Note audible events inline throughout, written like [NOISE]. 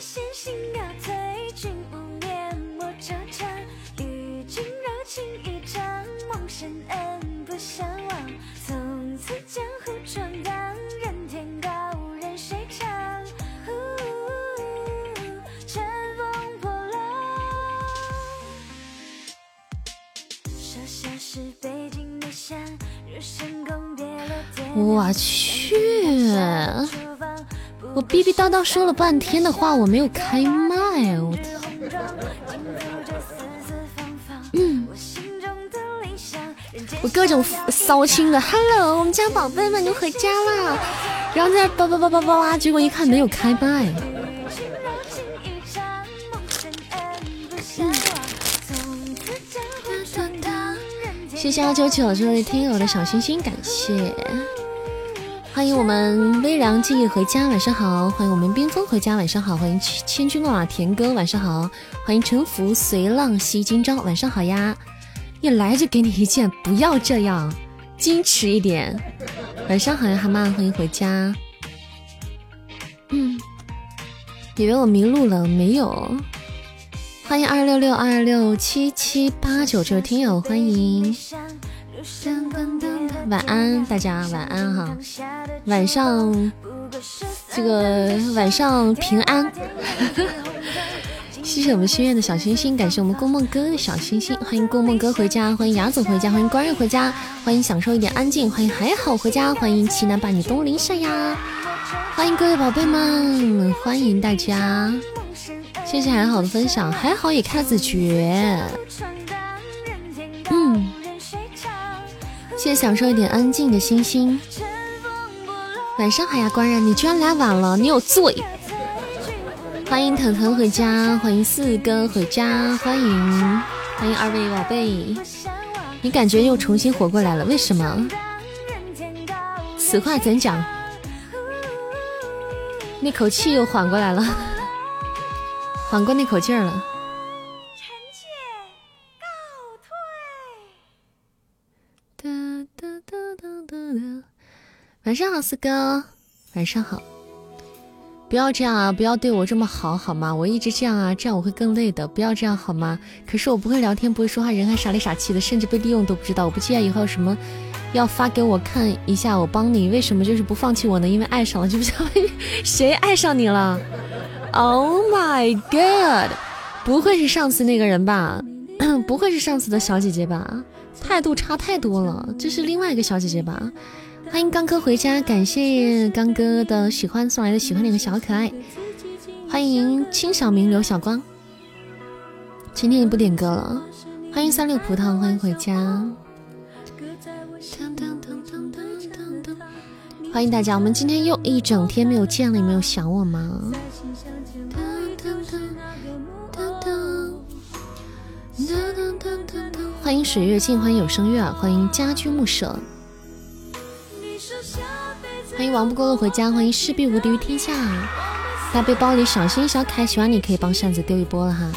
先心要退，君无念莫惆怅。与君柔情一场，梦深恩不相忘。从此江湖闯荡，任天高任水长。呜，乘风破浪。设下是北京的乡，若深宫别落天。我去。我逼逼叨叨说了半天的话，我没有开麦，我操！嗯，我各种骚亲的，Hello，我们家宝贝们都回家啦，然后在叭叭叭叭叭叭，结果一看没有开麦。谢谢二九九这位听友的小心心，感谢。欢迎我们微凉记忆回家，晚上好。欢迎我们冰封回家，晚上好。欢迎千军万马田哥，晚上好。欢迎沉浮随浪袭今朝，晚上好呀。一来就给你一件，不要这样，矜持一点。晚上好呀，蛤蟆，欢迎回家。嗯，以为我迷路了没有？欢迎二六六二六七七八九这位听友，欢迎。晚安，大家晚安哈，晚上这个晚上平安。[LAUGHS] 谢谢我们心愿的小星星，感谢我们宫梦哥的小星星，欢迎宫梦哥回家，欢迎雅总回家，欢迎官人回家，欢迎享受一点安静，欢迎还好回家，欢迎奇男把你东篱下呀，欢迎各位宝贝们，欢迎大家，谢谢还好的分享，还好也开子爵，嗯。谢谢享受一点安静的星星。晚上好呀，官人，你居然来晚了，你有罪！欢迎腾腾回家，欢迎四哥回家，欢迎欢迎二位宝贝，你感觉又重新活过来了？为什么？此话怎讲？那口气又缓过来了，[LAUGHS] 缓过那口劲儿了。晚上好，四哥。晚上好。不要这样啊！不要对我这么好，好吗？我一直这样啊，这样我会更累的。不要这样，好吗？可是我不会聊天，不会说话，人还傻里傻气的，甚至被利用都不知道。我不介意以后有什么要发给我看一下，我帮你。为什么就是不放弃我呢？因为爱上了，就不道 [LAUGHS] 谁爱上你了？Oh my god！不会是上次那个人吧？不会是上次的小姐姐吧？态度差太多了，这是另外一个小姐姐吧？欢迎刚哥回家，感谢刚哥的喜欢送来的喜欢你个小可爱。欢迎清小明刘小光，今天也不点歌了。欢迎三六葡萄，欢迎回家。欢迎大家，我们今天又一整天没有见了，你们有想我吗？欢迎水月镜，欢迎有声月，欢迎家居木舍。欢迎王不过路回家，欢迎势必无敌于天下。大背包里小心小可爱，喜欢你可以帮扇子丢一波了哈。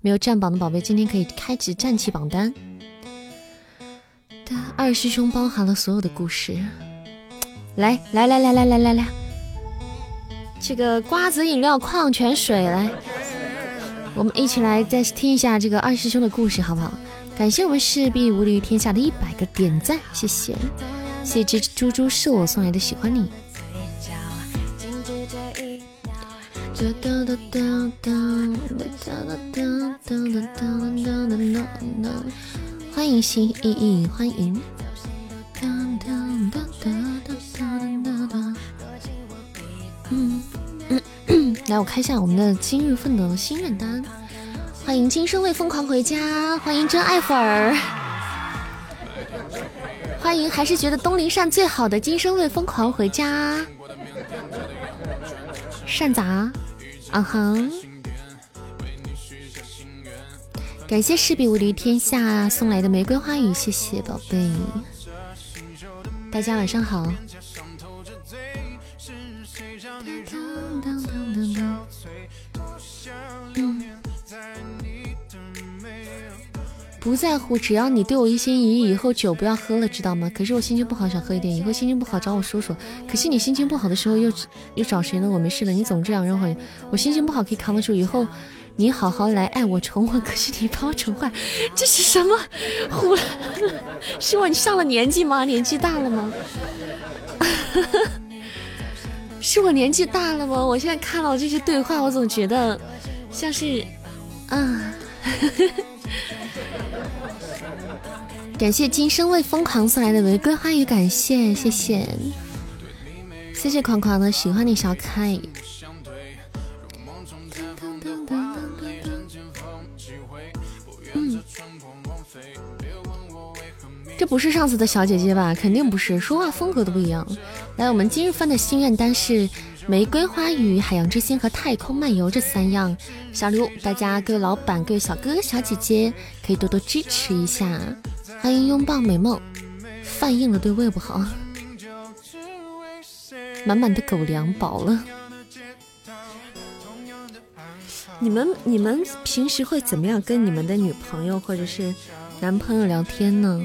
没有占榜的宝贝，今天可以开启战旗榜单。二师兄包含了所有的故事。来来来来来来来来，这个瓜子饮料、矿泉水来，我们一起来再听一下这个二师兄的故事，好不好？感谢我们势必无敌于天下的一百个点赞，谢谢。谢谢猪猪是我送来的喜欢你。欢迎心意意，欢迎。来我开一下我们的今日份的心愿单。欢迎今生未疯狂回家，欢迎真爱粉儿。欢迎，还是觉得东林善最好的今生未疯狂回家。善杂，啊哈！感谢势比无敌天下送来的玫瑰花语，谢谢宝贝。大家晚上好。不在乎，只要你对我一心一意，以后酒不要喝了，知道吗？可是我心情不好，想喝一点。以后心情不好找我说说。可是你心情不好的时候又又找谁呢？我没事的，你总这样让我，我心情不好可以扛得住。以后你好好来爱我宠我，可是你把我宠坏，这是什么？是我你上了年纪吗？年纪大了吗？[LAUGHS] 是我年纪大了吗？我现在看到这些对话，我总觉得像是啊。感谢今生为疯狂送来的玫瑰花语，感谢谢谢谢谢狂狂的喜欢你小可爱。嗯，这不是上次的小姐姐吧？肯定不是，说话风格都不一样。来，我们今日份的心愿单是玫瑰花语、海洋之心和太空漫游这三样小礼物，大家各位老板、各位小哥哥、小姐姐可以多多支持一下。欢迎拥抱美梦，饭硬了对胃不好。满满的狗粮饱了。你们你们平时会怎么样跟你们的女朋友或者是男朋友聊天呢？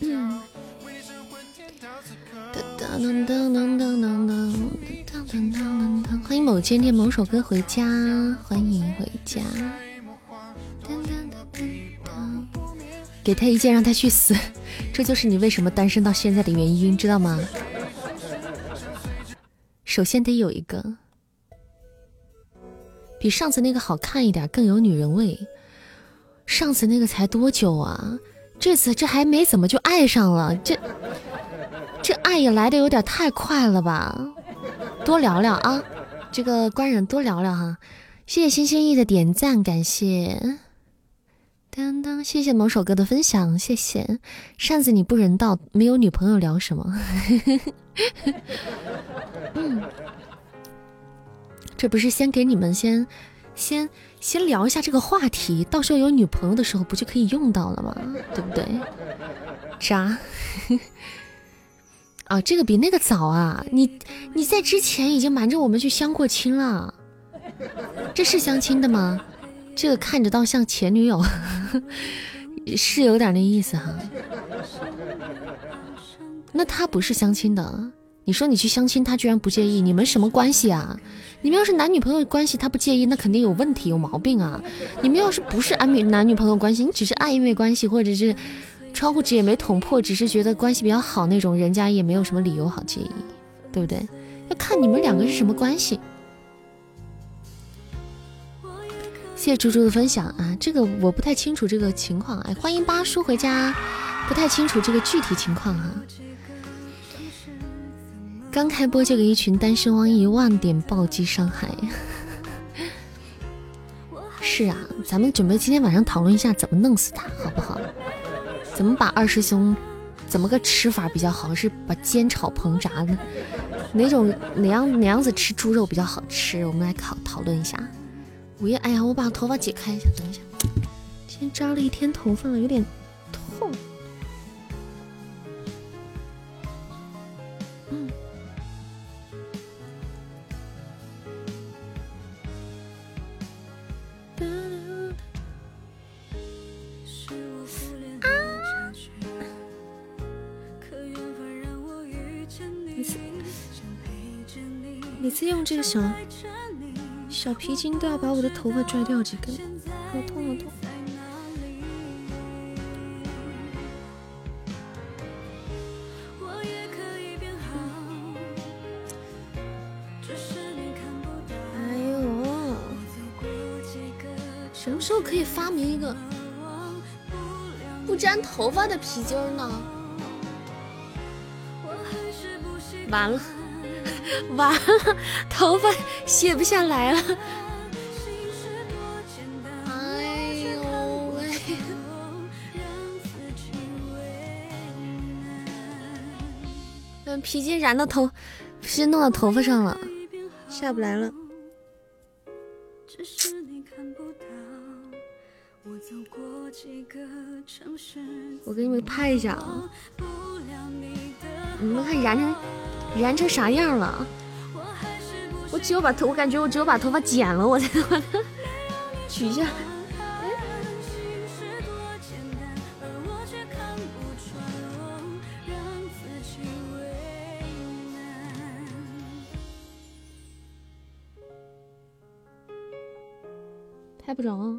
嗯。欢迎某间店某首歌回家，欢迎回家。给他一剑，让他去死，[LAUGHS] 这就是你为什么单身到现在的原因，知道吗？首先得有一个比上次那个好看一点，更有女人味。上次那个才多久啊？这次这还没怎么就爱上了，这这爱也来的有点太快了吧？多聊聊啊，这个官人多聊聊哈。谢谢心心意的点赞，感谢。当当，谢谢某首歌的分享，谢谢扇子，你不人道，没有女朋友聊什么？[LAUGHS] 嗯，这不是先给你们先先先聊一下这个话题，到时候有女朋友的时候不就可以用到了吗？对不对？渣 [LAUGHS] 啊，这个比那个早啊！你你在之前已经瞒着我们去相过亲了，这是相亲的吗？这个看着倒像前女友，[LAUGHS] 是有点那意思哈。那他不是相亲的，你说你去相亲，他居然不介意，你们什么关系啊？你们要是男女朋友关系，他不介意，那肯定有问题，有毛病啊！你们要是不是暧昧男女朋友关系，你只是暧昧关系，或者是窗户纸也没捅破，只是觉得关系比较好那种，人家也没有什么理由好介意，对不对？要看你们两个是什么关系。谢谢猪猪的分享啊，这个我不太清楚这个情况哎，欢迎八叔回家，不太清楚这个具体情况哈。刚开播就给一群单身汪一万点暴击伤害，[LAUGHS] 是啊，咱们准备今天晚上讨论一下怎么弄死他，好不好？怎么把二师兄，怎么个吃法比较好？是把煎炒烹炸的，哪种哪样哪样子吃猪肉比较好吃？我们来讨讨论一下。午夜，哎呀，我把头发解开一下，等一下。今天扎了一天头发了，有点痛。嗯。啊！每次每次用这个小。小皮筋都要把我的头发拽掉几根，好痛好痛！哎呦，什么时候可以发明一个不粘头发的皮筋呢？完了。[LAUGHS] 完了，[LAUGHS] 头发卸不下来了。哎呦喂！嗯，皮筋染到头，皮筋弄到头发上了，下不来了。我我给你们拍一下啊！你们看燃成燃成啥样了？我只有把头，我感觉我只有把头发剪了，我才把它取下来。拍不着啊！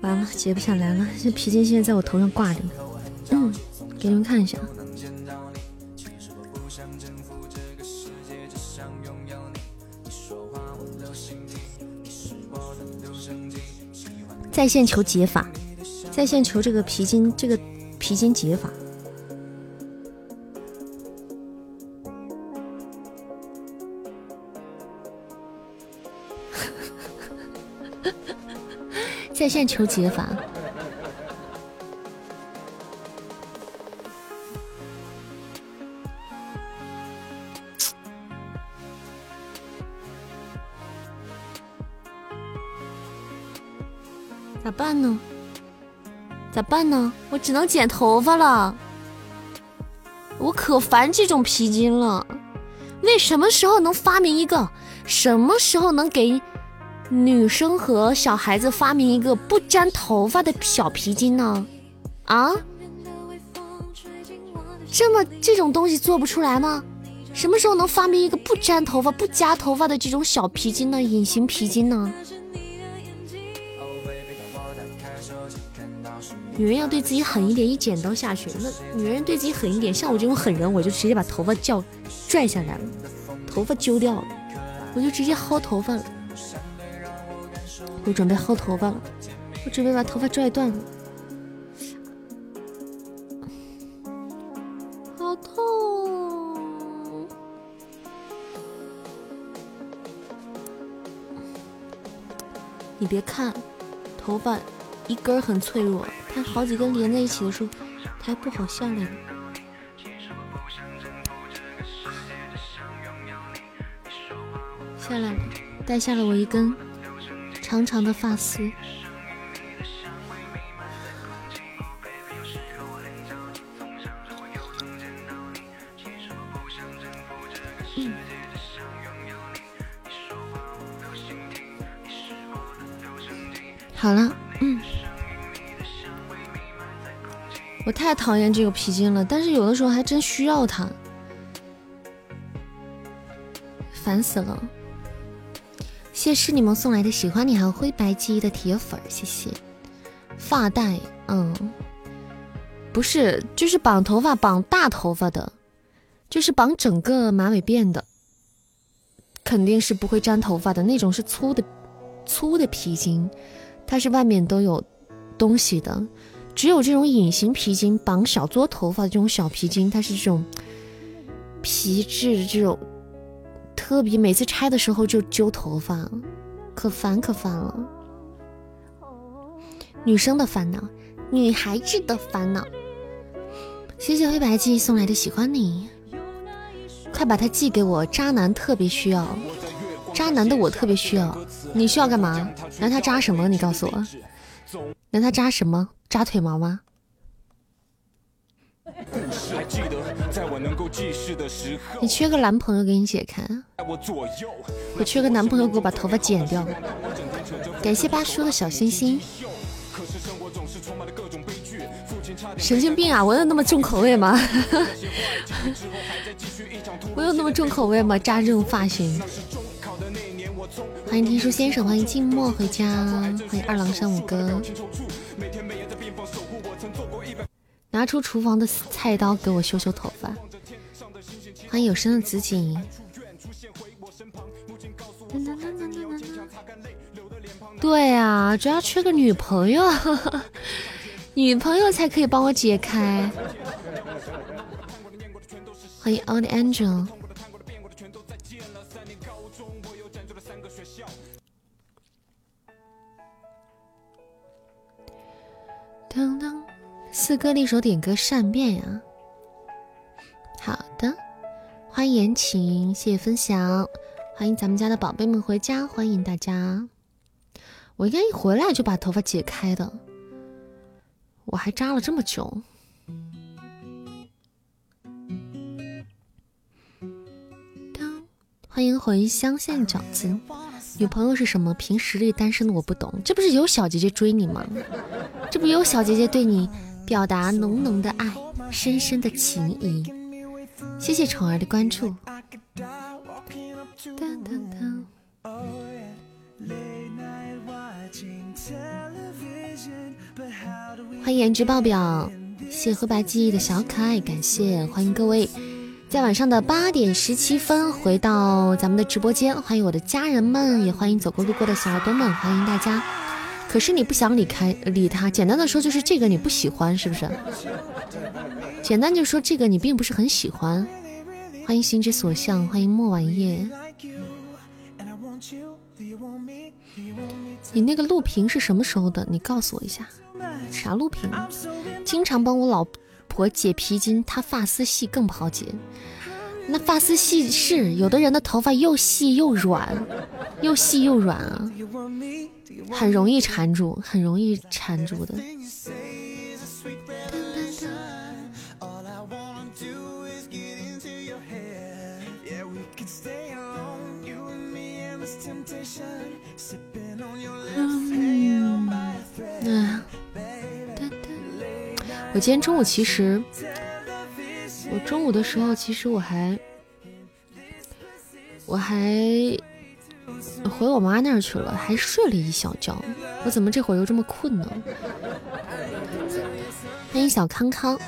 完了，截不下来了。这皮筋现在在我头上挂着呢。嗯，给你们看一下。在线求解法，在线求这个皮筋，这个皮筋解法。现求解法，咋办呢？咋办呢？我只能剪头发了。我可烦这种皮筋了。为什么时候能发明一个？什么时候能给？女生和小孩子发明一个不粘头发的小皮筋呢？啊？这么这种东西做不出来吗？什么时候能发明一个不粘头发、不夹头发的这种小皮筋呢？隐形皮筋呢？女人要对自己狠一点，一剪刀下去。那女人对自己狠一点，像我这种狠人，我就直接把头发叫拽下来了，头发揪掉了，我就直接薅头发了。我准备薅头发了，我准备把头发拽断了，好痛！你别看，头发一根很脆弱，它好几根连在一起的时候，它还不好下来。下来了，带下了我一根。长长的发丝，好了，嗯，我太讨厌这个皮筋了，但是有的时候还真需要它，烦死了。谢是你们送来的喜欢你还有灰白记忆的铁粉，谢谢。发带，嗯，不是，就是绑头发绑大头发的，就是绑整个马尾辫的，肯定是不会粘头发的那种，是粗的粗的皮筋，它是外面都有东西的。只有这种隐形皮筋绑小撮头发的这种小皮筋，它是这种皮质这种。特别每次拆的时候就揪头发，可烦可烦了。女生的烦恼，女孩子的烦恼。谢谢黑白记送来的喜欢你，快把它寄给我。渣男特别需要，渣男的我特别需要。你需要干嘛？拿它扎什么？你告诉我，拿它扎什么？扎腿毛吗？[LAUGHS] 你缺个男朋友给你解开，我缺个男朋友给我把头发剪掉。感谢八叔的小心心。神经病啊！我有那么重口味吗？[LAUGHS] 我有那么重口味吗？扎这种发型。欢迎听书先生，欢迎静默回家，欢迎二郎山五哥。拿出厨房的菜刀给我修修头发。欢迎有声的紫锦。对啊，主要缺个女朋友，[LAUGHS] 女朋友才可以帮我解开。欢迎 Old Angel。当当。四哥那首点歌善变呀。好的，欢迎言情，谢谢分享，欢迎咱们家的宝贝们回家，欢迎大家。我应该一回来就把头发解开的，我还扎了这么久。当欢迎回乡县饺子，女朋友是什么？凭实力单身的我不懂，这不是有小姐姐追你吗？这不有小姐姐对你表达浓浓的爱，深深的情谊。谢谢宠儿的关注。欢迎颜值爆表，谢黑白记忆的小可爱，感谢欢迎各位。在晚上的八点十七分回到咱们的直播间，欢迎我的家人们，也欢迎走过路过的小耳朵们，欢迎大家。可是你不想理开理他，简单的说就是这个你不喜欢，是不是？简单就说这个你并不是很喜欢。欢迎心之所向，欢迎莫晚夜。你那个录屏是什么时候的？你告诉我一下，啥录屏？经常帮我老。婆解皮筋，她发丝细更不好解。那发丝细是有的人的头发又细又软，又细又软啊，很容易缠住，很容易缠住的。嗯。我今天中午其实，我中午的时候其实我还，我还回我妈那儿去了，还睡了一小觉。我怎么这会儿又这么困呢？欢迎小康康，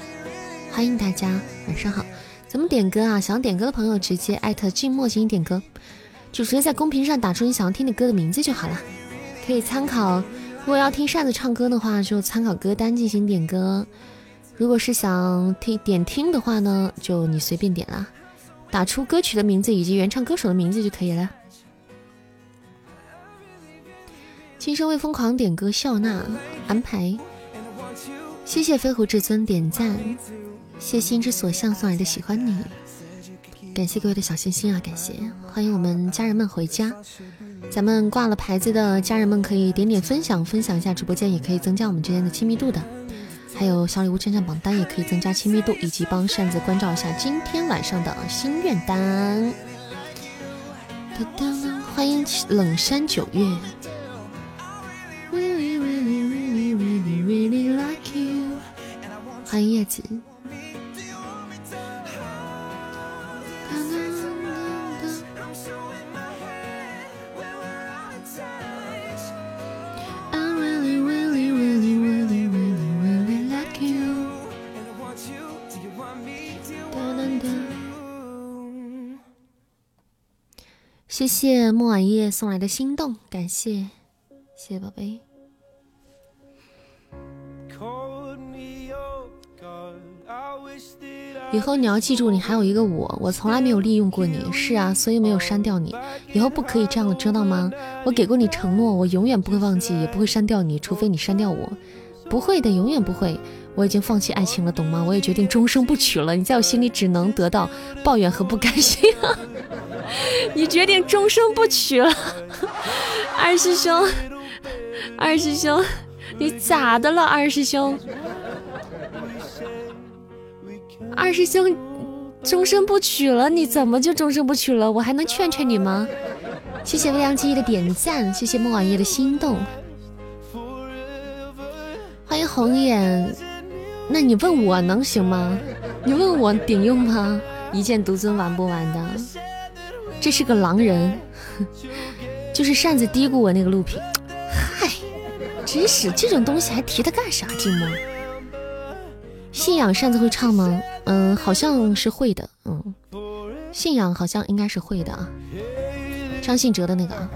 欢迎大家，晚上好。怎么点歌啊？想点歌的朋友直接艾特静默进行点歌，就直接在公屏上打出你想要听的歌的名字就好了。可以参考，如果要听扇子唱歌的话，就参考歌单进行点歌。如果是想听点听的话呢，就你随便点啦，打出歌曲的名字以及原唱歌手的名字就可以了。今生为疯狂点歌，笑纳安排，谢谢飞狐至尊点赞，谢心之所向送来的喜欢你，感谢各位的小心心啊，感谢，欢迎我们家人们回家，咱们挂了牌子的家人们可以点点分享，分享一下直播间，也可以增加我们之间的亲密度的。还有小礼物占占榜单，也可以增加亲密度，以及帮扇子关照一下今天晚上的心愿单。欢迎冷山九月，欢迎叶子。谢谢莫晚夜送来的心动，感谢，谢谢宝贝。以后你要记住，你还有一个我，我从来没有利用过你。是啊，所以没有删掉你。以后不可以这样，知道吗？我给过你承诺，我永远不会忘记，也不会删掉你，除非你删掉我。不会的，永远不会。我已经放弃爱情了，懂吗？我也决定终生不娶了。你在我心里只能得到抱怨和不甘心。[LAUGHS] 你决定终生不娶了，二师兄，二师兄，你咋的了？二师兄，二师兄，终身不娶了，你怎么就终身不娶了？我还能劝劝你吗？谢谢未央记忆的点赞，谢谢莫晚夜的心动，欢迎红眼。那你问我能行吗？你问我顶用吗？一剑独尊玩不玩的？这是个狼人，[LAUGHS] 就是扇子嘀咕我那个录屏。嗨，真是这种东西还提它干啥？寂寞。信仰扇子会唱吗？嗯，好像是会的。嗯，信仰好像应该是会的啊。张信哲的那个啊。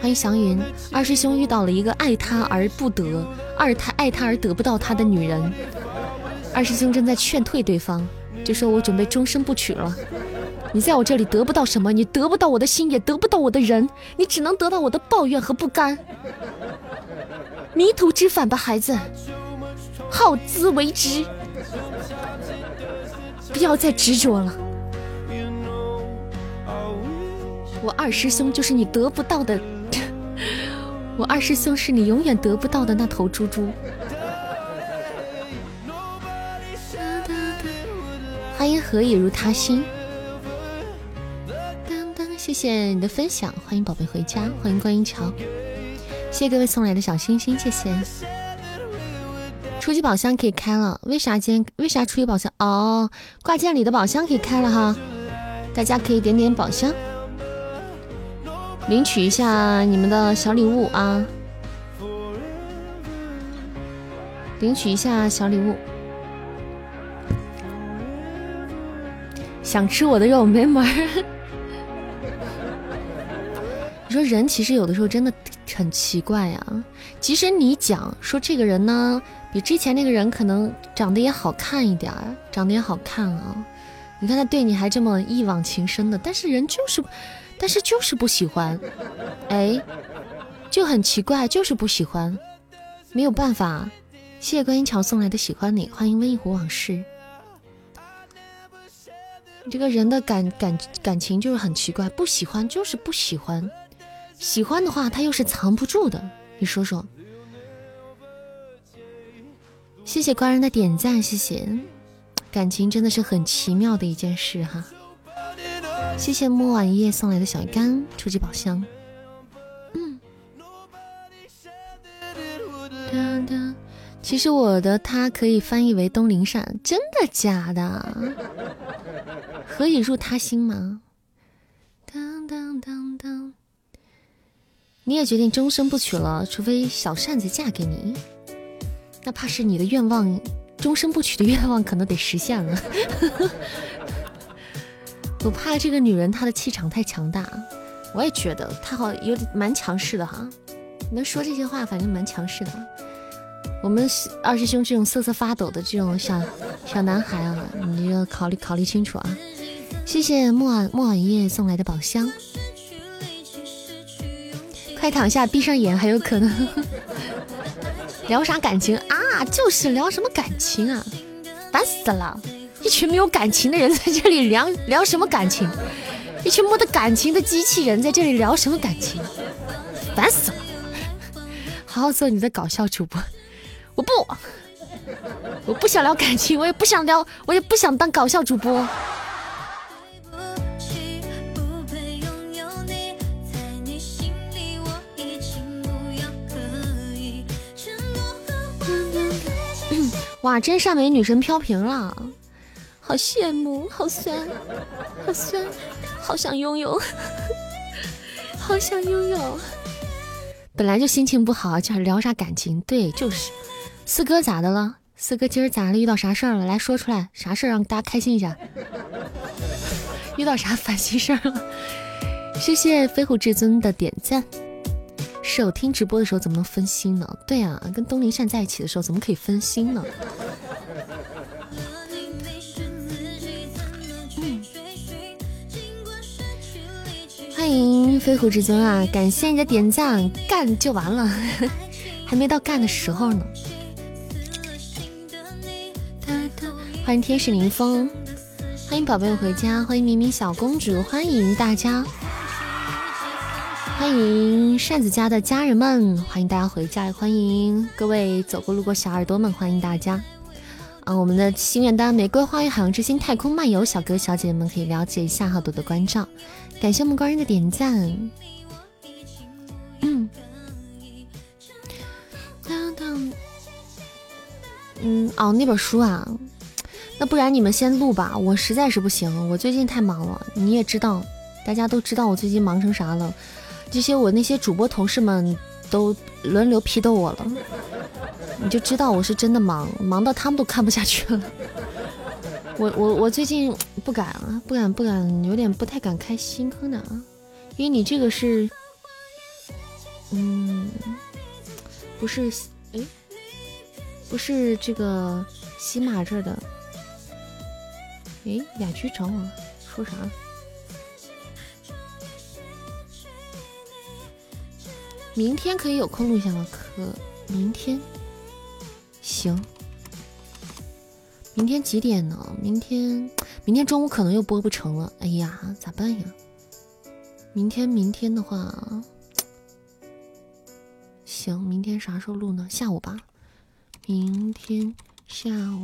欢迎祥云，二师兄遇到了一个爱他而不得，二他爱他而得不到他的女人。二师兄正在劝退对方，就说我准备终身不娶了。你在我这里得不到什么，你得不到我的心，也得不到我的人，你只能得到我的抱怨和不甘。迷途知返吧，孩子，好自为之，不要再执着了。我二师兄就是你得不到的，我二师兄是你永远得不到的那头猪猪。欢迎何以如他心。当当，谢谢你的分享，欢迎宝贝回家，欢迎观音桥，谢谢各位送来的小心心，谢谢。初级宝箱可以开了，为啥今天为啥初级宝箱？哦，挂件里的宝箱可以开了哈，大家可以点点宝箱。领取一下你们的小礼物啊！领取一下小礼物。想吃我的肉没门儿。[LAUGHS] 你说人其实有的时候真的很奇怪呀。即使你讲说这个人呢，比之前那个人可能长得也好看一点儿，长得也好看啊。你看他对你还这么一往情深的，但是人就是。但是就是不喜欢，哎，就很奇怪，就是不喜欢，没有办法。谢谢观音桥送来的喜欢你，欢迎温一壶往事。这个人的感感感情就是很奇怪，不喜欢就是不喜欢，喜欢的话他又是藏不住的。你说说。谢谢官人的点赞，谢谢。感情真的是很奇妙的一件事哈。谢谢莫晚夜送来的小鱼干，初级宝箱。嗯，其实我的他可以翻译为东林善，真的假的？何以入他心吗？当当当当，你也决定终身不娶了，除非小扇子嫁给你，那怕是你的愿望，终身不娶的愿望可能得实现了。我怕这个女人她的气场太强大，我也觉得她好有点蛮强势的哈。能说这些话，反正蛮强势的。我们二师兄这种瑟瑟发抖的这种小小男孩啊，你要考虑考虑清楚啊。谢谢莫晚莫晚夜送来的宝箱，快躺下，闭上眼，还有可能 [LAUGHS] 聊啥感情啊？就是聊什么感情啊？烦死了！一群没有感情的人在这里聊 [LAUGHS] 聊什么感情？一群没得感情的机器人在这里聊什么感情？烦死了！好好做你的搞笑主播，我不，我不想聊感情，我也不想聊，我也不想当搞笑主播。哇，真善美女神飘屏了！好羡慕，好酸，好酸，好想拥有，好想拥有。本来就心情不好，就聊啥感情？对，就是四哥咋的了？四哥今儿咋了？遇到啥事儿了？来说出来，啥事儿让大家开心一下？[LAUGHS] 遇到啥烦心事儿了？谢谢飞虎至尊的点赞。是我听直播的时候怎么能分心呢？对啊，跟东林善在一起的时候怎么可以分心呢？欢迎飞虎至尊啊！感谢你的点赞，干就完了，[LAUGHS] 还没到干的时候呢。欢迎天使林峰，欢迎宝贝回家，欢迎明明小公主，欢迎大家，欢迎扇子家的家人们，欢迎大家回家，欢迎各位走过路过小耳朵们，欢迎大家。啊，我们的心愿单《玫瑰花语海洋之心太空漫游》，小哥小姐姐们可以了解一下，哈，多多关照，感谢我们官人的点赞。嗯，嗯，哦，那本书啊，那不然你们先录吧，我实在是不行，我最近太忙了，你也知道，大家都知道我最近忙成啥了，这些我那些主播同事们都轮流批斗我了。你就知道我是真的忙，忙到他们都看不下去了。我我我最近不敢啊，不敢不敢，有点不太敢开新坑的啊，因为你这个是，嗯，不是，哎，不是这个喜马这的。哎，雅居找我说啥？明天可以有空录一下吗？可明天。行，明天几点呢？明天，[TSK] 明天中午可能又播不成了。哎呀，咋办呀？明天，明天的话，[TSK] 行，明天啥时候录呢？下午吧。明天下午。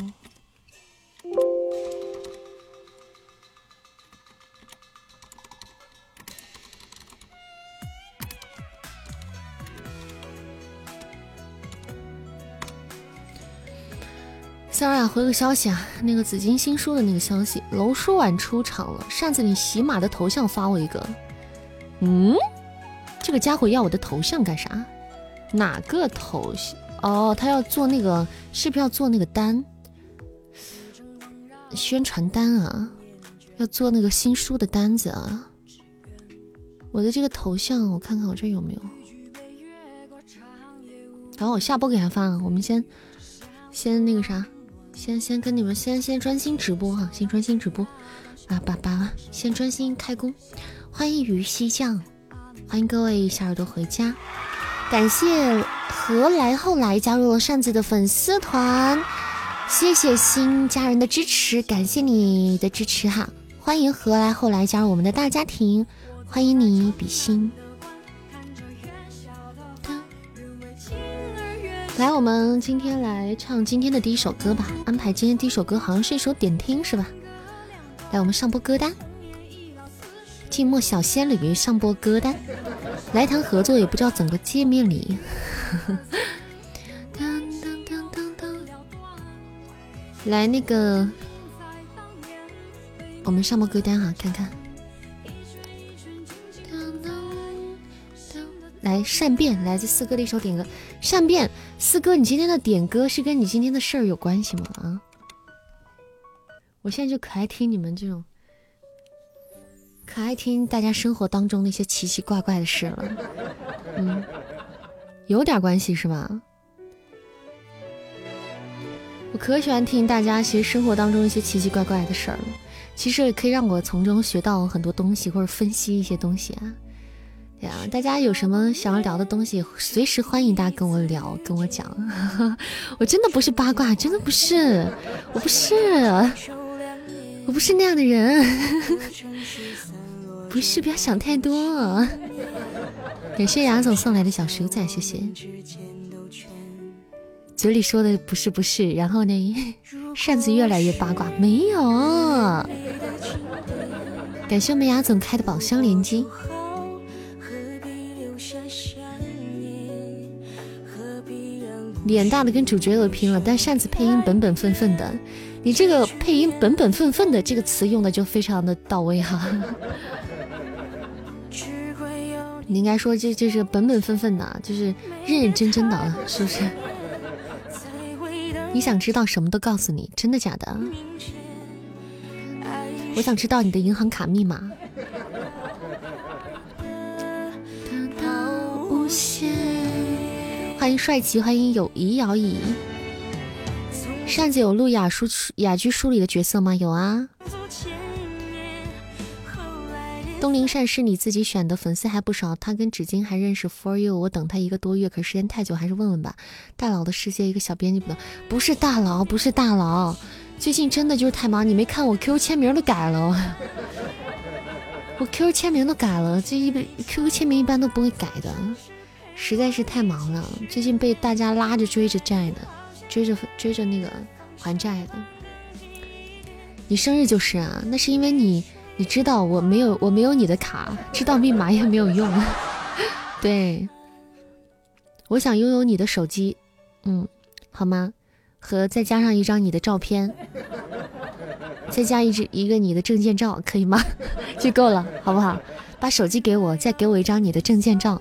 三儿啊，回个消息啊，那个紫金新书的那个消息，楼书婉出场了。扇子你喜马的头像发我一个，嗯，这个家伙要我的头像干啥？哪个头像？哦，他要做那个，是不是要做那个单？宣传单啊，要做那个新书的单子啊。我的这个头像，我看看我这有没有。然后我下播给他发，我们先先那个啥。先先跟你们先先专心直播哈，先专心直播，啊把把先专心开工。欢迎鱼西酱，欢迎各位小耳朵回家。感谢何来后来加入了扇子的粉丝团，谢谢新家人的支持，感谢你的支持哈。欢迎何来后来加入我们的大家庭，欢迎你比心。来，我们今天来唱今天的第一首歌吧。安排今天第一首歌，好像是一首点听，是吧？来，我们上播歌单，《寂寞小仙女》上播歌单，来谈合作也不知道怎个见面里。[LAUGHS] 来，那个，我们上播歌单哈，看看。来善变，来自四哥的一首点歌。善变，四哥，你今天的点歌是跟你今天的事儿有关系吗？啊，我现在就可爱听你们这种，可爱听大家生活当中那些奇奇怪怪的事了。嗯，有点关系是吧？我可喜欢听大家其实生活当中一些奇奇怪怪的事儿了，其实也可以让我从中学到很多东西，或者分析一些东西啊。大家有什么想要聊的东西，随时欢迎大家跟我聊，跟我讲。[LAUGHS] 我真的不是八卦，真的不是，我不是，我不是那样的人，[LAUGHS] 不是，不要想太多。感谢雅总送来的小鼠仔，谢谢。嘴里说的不是不是，然后呢，[LAUGHS] 扇子越来越八卦，没有。感谢我们雅总开的宝箱连击。脸大的跟主角都拼了，但扇子配音本本分分的。你这个配音本本分分的这个词用的就非常的到位哈。你应该说这这是本本分分的，就是认认真真的，是不是？你想知道什么都告诉你，真的假的？我想知道你的银行卡密码。欢迎帅气，欢迎友谊摇椅。扇子有录雅书雅居书里的角色吗？有啊。东陵扇是你自己选的，粉丝还不少。他跟纸巾还认识。For you，我等他一个多月，可时间太久，还是问问吧。大佬的世界，一个小编辑不能，不是大佬，不是大佬。最近真的就是太忙，你没看我 Q Q 签名都改了，我 Q 签名都改了。这一般 QQ 签名一般都不会改的。实在是太忙了，最近被大家拉着追着债的，追着追着那个还债的。你生日就是啊，那是因为你你知道我没有我没有你的卡，知道密码也没有用。[LAUGHS] 对，我想拥有你的手机，嗯，好吗？和再加上一张你的照片，再加一只一个你的证件照，可以吗？[LAUGHS] 就够了，好不好？把手机给我，再给我一张你的证件照。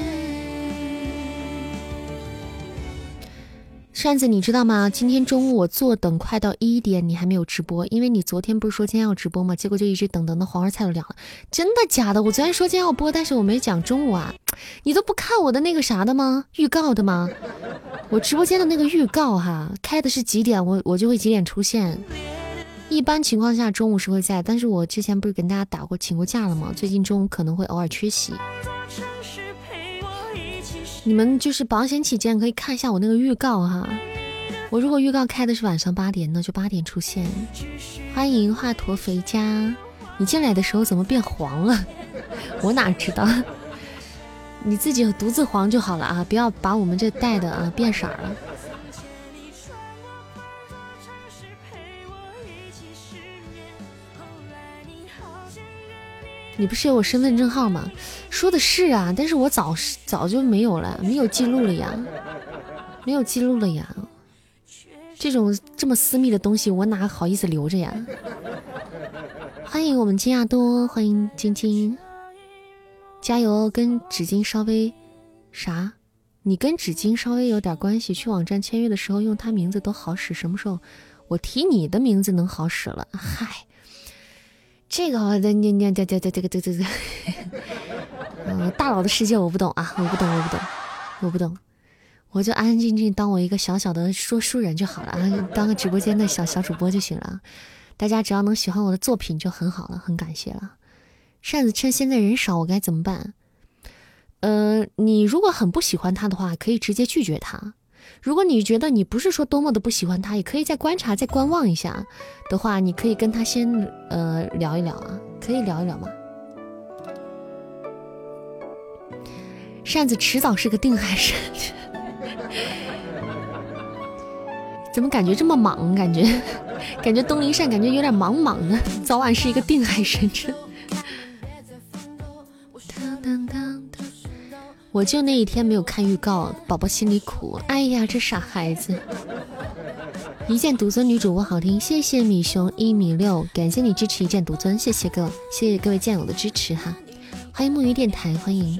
扇子，你知道吗？今天中午我坐等快到一点，你还没有直播，因为你昨天不是说今天要直播吗？结果就一直等等那黄花菜都凉了。真的假的？我昨天说今天要播，但是我没讲中午啊。你都不看我的那个啥的吗？预告的吗？我直播间的那个预告哈，开的是几点，我我就会几点出现。一般情况下中午是会在，但是我之前不是跟大家打过请过假了吗？最近中午可能会偶尔缺席。你们就是保险起见，可以看一下我那个预告哈。我如果预告开的是晚上八点，那就八点出现。欢迎华佗肥家，你进来的时候怎么变黄了？[LAUGHS] 我哪知道？你自己独自黄就好了啊，不要把我们这带的啊变色了。你不是有我身份证号吗？说的是啊，但是我早早就没有了，没有记录了呀，没有记录了呀。这种这么私密的东西，我哪好意思留着呀？欢迎我们金亚多，欢迎晶晶，加油！跟纸巾稍微啥？你跟纸巾稍微有点关系。去网站签约的时候用他名字都好使，什么时候我提你的名字能好使了？嗨。这个，这、这、这、这、这、这、这个、这、嗯，大佬的世界我不懂啊，我不懂，我不懂，我不懂，我就安安静静当我一个小小的说书人就好了啊，当个直播间的小小主播就行了，大家只要能喜欢我的作品就很好了，很感谢了。扇子趁现在人少，我该怎么办？呃，你如果很不喜欢他的话，可以直接拒绝他。如果你觉得你不是说多么的不喜欢他，也可以再观察、再观望一下的话，你可以跟他先呃聊一聊啊，可以聊一聊吗？扇子迟早是个定海神针，怎么感觉这么莽？感觉感觉东林扇感觉有点莽莽的，早晚是一个定海神针。我就那一天没有看预告，宝宝心里苦。哎呀，这傻孩子！一剑独尊女主播好听，谢谢米熊一米六，感谢你支持一剑独尊，谢谢各谢谢各位剑友的支持哈。欢迎木鱼电台，欢迎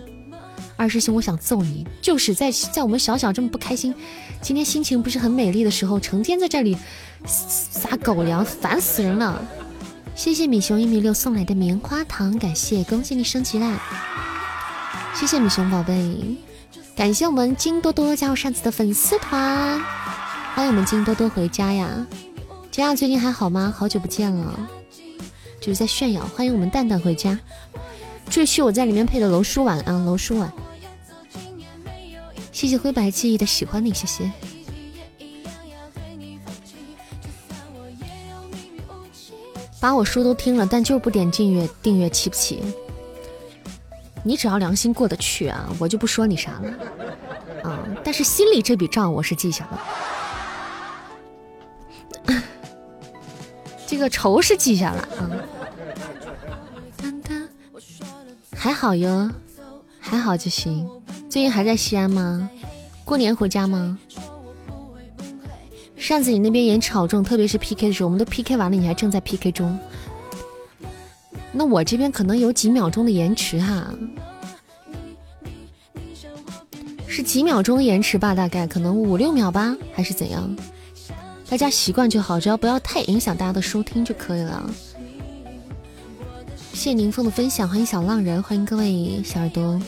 二师兄，我想揍你，就是在在我们小小这么不开心，今天心情不是很美丽的时候，成天在这里撒狗粮，烦死人了。谢谢米熊一米六送来的棉花糖，感谢，恭喜你升级啦！谢谢米熊宝贝，感谢我们金多多加入扇子的粉丝团，欢迎我们金多多回家呀！佳佳最近还好吗？好久不见了，就是在炫耀。欢迎我们蛋蛋回家，赘婿我在里面配的楼书碗啊，楼书碗。谢谢灰白记忆的喜欢你，谢谢。把我书都听了，但就是不点订阅，订阅气不气？你只要良心过得去啊，我就不说你啥了，啊！但是心里这笔账我是记下了，这个仇是记下了啊。还好哟，还好就行。最近还在西安吗？过年回家吗？扇子，你那边延迟好重，特别是 PK 的时候，我们都 PK 完了，你还正在 PK 中。那我这边可能有几秒钟的延迟哈，是几秒钟的延迟吧？大概可能五六秒吧，还是怎样？大家习惯就好，只要不要太影响大家的收听就可以了。谢谢宁风的分享，欢迎小浪人，欢迎各位小耳朵，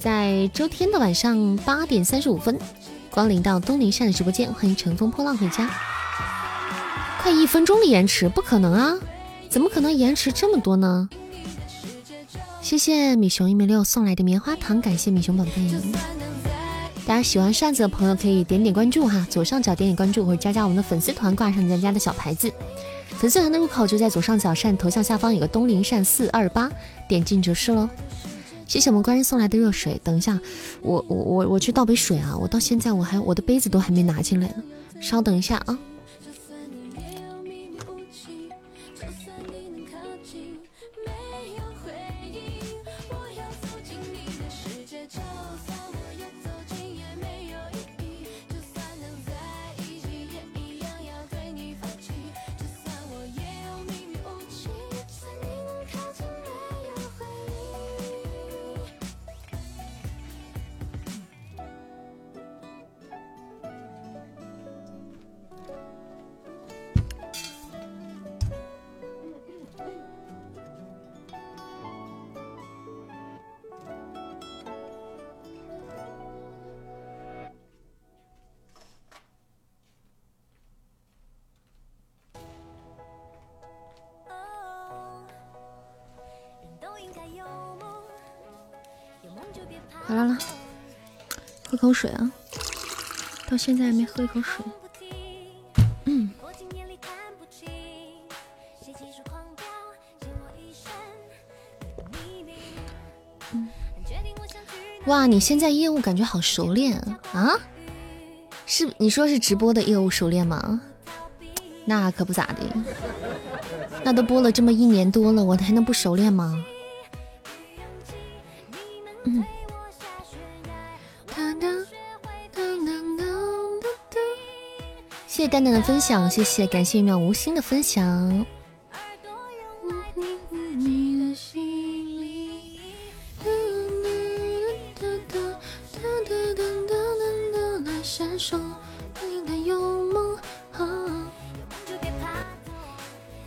在周天的晚上八点三十五分，光临到东林善的直播间，欢迎乘风破浪回家。快一分钟的延迟，不可能啊！怎么可能延迟这么多呢？谢谢米熊一米六送来的棉花糖，感谢米熊宝贝。大家喜欢扇子的朋友可以点点关注哈，左上角点点关注或者加加我们的粉丝团，挂上咱家的小牌子。粉丝团的入口就在左上角扇头像下方有个东林扇四二八，点进就是喽。谢谢我们官人送来的热水，等一下我我我我去倒杯水啊，我到现在我还我的杯子都还没拿进来呢，稍等一下啊。口水啊，到现在还没喝一口水。嗯。哇，你现在业务感觉好熟练啊？是你说是直播的业务熟练吗？那可不咋的，那都播了这么一年多了，我还能不熟练吗？嗯。谢谢蛋蛋的分享，谢谢，感谢一秒无心的分享。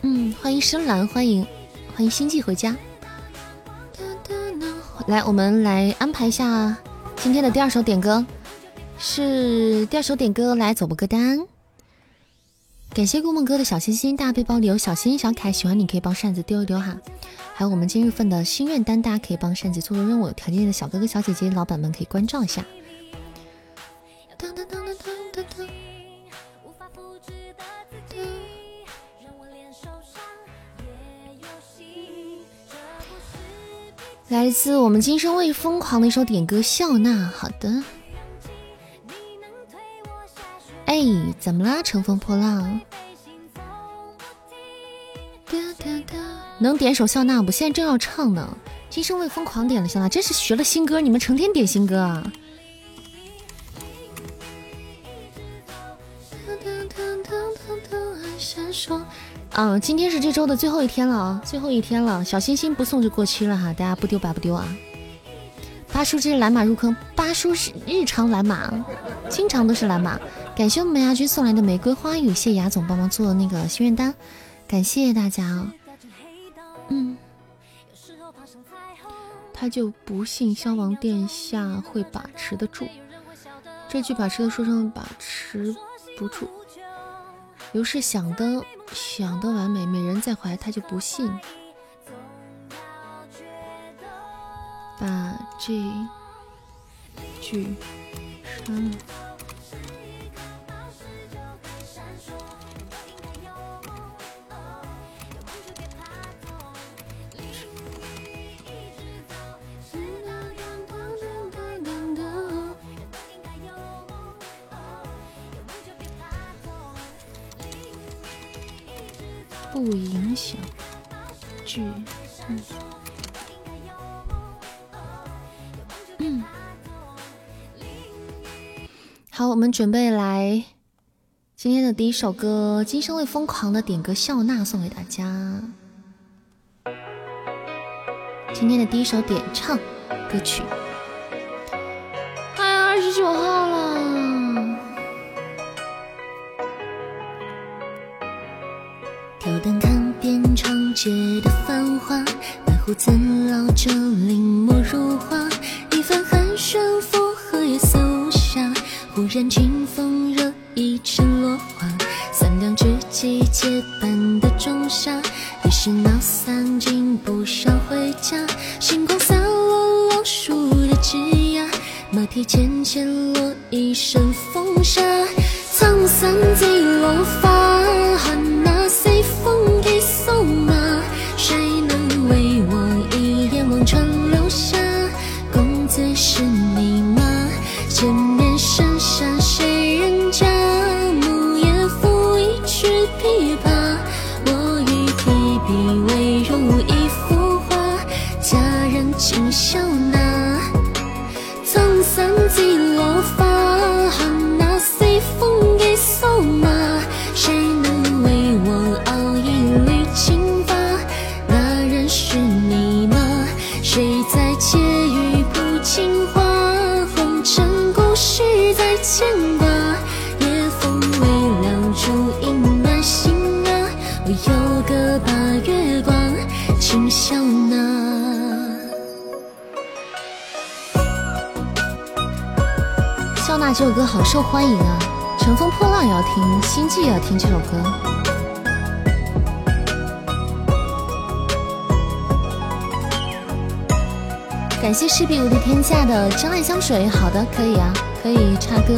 嗯，欢迎深蓝，欢迎欢迎星际回家。来，我们来安排一下今天的第二首点歌，是第二首点歌，来走播歌单。感谢顾梦哥的小心心，大背包里有小心心小可爱，喜欢你可以帮扇子丢一丢哈。还有我们今日份的心愿单，大家可以帮扇子做做任务，有条件的小哥哥小姐姐老板们可以关照一下。来自我们今生未疯狂的一首点歌《笑纳》。好的。哎，怎么啦？乘风破浪。能点首《笑纳》不？现在正要唱呢。今生未疯狂点了《笑纳》，真是学了新歌。你们成天点新歌啊。嗯，今天是这周的最后一天了啊，最后一天了，小心心不送就过期了哈，大家不丢白不丢啊。八叔这是蓝马入坑，八叔是日常蓝马，经常都是蓝马。感谢我们牙君送来的玫瑰花语，谢谢牙总帮忙做的那个心愿单，感谢大家啊。嗯，他就不信消亡殿下会把持得住，这句把持的说成把持不住。刘氏想的想的完美，美人在怀，他就不信。把这句删了。不影响剧，嗯，嗯，好，我们准备来今天的第一首歌《今生会疯狂的点歌笑纳》送给大家。今天的第一首点唱歌曲，哎呀，二十九号街的繁华，白胡子老者临摹如画，一番寒暄附和夜色无暇。忽然清风惹一池落花，三两知己结伴的仲夏，一时闹散竟不想回家。星光洒落老树的枝桠，马蹄浅浅落一身风沙，沧桑几落发。这首歌好受欢迎啊！乘风破浪也要听，心悸也要听这首歌。感谢势必无敌天下的真爱香水，好的，可以啊，可以插歌。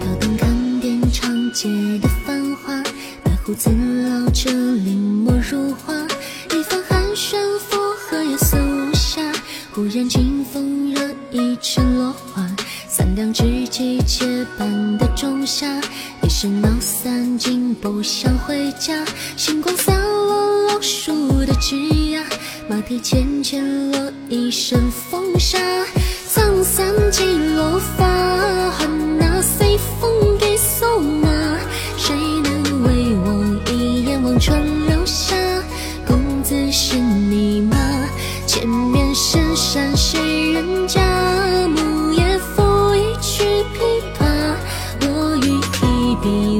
摇动看遍长街的繁华，白胡子老者临摹如画，惹一城落花，三两知己结伴的仲夏。一身闹散，竟不想回家。星光洒落老树的枝桠，马蹄浅浅落一身风沙。沧桑几落发，恨那随风给送马。谁能为我一眼望穿流霞？公子是你吗？前面深山谁人家？be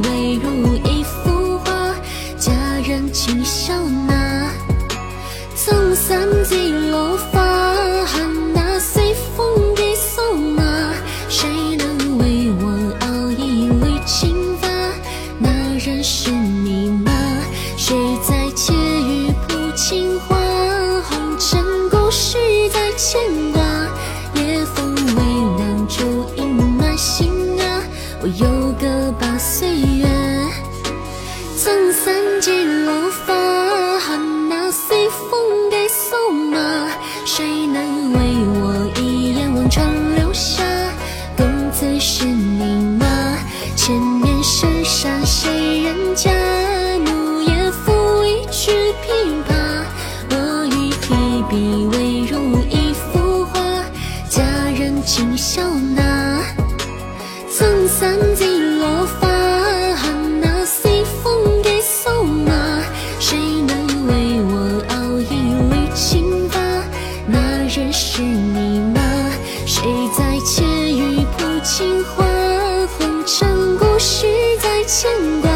牵挂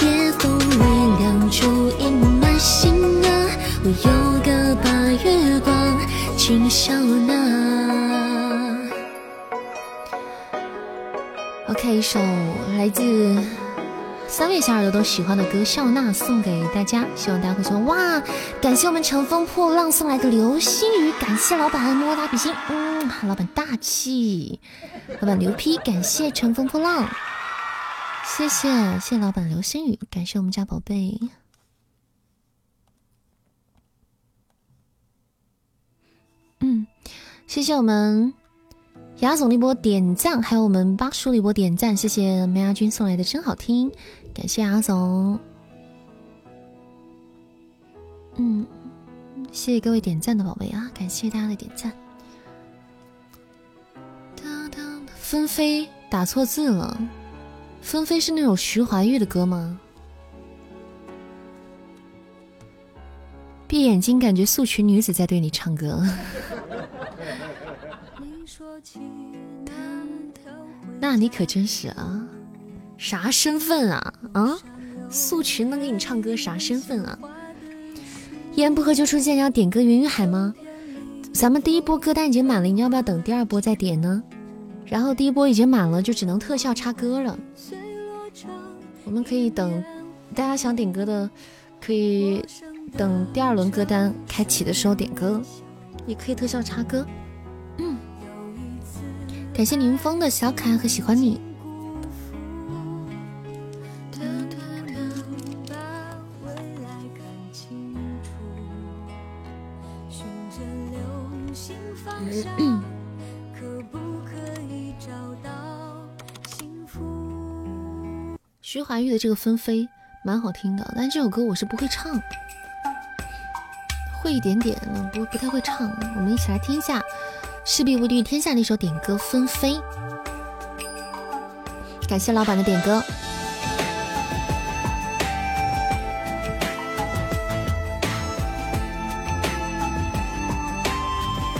夜风微凉烛影暖心啊我有歌把月光请笑纳 ok 一首来自三位小耳朵都喜欢的歌笑纳送给大家希望大家会喜欢哇感谢我们乘风破浪送来的流星雨感谢老板么么哒比心嗯老板大气。老板牛批感谢乘风破浪。谢谢谢谢老板流星雨，感谢我们家宝贝，嗯，谢谢我们雅总的一波点赞，还有我们八叔的一波点赞，谢谢梅亚军送来的真好听。感谢阿总，嗯，谢谢各位点赞的宝贝啊！感谢大家的点赞。纷飞打错字了，纷飞是那种徐怀钰的歌吗？闭眼睛，感觉素裙女子在对你唱歌。[LAUGHS] 那你可真是啊！啥身份啊啊！素群能给你唱歌，啥身份啊？一言不合就出现，要点歌《云云海》吗？咱们第一波歌单已经满了，你要不要等第二波再点呢？然后第一波已经满了，就只能特效插歌了。我们可以等大家想点歌的，可以等第二轮歌单开启的时候点歌，也可以特效插歌。嗯，感谢林峰的小可爱和喜欢你。[CLEARS THROAT] 徐怀钰的这个纷飞蛮好听的，但这首歌我是不会唱，会一点点，不不太会唱。我们一起来听一下《势必无敌天下》那首点歌《纷飞》，感谢老板的点歌。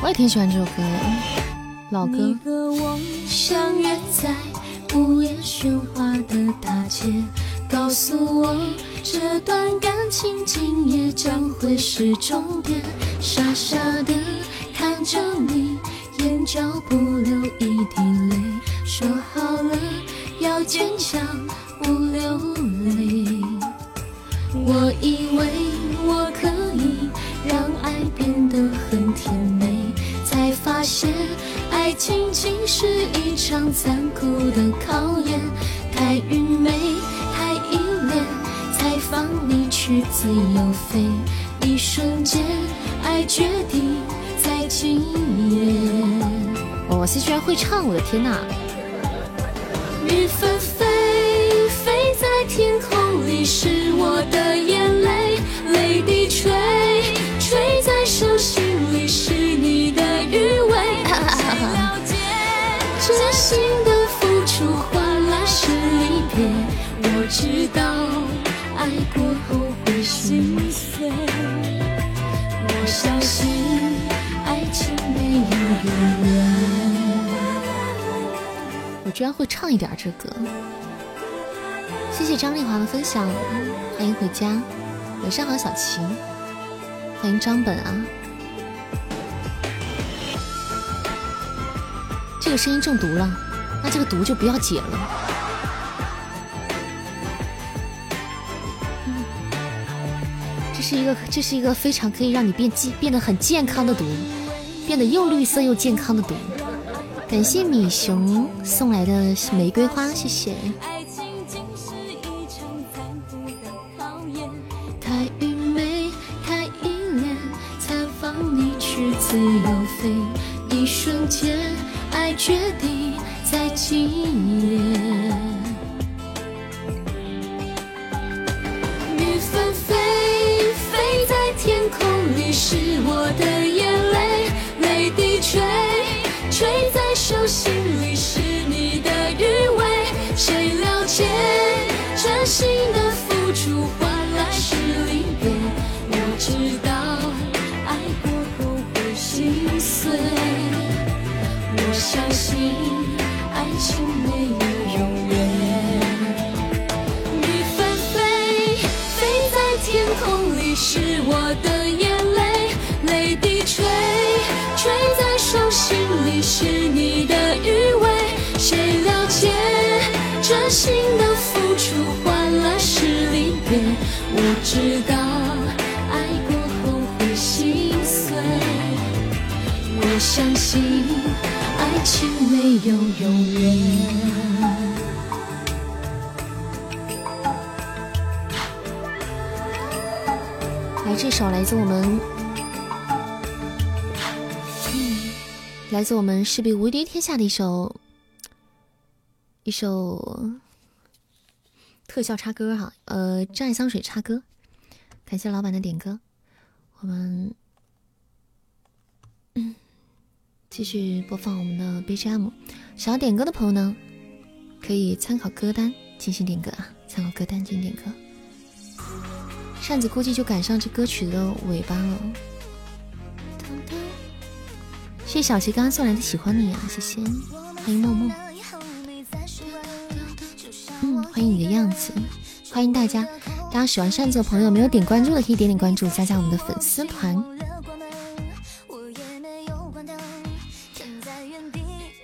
我也挺喜欢这首歌，老歌。午夜喧哗的大街，告诉我这段感情今夜将会是终点。傻傻的看着你，眼角不流一滴泪。说好了要坚强，不流泪。我以为我可以让爱变得很甜美，才发现爱情仅是一场残酷的考验。太愚昧，太依恋，才放你去自由飞。一瞬间，爱决定在今夜。我是居然会唱，我的天呐！雨纷飞，飞在天空里是我的眼泪，泪滴垂，垂在手心里是你的余味。真心的付出换来是离别？我知道爱过后会心碎，我相信爱情没有永远。我居然会唱一点这歌，谢谢张丽华的分享，欢迎回家，晚上好，小齐，欢迎张本啊，这个声音中毒了，那这个毒就不要解了。这是一个，这是一个非常可以让你变健变得很健康的毒，变得又绿色又健康的毒。感谢米熊送来的玫瑰花，谢谢。太愚昧，太依恋，才放你去自由飞。一瞬间，爱决定在今夜。雨纷飞，飞在天空里是我的眼泪，泪滴垂，垂在手心里是你的余味。谁了解真心的付心的付出换来是离别？我知道爱过后会心碎，我相信爱情没有永远。来，这首来自我们，来自我们势必无敌天下的一首，一首特效插歌哈，呃，真爱香水插歌，感谢老板的点歌，我们，继续播放我们的 BGM，想要点歌的朋友呢，可以参考歌单进行点歌啊，参考歌单进行点歌。扇子估计就赶上这歌曲的尾巴了。谢谢小齐刚刚送来的喜欢你啊，谢谢，欢迎默默，欢迎你的样子，欢迎大家，大家喜欢扇子的朋友没有点关注的可以点点关注，加加我们的粉丝团。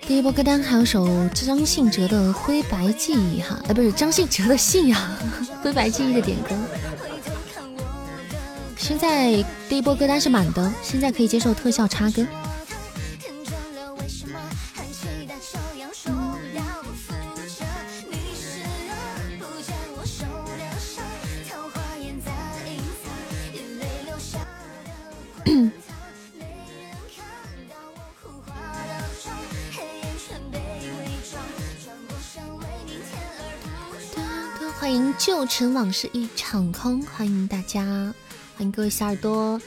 第一波歌单还有首张信哲的《灰白记忆》哈，哎，不是张信哲的《信仰》，[LAUGHS]《灰白记忆》的点歌。现在第一波歌单是满的，现在可以接受特效插歌。欢迎旧尘往事一场空，欢迎大家，欢迎各位小耳朵，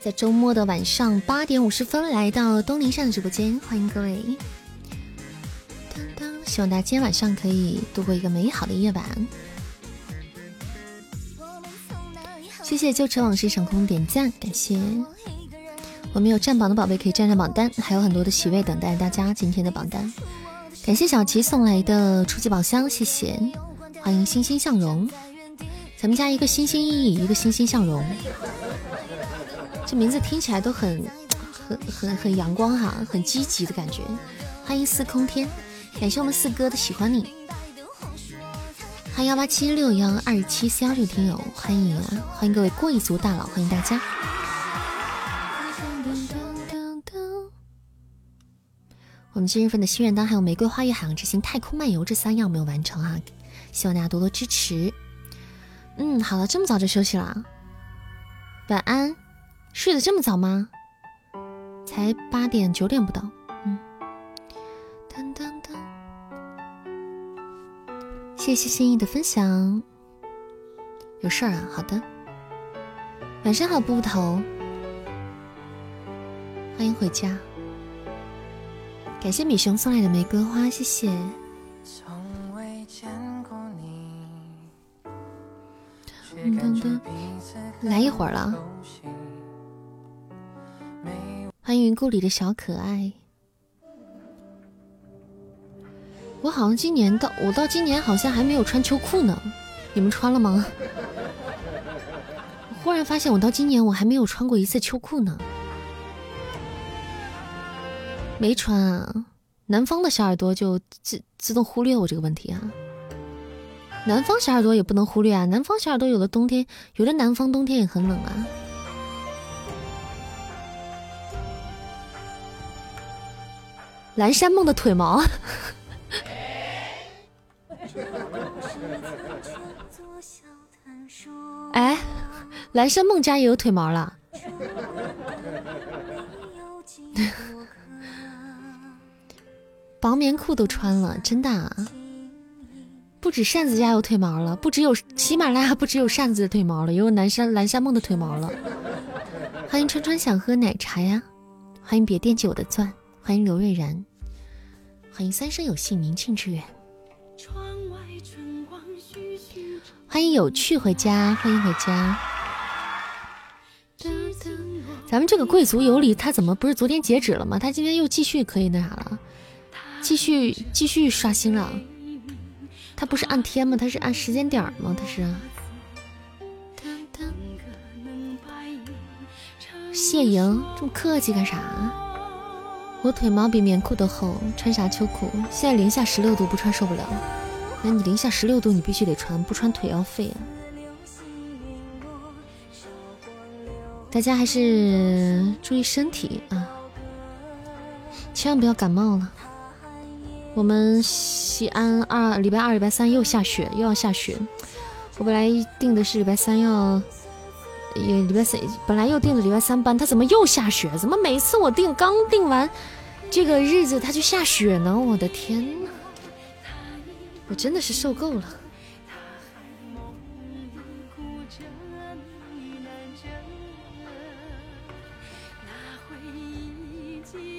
在周末的晚上八点五十分来到东林善的直播间，欢迎各位。希望大家今天晚上可以度过一个美好的夜晚。谢谢旧尘往事一场空点赞，感谢。我们有占榜的宝贝可以占占榜单，还有很多的席位等待大家今天的榜单。感谢小琪送来的初级宝箱，谢谢。欢迎欣欣向荣，咱们家一个欣欣意意，一个欣欣向荣，这名字听起来都很很很很阳光哈，很积极的感觉。欢迎四空天，感谢我们四哥的喜欢你。欢迎幺八七六幺二七四幺六听友，欢迎啊！欢迎各位贵族大佬，欢迎大家。我们今日份的心愿单还有玫瑰花语、海洋之心、太空漫游这三样没有完成啊，希望大家多多支持。嗯，好了，这么早就休息了，晚安。睡得这么早吗？才八点九点不到。嗯。当当当。谢谢心意的分享。有事儿啊？好的。晚上好，布布头。欢迎回家。感谢米熊送来的玫瑰花，谢谢。来一会儿了。欢迎云故里的小可爱。我好像今年到我到今年好像还没有穿秋裤呢，你们穿了吗？[LAUGHS] 忽然发现我到今年我还没有穿过一次秋裤呢。没穿啊，南方的小耳朵就自自动忽略我这个问题啊。南方小耳朵也不能忽略啊，南方小耳朵有的冬天，有的南方冬天也很冷啊。蓝山梦的腿毛，哎，蓝山梦家也有腿毛了。[LAUGHS] 薄棉裤都穿了，真的。不止扇子家有腿毛了，不只有喜马拉雅不只有扇子的腿毛了，也有南山蓝山梦的腿毛了。欢迎川川想喝奶茶呀！欢迎别惦记我的钻！欢迎刘瑞然！欢迎三生有幸，宁静致远！欢迎有趣回家！欢迎回家！咱们这个贵族有礼，他怎么不是昨天截止了吗？他今天又继续可以那啥了？继续继续刷新了，他不是按天吗？他是按时间点吗？他是。谢莹这么客气干啥？我腿毛比棉裤都厚，穿啥秋裤？现在零下十六度，不穿受不了。那你零下十六度，你必须得穿，不穿腿要废啊！大家还是注意身体啊，千万不要感冒了。我们西安二礼拜二、礼拜三又下雪，又要下雪。我本来定的是礼拜三要，也礼拜三本来又定的礼拜三班，他怎么又下雪？怎么每次我定刚定完这个日子他就下雪呢？我的天呐，我真的是受够了。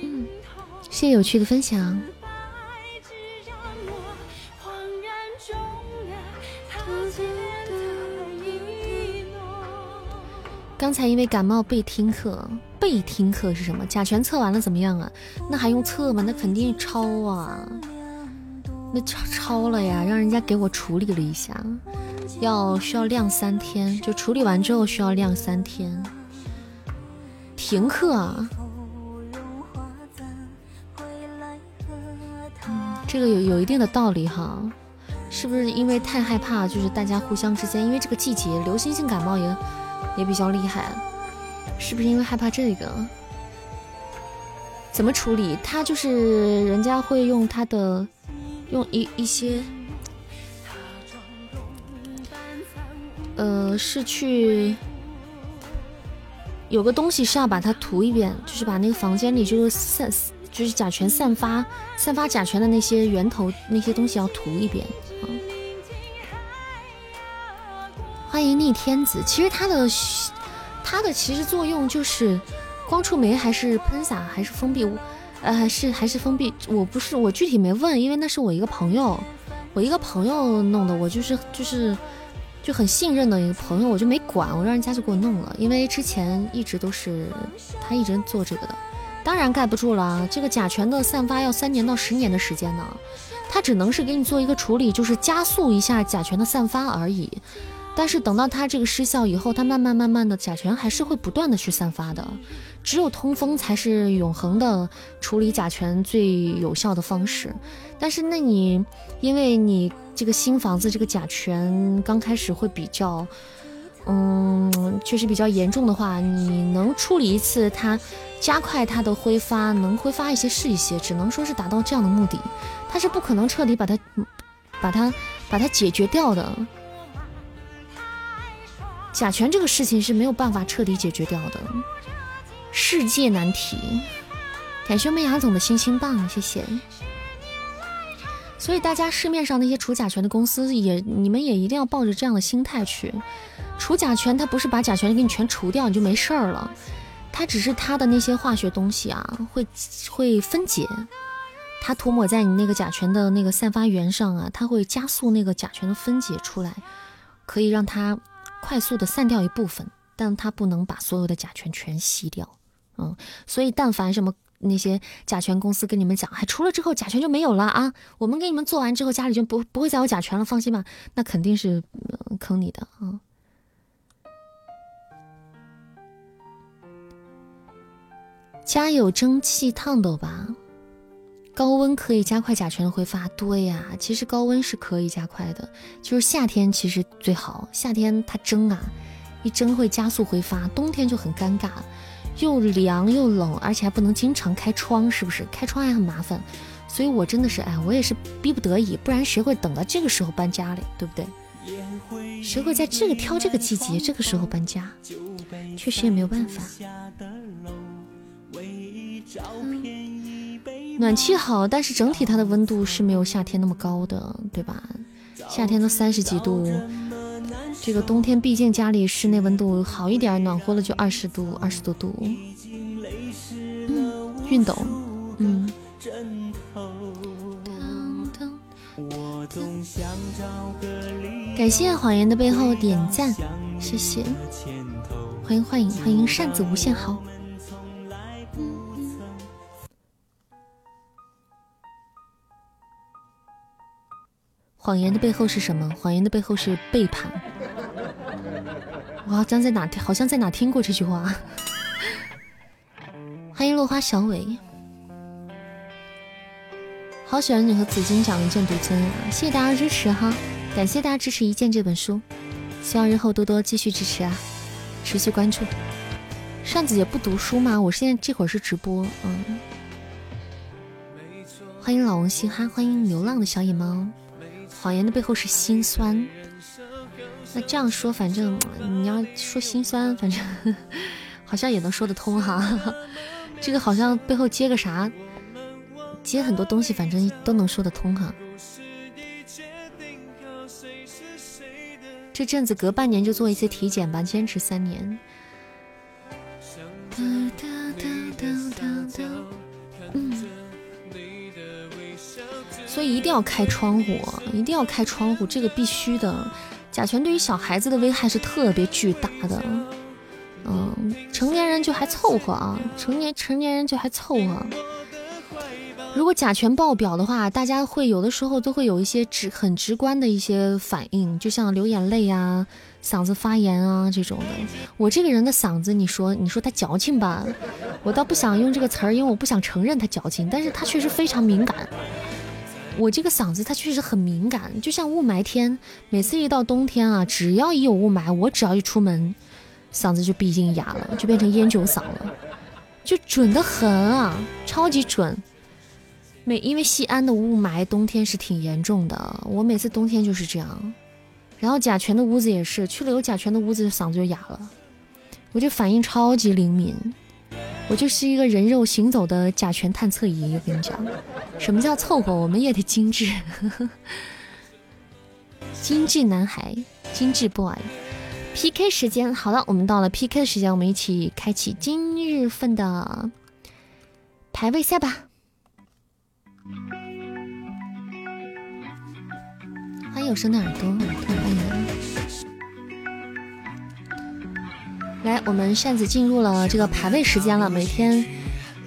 嗯，谢谢有趣的分享。刚才因为感冒被听课，被听课是什么？甲醛测完了怎么样啊？那还用测吗？那肯定抄啊，那抄抄了呀，让人家给我处理了一下，要需要晾三天，就处理完之后需要晾三天，停课啊。这个有有一定的道理哈，是不是因为太害怕？就是大家互相之间，因为这个季节流行性感冒也。也比较厉害，是不是因为害怕这个？怎么处理？他就是人家会用他的，用一一些，呃，是去有个东西是要把它涂一遍，就是把那个房间里就是散，就是甲醛散发、散发甲醛的那些源头那些东西要涂一遍啊。欢迎逆天子，其实它的它的其实作用就是光触媒还是喷洒还是封闭，呃是还是封闭，我不是我具体没问，因为那是我一个朋友，我一个朋友弄的，我就是就是就很信任的一个朋友，我就没管，我让人家就给我弄了，因为之前一直都是他一直做这个的，当然盖不住了，这个甲醛的散发要三年到十年的时间呢，它只能是给你做一个处理，就是加速一下甲醛的散发而已。但是等到它这个失效以后，它慢慢慢慢的甲醛还是会不断的去散发的。只有通风才是永恒的处理甲醛最有效的方式。但是那你因为你这个新房子这个甲醛刚开始会比较。嗯，确实比较严重的话，你能处理一次，它加快它的挥发，能挥发一些是一些，只能说是达到这样的目的，它是不可能彻底把它、把它、把它解决掉的。甲醛这个事情是没有办法彻底解决掉的，世界难题。感谢我们雅总的星星棒，谢谢。所以大家市面上那些除甲醛的公司也，你们也一定要抱着这样的心态去。除甲醛，它不是把甲醛给你全除掉，你就没事儿了。它只是它的那些化学东西啊，会会分解。它涂抹在你那个甲醛的那个散发源上啊，它会加速那个甲醛的分解出来，可以让它快速的散掉一部分，但它不能把所有的甲醛全吸掉。嗯，所以但凡什么那些甲醛公司跟你们讲，还除了之后甲醛就没有了啊，我们给你们做完之后家里就不不会再有甲醛了，放心吧，那肯定是坑你的啊。家有蒸汽烫斗吧？高温可以加快甲醛的挥发。对呀，其实高温是可以加快的，就是夏天其实最好。夏天它蒸啊，一蒸会加速挥发。冬天就很尴尬，又凉又冷，而且还不能经常开窗，是不是？开窗也很麻烦。所以我真的是，哎，我也是逼不得已，不然谁会等到这个时候搬家嘞？对不对？谁会在这个挑这个季节这个时候搬家？确实也没有办法。暖气好，但是整体它的温度是没有夏天那么高的，对吧？夏天都三十几度，这个冬天毕竟家里室内温度好一点，暖和了就二十度、二十多度。嗯，熨斗，嗯。感谢谎言的背后点赞，谢谢。欢迎欢迎欢迎扇子无限好。谎言的背后是什么？谎言的背后是背叛。我好像在哪听，好像在哪听过这句话。[LAUGHS] 欢迎落花小伟，好喜欢你和紫金讲一剑独尊啊！谢谢大家支持哈，感谢大家支持一剑这本书，希望日后多多继续支持啊，持续关注。扇子也不读书吗？我现在这会儿是直播，嗯。欢迎老王嘻哈，欢迎流浪的小野猫。谎言的背后是心酸，那这样说，反正你要说心酸，反正好像也能说得通哈。这个好像背后接个啥，接很多东西，反正都能说得通哈。这阵子隔半年就做一次体检吧，坚持三年。一定要开窗户，一定要开窗户，这个必须的。甲醛对于小孩子的危害是特别巨大的，嗯，成年人就还凑合啊，成年成年人就还凑合。如果甲醛爆表的话，大家会有的时候都会有一些直很直观的一些反应，就像流眼泪啊、嗓子发炎啊这种的。我这个人的嗓子，你说你说他矫情吧，我倒不想用这个词儿，因为我不想承认他矫情，但是他确实非常敏感。我这个嗓子它确实很敏感，就像雾霾天，每次一到冬天啊，只要一有雾霾，我只要一出门，嗓子就闭进哑了，就变成烟酒嗓了，就准的很啊，超级准。每因为西安的雾霾冬天是挺严重的，我每次冬天就是这样。然后甲醛的屋子也是，去了有甲醛的屋子，嗓子就哑了，我就反应超级灵敏。我就是一个人肉行走的甲醛探测仪，我跟你讲，什么叫凑合？我们也得精致，[LAUGHS] 精致男孩，精致 boy，PK 时间，好了，我们到了 PK 的时间，我们一起开启今日份的排位赛吧。欢迎有声的耳朵，欢迎。来，我们扇子进入了这个排位时间了。每天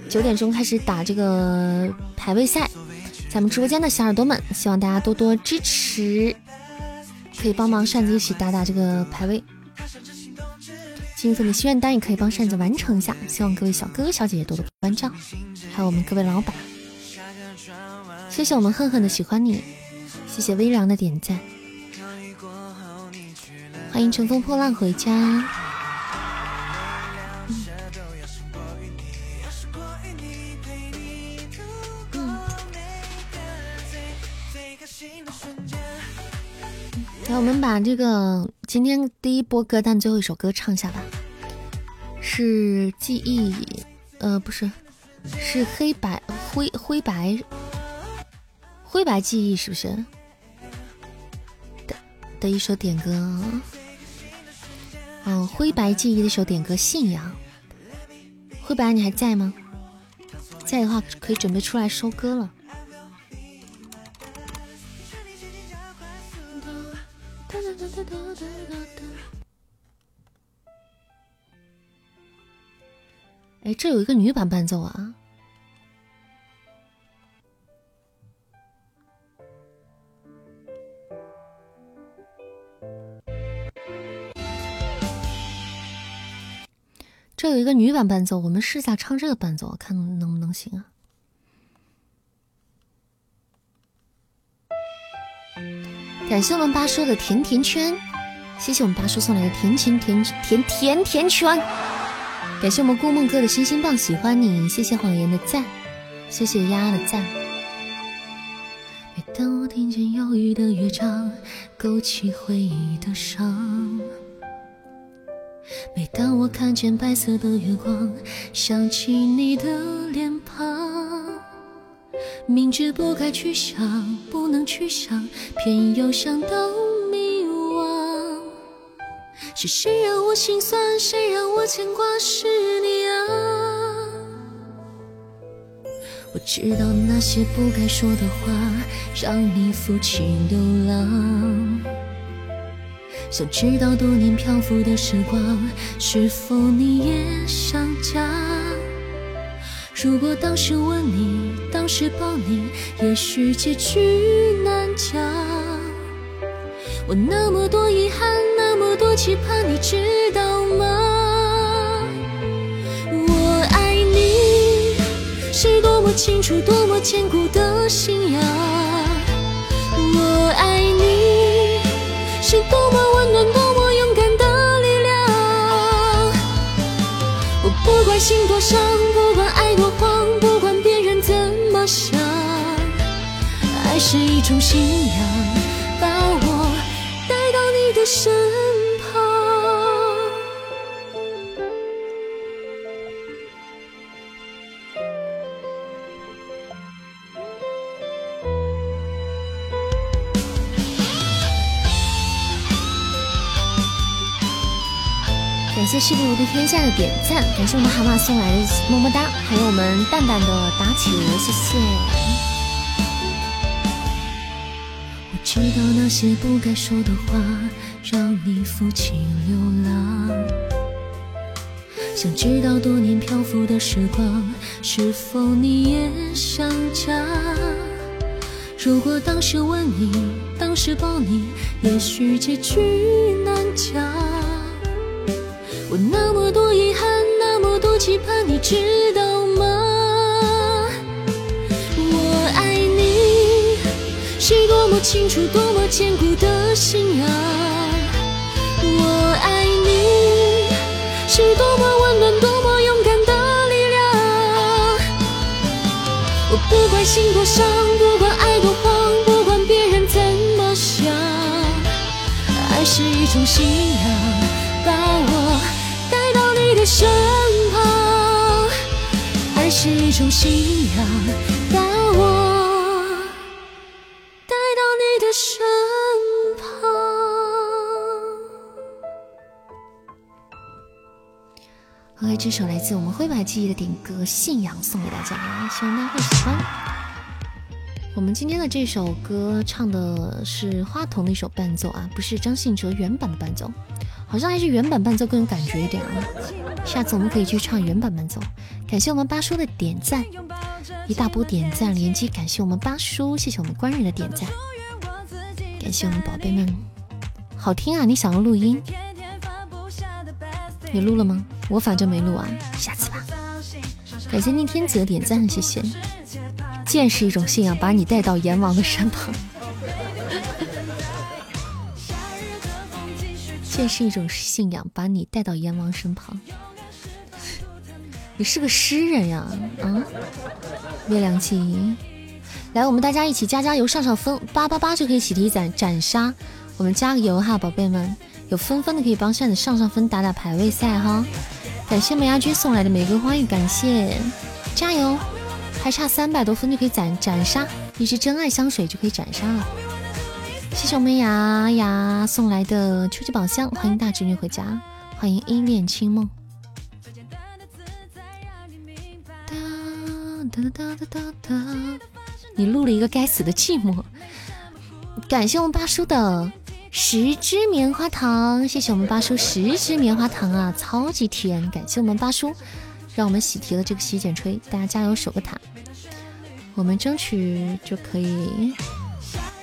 九点钟开始打这个排位赛，咱们直播间的小耳朵们，希望大家多多支持。可以帮忙扇子一起打打这个排位。金粉的心愿单也可以帮扇子完成一下，希望各位小哥哥小姐姐多多关照，还有我们各位老板，谢谢我们恨恨的喜欢你，谢谢微凉的点赞，欢迎乘风破浪回家。我们把这个今天第一波歌单最后一首歌唱一下吧，是记忆，呃，不是，是黑白灰灰白灰白记忆，是不是？的的一首点歌，嗯，灰白记忆的一首点歌《信仰》。灰白，你还在吗？在的话，可以准备出来收歌了。哎，这有一个女版伴奏啊！这有一个女版伴奏，我们试下唱这个伴奏，看能不能行啊？感谢我们八叔的甜甜圈，谢谢我们八叔送来的甜甜甜甜甜甜圈。感谢我们顾梦哥的星星棒，喜欢你。谢谢谎言的赞，谢谢丫的赞。每当我听见忧郁的乐章，勾起回忆的伤；每当我看见白色的月光，想起你的脸庞。明知不该去想，不能去想，偏又想到迷惘。是谁让我心酸？谁让我牵挂？是你啊！我知道那些不该说的话，让你负气流浪。想知道多年漂浮的时光，是否你也想家？如果当时吻你，当时抱你，也许结局难讲。我那么多遗憾，那么多期盼，你知道吗？我爱你，是多么清楚，多么坚固的信仰。我爱你，是多么温暖，多么勇敢的力量。我不管心多伤。是一种信仰，把我带到你的身旁。感谢世不无敌天下的点赞，感谢我们蛤蟆送来的么么哒，还有我们蛋蛋的打企鹅，谢谢。知道那些不该说的话，让你负气流浪。想知道多年漂浮的时光，是否你也想家？如果当时吻你，当时抱你，也许结局难讲。我那么多遗憾，那么多期盼，你知道清楚，多么坚固的信仰。我爱你，是多么温暖，多么勇敢的力量。我不管心多伤，不管爱多慌，不管别人怎么想，爱是一种信仰，把我带到你。的身旁，爱是一种信仰，这首来自我们灰白记忆的点歌《信仰》送给大家，希望大家会喜欢。我们今天的这首歌唱的是花童的一首伴奏啊，不是张信哲原版的伴奏。好像还是原版伴奏更有感觉一点啊！下次我们可以去唱原版伴奏。感谢我们八叔的点赞，一大波点赞连击！感谢我们八叔，谢谢我们官人的点赞，感谢我们宝贝们，好听啊！你想要录音？你录了吗？我反正没录完，下次吧。感谢逆天子的点赞，谢谢。剑是一种信仰，把你带到阎王的身旁。剑是一种信仰，把你带到阎王身旁。你是个诗人呀？啊？月亮记，来，我们大家一起加加油，上上分，八八八就可以起提斩斩杀。我们加个油哈，宝贝们，有分分的可以帮扇子上上分，打打排位赛哈。感谢梅亚君送来的玫瑰花语，感谢，加油！还差三百多分就可以斩斩杀一支真爱香水，就可以斩杀了。谢谢我们牙牙送来的初级宝箱，欢迎大侄女回家，欢迎依恋清梦。哒哒哒哒哒哒，你录了一个该死的寂寞。感谢我们八叔的十支棉花糖，谢谢我们八叔十支棉花糖啊，超级甜！感谢我们八叔，让我们喜提了这个洗剪吹，大家加油守个塔，我们争取就可以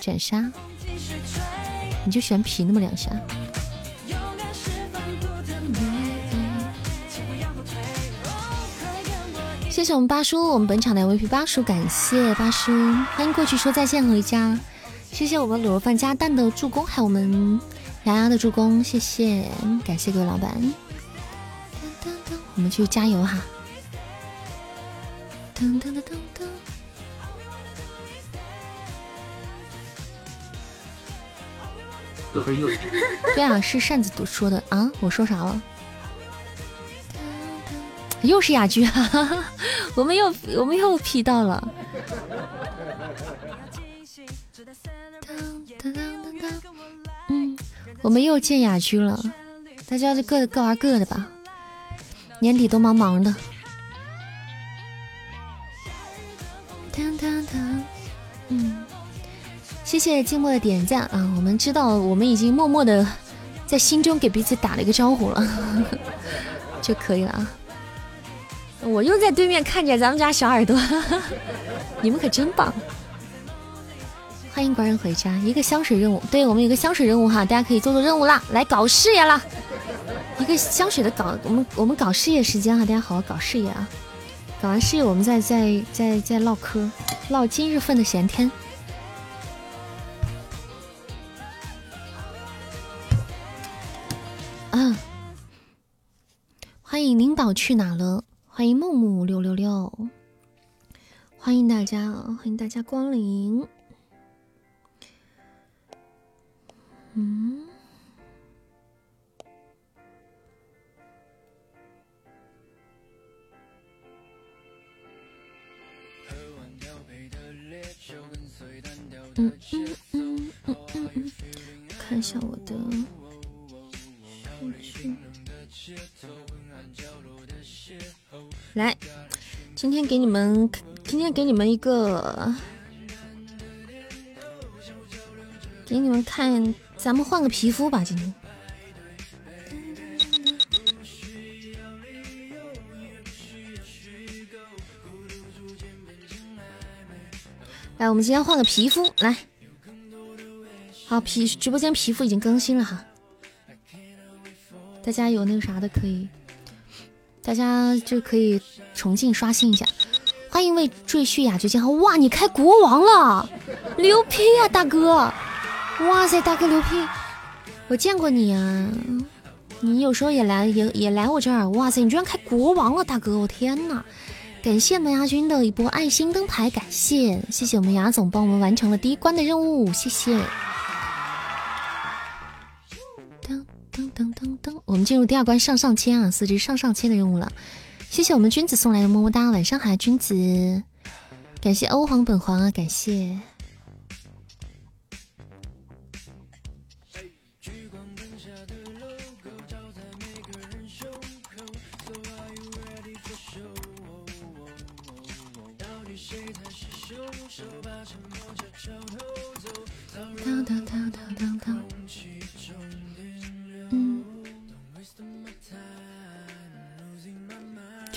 斩杀。你就选皮那么两下。谢谢我们八叔，我们本场的 MVP 八叔，感谢八叔，欢迎过去说再见回家。谢谢我们卤肉饭加蛋的助攻，还有我们牙牙的助攻，谢谢，感谢各位老板。我们去加油哈！噔噔噔噔噔。对啊，是扇子说的啊，我说啥了？又是雅居，我们又我们又 P 到了。当当当当嗯，我们又见雅居了，大家就各各玩各的吧，年底都忙忙的。嗯。谢谢静默的点赞啊！我们知道，我们已经默默的在心中给彼此打了一个招呼了，[LAUGHS] 就可以了啊！我又在对面看见咱们家小耳朵，[LAUGHS] 你们可真棒！欢迎官人回家，一个香水任务，对我们有个香水任务哈，大家可以做做任务啦，来搞事业啦！一个香水的搞，我们我们搞事业时间哈，大家好好搞事业啊！搞完事业，我们再再再再唠嗑，唠今日份的闲天。啊！欢迎领导去哪了？欢迎木木六六六，欢迎大家，欢迎大家光临。嗯。嗯嗯嗯嗯嗯，看一下我的。来，今天给你们，今天给你们一个，给你们看，咱们换个皮肤吧，今天。来，我们今天换个皮肤，来，好皮直播间皮肤已经更新了哈。大家有那个啥的可以，大家就可以重进刷新一下。欢迎为赘婿雅居建好，哇，你开国王了，牛批呀，大哥！哇塞，大哥牛批！我见过你啊，你有时候也来也也来我这儿。哇塞，你居然开国王了，大哥！我天呐！感谢萌芽君的一波爱心灯牌，感谢谢谢我们牙总帮我们完成了第一关的任务，谢谢。噔噔噔噔噔，我们进入第二关上上签啊，四只上上签的任务了。谢谢我们君子送来的么么哒，晚上好，君子。感谢欧皇本皇啊，感谢。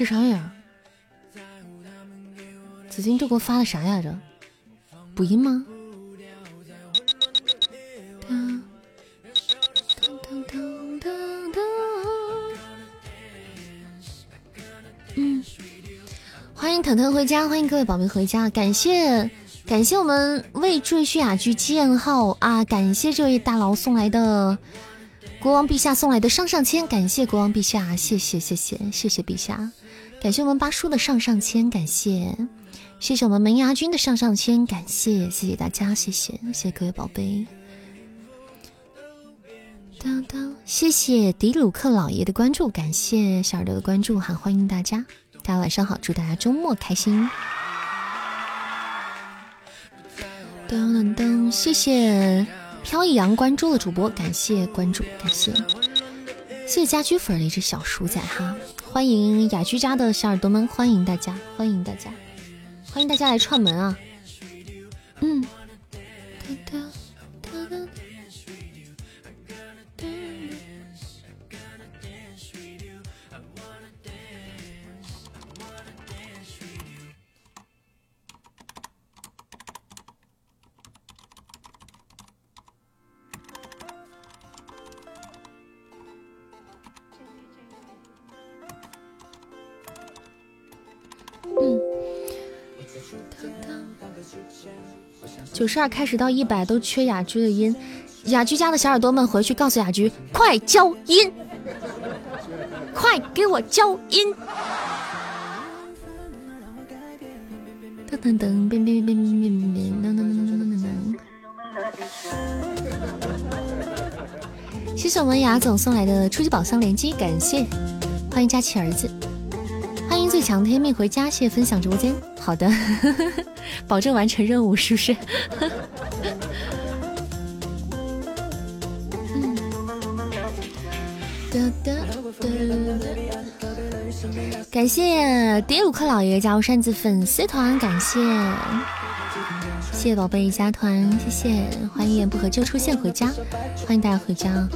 这啥呀？紫金这给我发的啥呀？这补音吗？欢迎腾腾回家，欢迎各位宝贝回家。感谢感谢我们未赘婿雅居建号啊，感谢这位大佬送来的国王陛下送来的上上签，感谢国王陛下，谢谢谢谢谢谢陛下。感谢我们八叔的上上签，感谢谢谢我们门牙君的上上签，感谢谢谢大家，谢谢谢谢各位宝贝。当当，谢谢迪鲁克老爷的关注，感谢小耳朵的关注哈，欢迎大家，大家晚上好，祝大家周末开心。噔噔噔，谢谢飘逸阳关注的主播，感谢关注，感谢，谢谢家居粉的一只小鼠仔哈，欢迎雅居家的小耳朵们，欢迎大家，欢迎大家，欢迎大家来串门啊，嗯。九十二开始到一百都缺雅居的音，雅居家的小耳朵们回去告诉雅居，快交音，快给我交音。噔噔噔，变变变变变变，噔噔噔噔噔噔噔。谢谢我们雅总送来的初级宝箱连击，感谢，欢迎佳琪儿子，最强天命回家，谢谢分享直播间，好的。[LAUGHS] 保证完成任务，是不是？[LAUGHS] 感谢迪鲁克老爷加入扇子粉丝团，感谢谢谢宝贝加团，谢谢欢迎一言不合就出现回家，欢迎大家回家，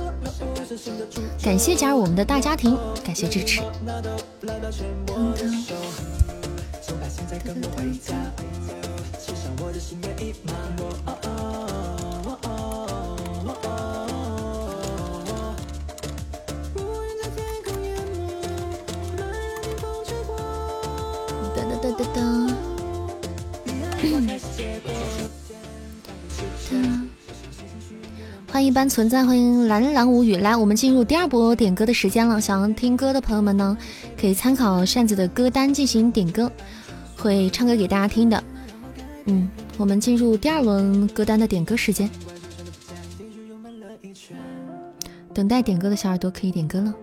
感谢加入我们的大家庭，感谢支持。噔噔噔噔噔！欢迎一般存在，欢迎蓝蓝无语。来，我们进入第二波点歌的时间了。想要听歌的朋友们呢，可以参考扇子的歌单进行点歌，会唱歌给大家听的。嗯，我们进入第二轮歌单的点歌时间。等待点歌的小耳朵可以点歌了。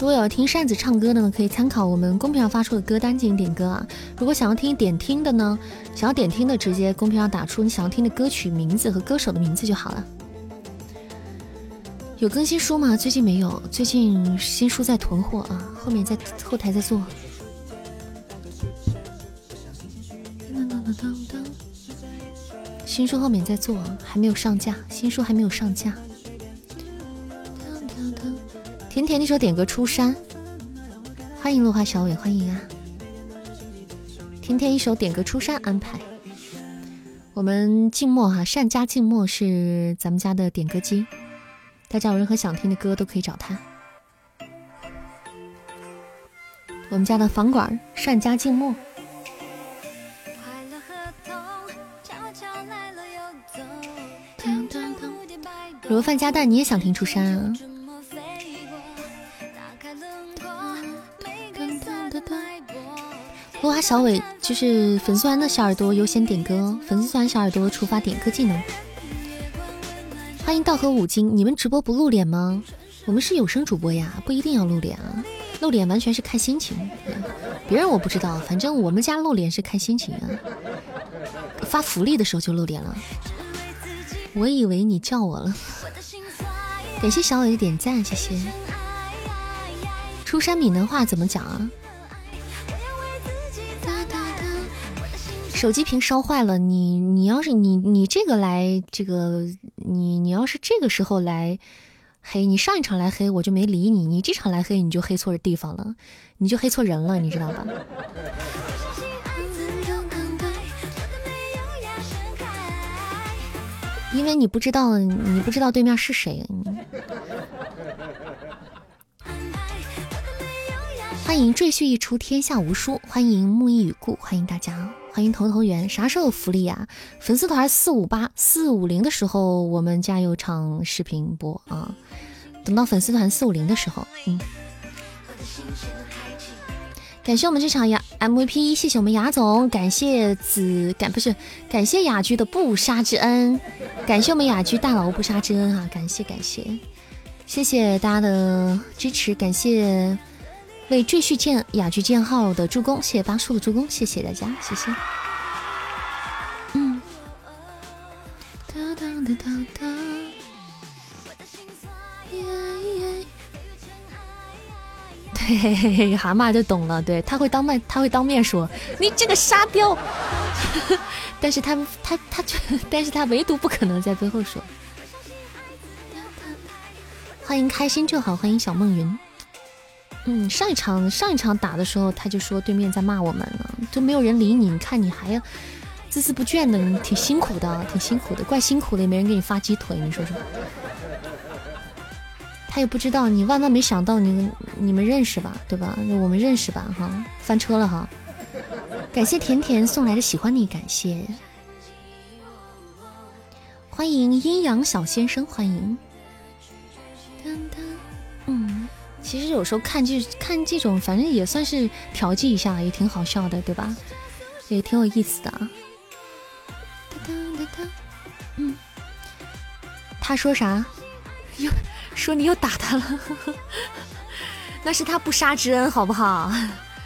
如果有听扇子唱歌的呢，可以参考我们公屏上发出的歌单进行点歌啊。如果想要听点听的呢，想要点听的直接公屏上打出你想要听的歌曲名字和歌手的名字就好了。有更新书吗？最近没有，最近新书在囤货啊，后面在后台在做。新书后面在做，还没有上架，新书还没有上架。甜甜那首点歌出山，欢迎落花小尾，欢迎啊！甜甜一首点歌出山安排，我们静默哈，善家静默是咱们家的点歌机，大家有任何想听的歌都可以找他。我们家的房管善家静默。如饭加蛋，你也想听出山啊？落花小尾就是粉丝团的小耳朵优先点歌，粉丝团小耳朵触发点歌技能。欢迎道和五金，你们直播不露脸吗？我们是有声主播呀，不一定要露脸啊，露脸完全是看心情。别人我不知道，反正我们家露脸是看心情啊。发福利的时候就露脸了。我以为你叫我了，感谢小伟的点赞，谢谢。出山闽南话怎么讲啊？手机屏烧坏了，你你要是你你这个来这个你你要是这个时候来黑，你上一场来黑我就没理你，你这场来黑你就黑错地方了，你就黑错人了，你知道吧？因为你不知道你不知道对面是谁。欢迎赘婿一出天下无书，欢迎木易雨故，欢迎大家，欢迎头头圆。啥时候有福利呀？粉丝团四五八四五零的时候，我们家有场视频播啊。等到粉丝团四五零的时候，嗯。感谢我们这场雅 MVP，谢谢我们雅总，感谢子感不是感谢雅居的不杀之恩，感谢我们雅居大佬不杀之恩啊，感谢感谢，谢谢大家的支持，感谢为赘婿建雅居建号的助攻，谢谢八叔的助攻，谢谢大家，谢谢。嗯。嘿嘿嘿嘿，蛤蟆就懂了，对他会当面，他会当面说你这个沙雕，[LAUGHS] 但是他他他，[LAUGHS] 但是他唯独不可能在背后说。欢迎开心就好，欢迎小梦云。嗯，上一场上一场打的时候，他就说对面在骂我们呢，都没有人理你，你看你还要孜孜不倦的，你挺辛苦的，挺辛苦的，怪辛苦的，也没人给你发鸡腿，你说说。他也不知道，你万万没想到，你你们认识吧，对吧？我们认识吧，哈，翻车了哈。感谢甜甜送来的喜欢你，感谢。欢迎阴阳小先生，欢迎。其实有时候看这看这种，反正也算是调剂一下，也挺好笑的，对吧？也挺有意思的。嗯，他说啥？又。说你又打他了，[LAUGHS] 那是他不杀之恩，好不好？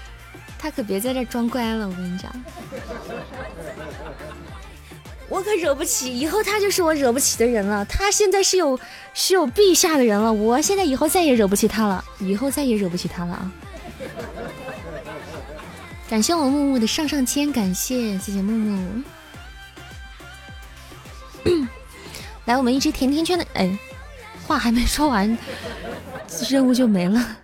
[LAUGHS] 他可别在这装乖了，我跟你讲，我可惹不起，以后他就是我惹不起的人了。他现在是有是有陛下的人了，我现在以后再也惹不起他了，以后再也惹不起他了啊！感谢我木木的上上签，感谢谢谢木木。[COUGHS] 来，我们一只甜甜圈的，哎。话还没说完，任务就没了。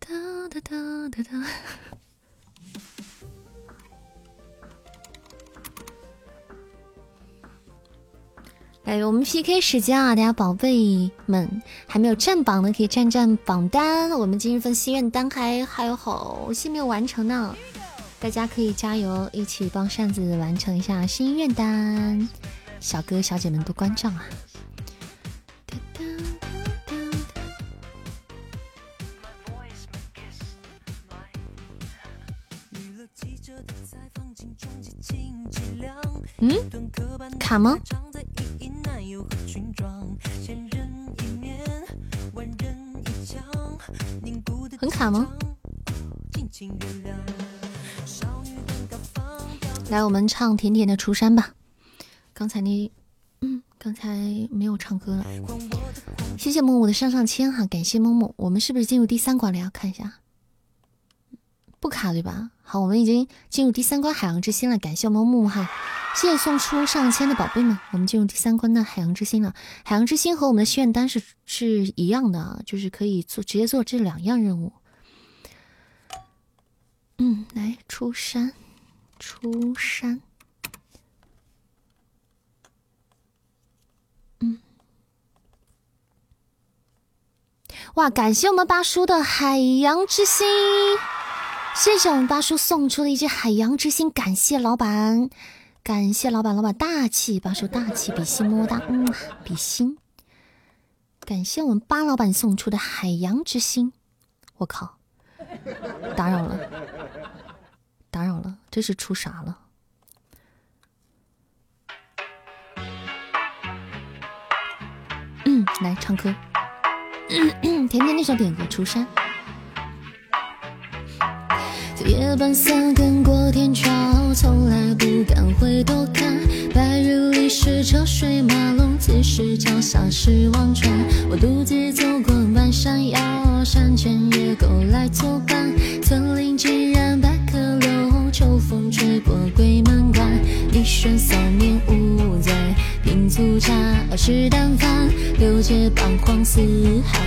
哒哒哒哒哒。哎，我们 PK 时间啊，大家宝贝们还没有占榜的可以占占榜单。我们今日份心愿单还还有好些没有完成呢，大家可以加油，一起帮扇子完成一下心愿单。小哥小姐们多关照啊！嗯，卡吗？很卡吗？来，我们唱甜甜的《出山》吧。刚才那，嗯，刚才没有唱歌了。谢谢木木的上上签哈，感谢木木。我们是不是进入第三关了？呀看一下，不卡对吧？好，我们已经进入第三关海洋之心了。感谢我们木木哈，谢谢送出上千的宝贝们。我们进入第三关的海洋之心了。海洋之心和我们的心愿单是是一样的，就是可以做直接做这两样任务。嗯，来出山，出山。嗯哇！感谢我们八叔的海洋之心，谢谢我们八叔送出的一只海洋之心，感谢老板，感谢老板，老板大气，八叔大气，比心么么哒，嗯，比心。感谢我们八老板送出的海洋之心，我靠，打扰了，打扰了，这是出啥了？嗯，来唱歌。[COUGHS] 甜甜那首点歌出山。夜半三更过天桥，从来不敢回头看。白日里是车水马龙，此时脚下是忘川。我独自走过半山腰，山前野狗来作伴。森林寂然百舸流，秋风吹过鬼门关。一瞬扫面无在。品粗茶，食淡饭，六界彷徨四海，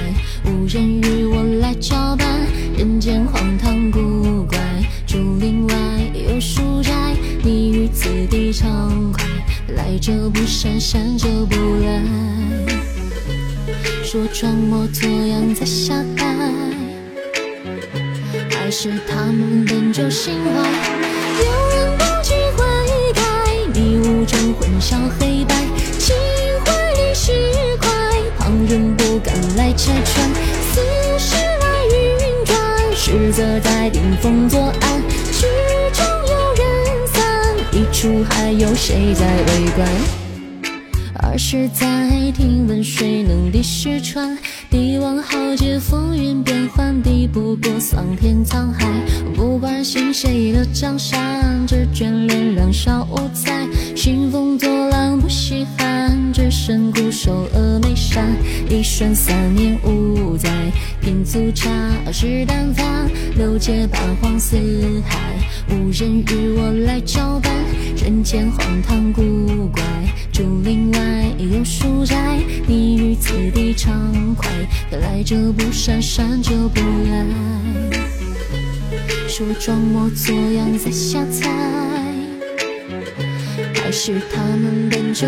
敌是他们本就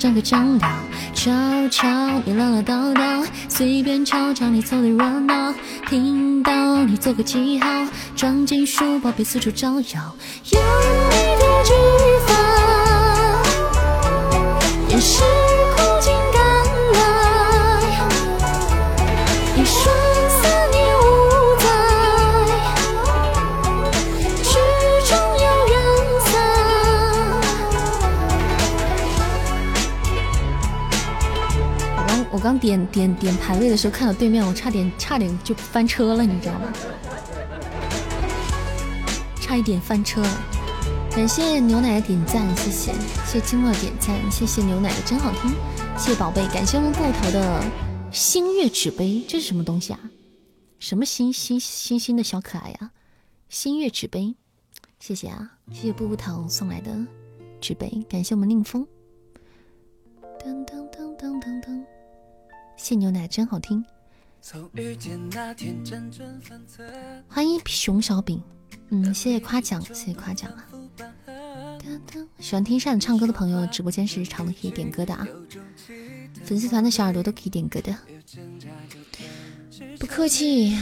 生蚝要张口讲道。悄悄，你唠唠叨叨，随便吵吵，你凑的热闹。听到你做个记号，装进书包，别四处招摇。点点点排位的时候，看到对面，我差点差点就翻车了，你知道吗？差一点翻车了。感谢牛奶的点赞，谢谢，谢谢金乐点赞，谢谢牛奶的真好听，谢谢宝贝，感谢我们布头的星月纸杯，这是什么东西啊？什么星星星星的小可爱呀？星月纸杯，谢谢啊，谢谢布布头送来的纸杯，感谢我们令风。噔噔噔噔噔噔。谢牛奶真好听，欢迎熊小饼，嗯，谢谢夸奖，谢谢夸奖啊！喜欢听扇子唱歌的朋友，直播间是常的可以点歌的啊，粉丝团的小耳朵都可以点歌的，不客气。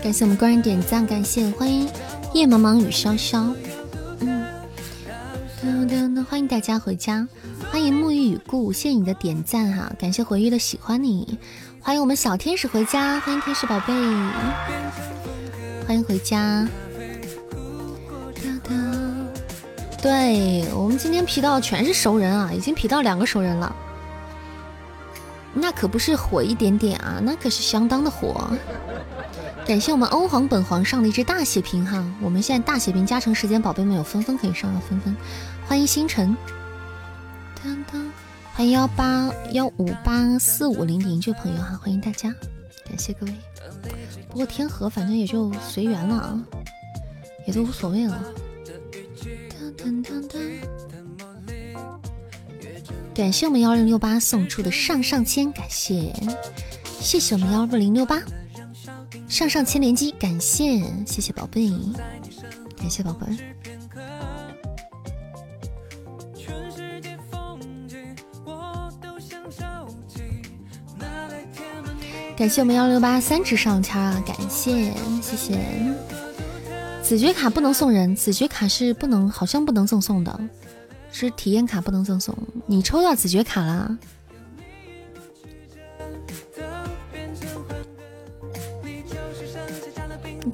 感谢我们官人点赞，感谢欢迎夜茫茫雨潇潇，欢迎大家回家，欢迎沐浴雨故，谢谢你的点赞哈，感谢回忆的喜欢你，欢迎我们小天使回家，欢迎天使宝贝，欢迎回家，对我们今天皮到全是熟人啊，已经皮到两个熟人了，那可不是火一点点啊，那可是相当的火。感谢我们欧皇本皇上的一只大血瓶哈，我们现在大血瓶加成时间，宝贝们有分分可以上啊，分分。欢迎星辰，欢迎幺八幺五八四五零零这位朋友哈，欢迎大家，感谢各位。不过天河反正也就随缘了啊，也都无所谓了。感谢我们幺零六八送出的上上签，感谢，谢谢我们幺二零六八。上上签连击，感谢谢谢宝贝，感谢宝贝。感谢我们幺六八三只上签啊，感谢谢谢。子爵卡不能送人，子爵卡是不能，好像不能赠送的，是体验卡不能赠送。你抽到子爵卡了。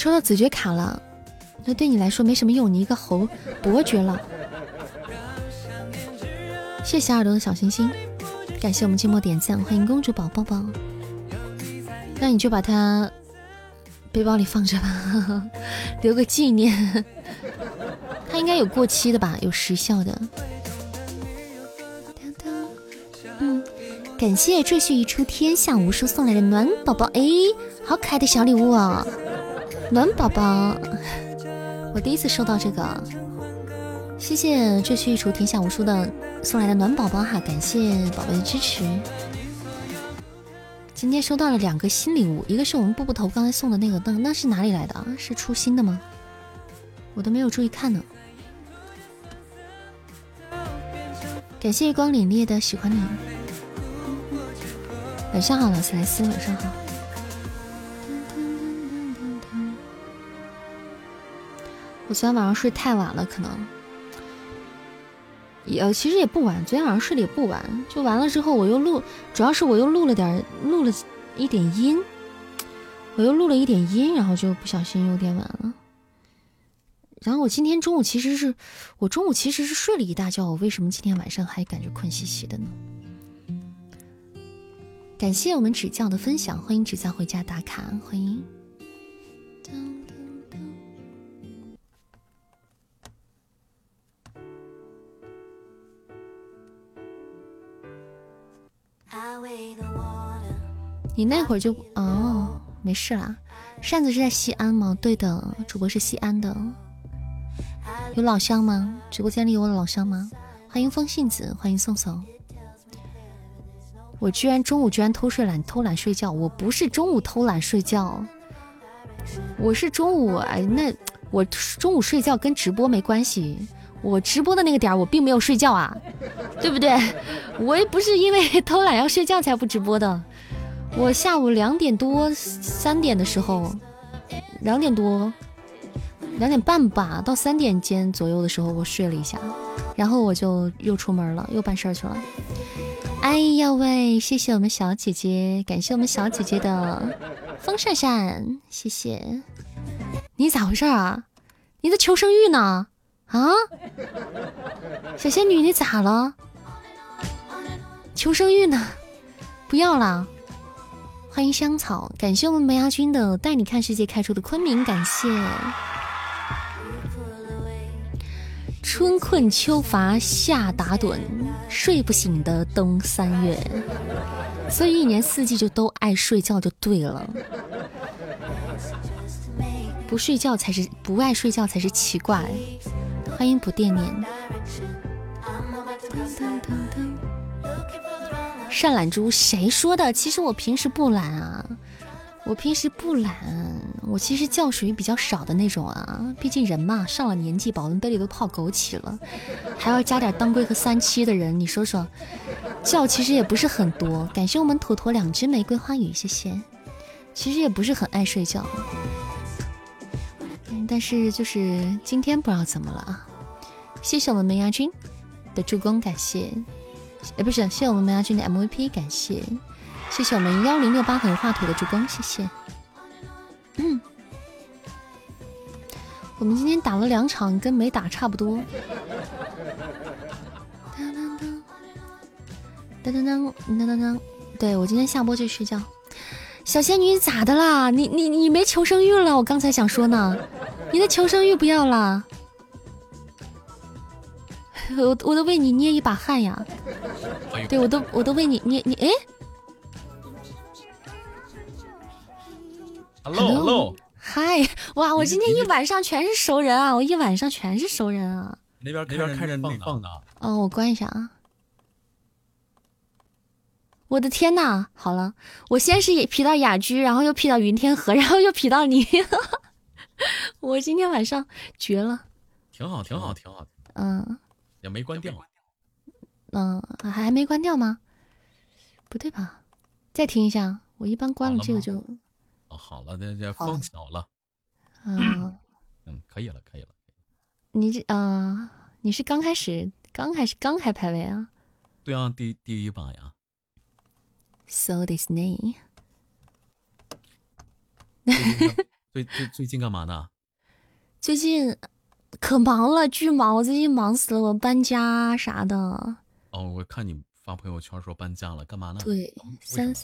抽到子爵卡了，那对你来说没什么用，你一个猴伯爵了。谢谢小耳朵的小心心，感谢我们寂寞点赞，欢迎公主宝宝宝。那你就把它背包里放着吧，[LAUGHS] 留个纪念。它应该有过期的吧，有时效的。嗯，感谢赘婿一出天下无双送来的暖宝宝，哎，好可爱的小礼物啊！暖宝宝，我第一次收到这个，谢谢赘婿一厨天下无双的。送来的暖宝宝哈，感谢宝贝的支持。今天收到了两个新礼物，一个是我们步步头刚才送的那个灯，那是哪里来的？是出新的吗？我都没有注意看呢。感谢光凛冽的喜欢你。晚上好，劳斯莱斯，晚上好。我昨天晚上睡太晚了，可能。也其实也不晚，昨天晚上睡得也不晚，就完了之后我又录，主要是我又录了点，录了一点音，我又录了一点音，然后就不小心有点晚了。然后我今天中午其实是我中午其实是睡了一大觉，我为什么今天晚上还感觉困兮兮的呢？感谢我们指教的分享，欢迎指教回家打卡，欢迎。你那会儿就哦，没事啦。扇子是在西安吗？对的，主播是西安的。有老乡吗？直播间里有老乡吗？欢迎风信子，欢迎宋宋。我居然中午居然偷睡懒，偷懒睡觉。我不是中午偷懒睡觉，我是中午哎，那我中午睡觉跟直播没关系。我直播的那个点儿，我并没有睡觉啊，[LAUGHS] 对不对？我也不是因为 [LAUGHS] 偷懒要睡觉才不直播的。我下午两点多、三点的时候，两点多、两点半吧，到三点间左右的时候，我睡了一下，然后我就又出门了，又办事儿去了。哎呀喂，谢谢我们小姐姐，感谢我们小姐姐的风扇扇，谢谢。你咋回事啊？你的求生欲呢？啊，小仙女，你咋了？求生欲呢？不要了。欢迎香草，感谢我们梅亚军的带你看世界开出的昆明，感谢。春困秋乏夏打盹，睡不醒的冬三月，所以一年四季就都爱睡觉就对了。不睡觉才是不爱睡觉才是奇怪。欢迎不惦念。善懒猪，谁说的？其实我平时不懒啊，我平时不懒，我其实觉属于比较少的那种啊。毕竟人嘛，上了年纪，保温杯里都泡枸杞了，还要加点当归和三七的人，你说说，觉其实也不是很多。感谢我们妥妥两只玫瑰花语，谢谢。其实也不是很爱睡觉，但是就是今天不知道怎么了啊。谢谢我们梅亚军的助攻，感谢。哎，不是，谢谢我们梅亚军的 MVP，感谢，谢谢我们幺零六八很画腿的助攻，谢谢。嗯，我们今天打了两场，跟没打差不多。当当当当当当当，对我今天下播就睡觉。小仙女咋的啦？你你你没求生欲了？我刚才想说呢，你的求生欲不要了。我我都为你捏一把汗呀，对我都我都为你捏你哎，hello hello，嗨，哇，我今天一晚上全是熟人啊，我一晚上全是熟人啊。那边那边开着放的，哦，我关一下啊。我的天呐，好了，我先是 P 到雅居，然后又 P 到云天河，然后又 P 到你，[LAUGHS] 我今天晚上绝了。挺好，挺好，挺好。嗯。也没关掉，嗯，还还没关掉吗？不对吧？再听一下，我一般关了这个就，哦，好了，这这放小了，嗯，嗯，可以了，可以了。你这啊，你是刚开始，刚开始刚开排位啊？对啊，第第一把呀。So this name，最最最近干嘛呢？最近可忙了，巨忙，我最近忙死了，我搬家啥的。哦，我看你发朋友圈说搬家了，干嘛呢？对，三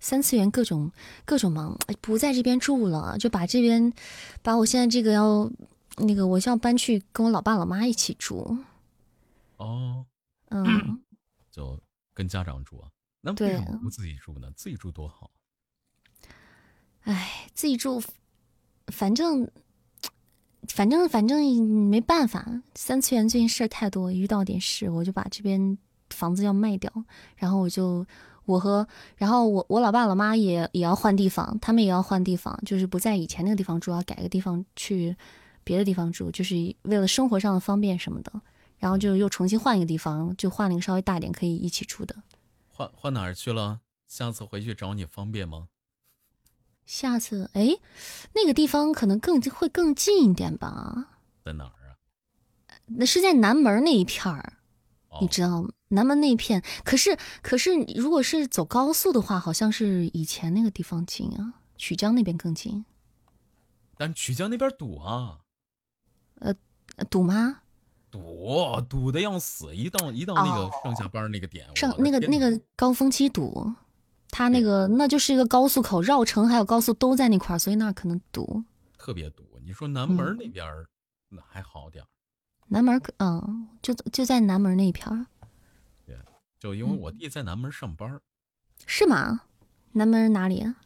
三次元各种各种忙，哎不在这边住了，就把这边把我现在这个要那个我是要搬去跟我老爸老妈一起住。哦，嗯，[CLEARS THROAT] 就跟家长住啊？那为什么不自己住呢？自己住多好。哎，自己住，反正反正反正没办法，三次元最近事儿太多，遇到点事我就把这边房子要卖掉，然后我就我和然后我我老爸老妈也也要换地方，他们也要换地方，就是不在以前那个地方住，要改个地方去别的地方住，就是为了生活上的方便什么的。然后就又重新换一个地方，就换了一个稍微大点可以一起住的。换换哪儿去了？下次回去找你方便吗？下次哎，那个地方可能更会更近一点吧。在哪儿啊？那是在南门那一片儿，哦你知道吗？南门那一片，可是可是如果是走高速的话，好像是以前那个地方近啊，曲江那边更近。但曲江那边堵啊，呃堵吗？堵堵的要死！一到一到那个上下班那个点，上那个那个高峰期堵，它那个那就是一个高速口，绕城还有高速都在那块儿，所以那儿可能堵。特别堵。你说南门嗯那边儿那还好点儿，南门可嗯，就就在南门那一片儿，对就因为我弟在南门上班儿，是吗？南门哪里啊？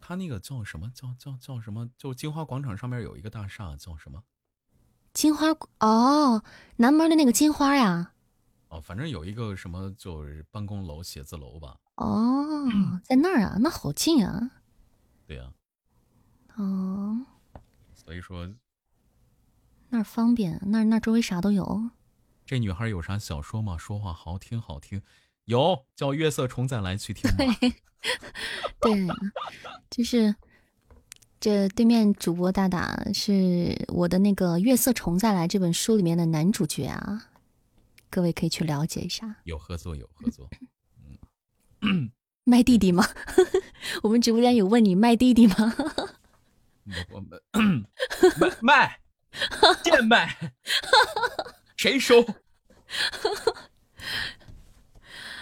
他那个叫什么叫叫叫什么？就金花广场上面有一个大厦叫什么？金花哦，南门的那个金花呀。哦，反正有一个什么就是办公楼、写字楼吧。哦，[CLEARS THROAT] 在那儿啊，那好近啊。对呀、哦，所以说那儿方便，那儿那儿周围啥都有。这女孩有啥小说吗？说话好听好听，有叫月色重再来去听吧。[LAUGHS] 对，就是这对面主播大大是我的那个《月色重再来》这本书里面的男主角啊，各位可以去了解一下。有合作有合作，嗯卖弟弟吗？[LAUGHS] 我们直播间有问你卖弟弟吗？我我们卖卖贱卖，谁收？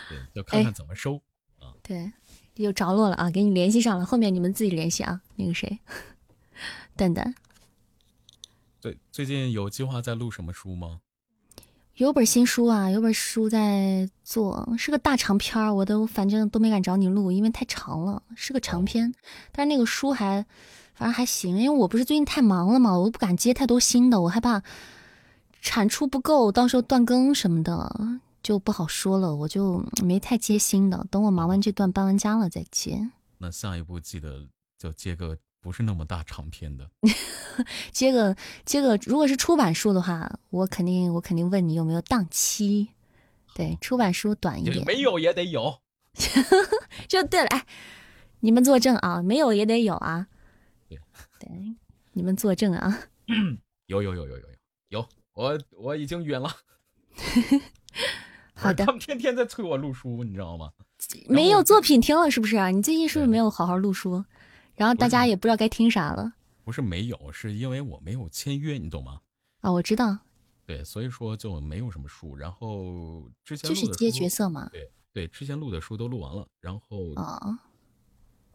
对，就看看怎么收啊。对，有着落了啊，给你联系上了，后面你们自己联系啊。那个谁，蛋蛋对，最近有计划在录什么书吗？有本新书啊，有本书在做，是个大长篇儿，我都反正都没敢找你录，因为太长了，是个长篇。但是那个书还反正还行，因为我不是最近太忙了嘛，我不敢接太多新的，我害怕产出不够，到时候断更什么的就不好说了，我就没太接新的。等我忙完这段搬完家了再接，那下一步记得就接个不是那么大长篇的。[LAUGHS] 接个接个，如果是出版书的话，我肯定我肯定问你有没有档期。对，出版书短一点，没有也得有。[LAUGHS] 就对了，哎，你们作证啊，没有也得有啊。对对，你们作证啊。有有有有有有有，我我已经晕了。好的他们天天在催我录书，你知道吗？没有作品听了是不是啊？你最近是不是没有好好录书？然后大家也不知道该听啥了不是没有，是因为我没有签约，你懂吗？啊？我知道，对，所以说就没有什么书。然后之前就是接角色嘛。对对，之前录的书都录完了，然后啊，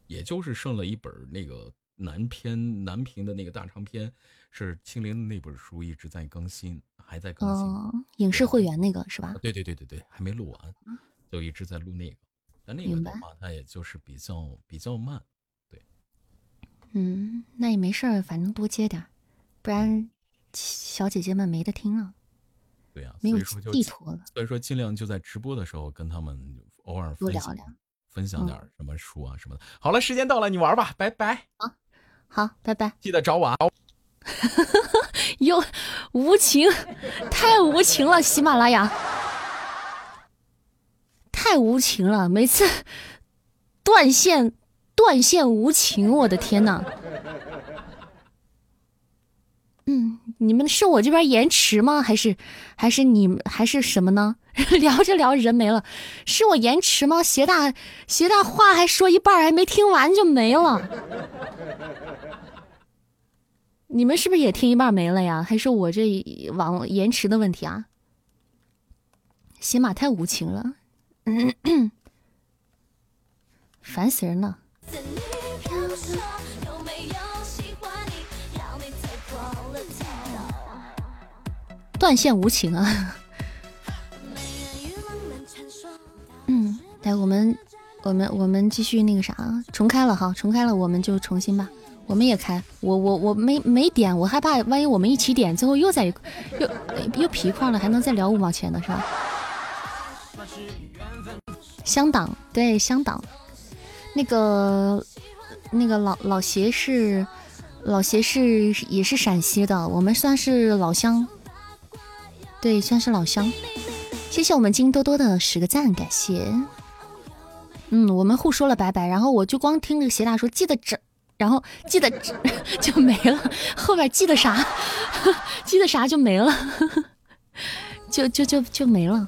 也就是剩了一本那个南篇南平的那个大长篇，是青林的那本书一直在更新，还在更新。哦，影视会员那个是吧啊？对对对对对，还没录完，就一直在录那个。但那个的话，它也就是比较比较慢。嗯，那也没事儿，反正多接点儿，不然小姐姐们没得听了，对呀、没有所以说就寄托了。所以说尽量就在直播的时候跟他们偶尔多聊聊分享嗯点什么书啊什么的。好了，时间到了，你玩吧，拜拜，好，拜拜。记得找我啊。[LAUGHS] 又无情，太无情了！喜马拉雅太无情了，每次断线断线无情，我的天呐！嗯，你们是我这边延迟吗？还是还是你们还是什么呢？[LAUGHS] 聊着聊着人没了，是我延迟吗？邪大邪大话还说一半还没听完就没了。你们是不是也听一半没了呀？还是我这网延迟的问题啊？喜马太无情了，[COUGHS] 烦死人了。断线无情啊！嗯，来，我们，我们，我们继续那个啥，重开了哈，重开了，我们就重新吧。我们也开，我我我没没点，我害怕万一我们一起点，最后又在又又皮一块了，还能再聊五毛钱呢，是吧？香党对香党，那个那个老老邪是老邪是也是陕西的，我们算是老乡。对，算是老乡。谢谢我们金多多的十个赞，感谢。嗯，我们互说了拜拜，然后我就光听那个邪大说记得这，然后记得 [LAUGHS] 就没了。后边记得啥？[LAUGHS] 记得啥就没了，[LAUGHS] 就就就就没了。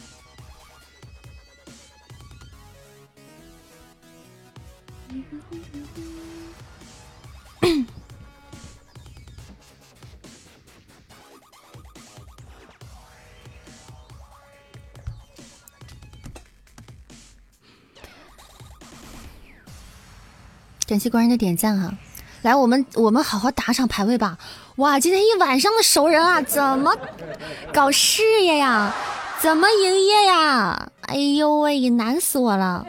[COUGHS] 感谢官人的点赞哈。来，我们我们好好打场排位吧！哇，今天一晚上的熟人啊，怎么搞事业呀？怎么营业呀？哎呦喂，难死我了！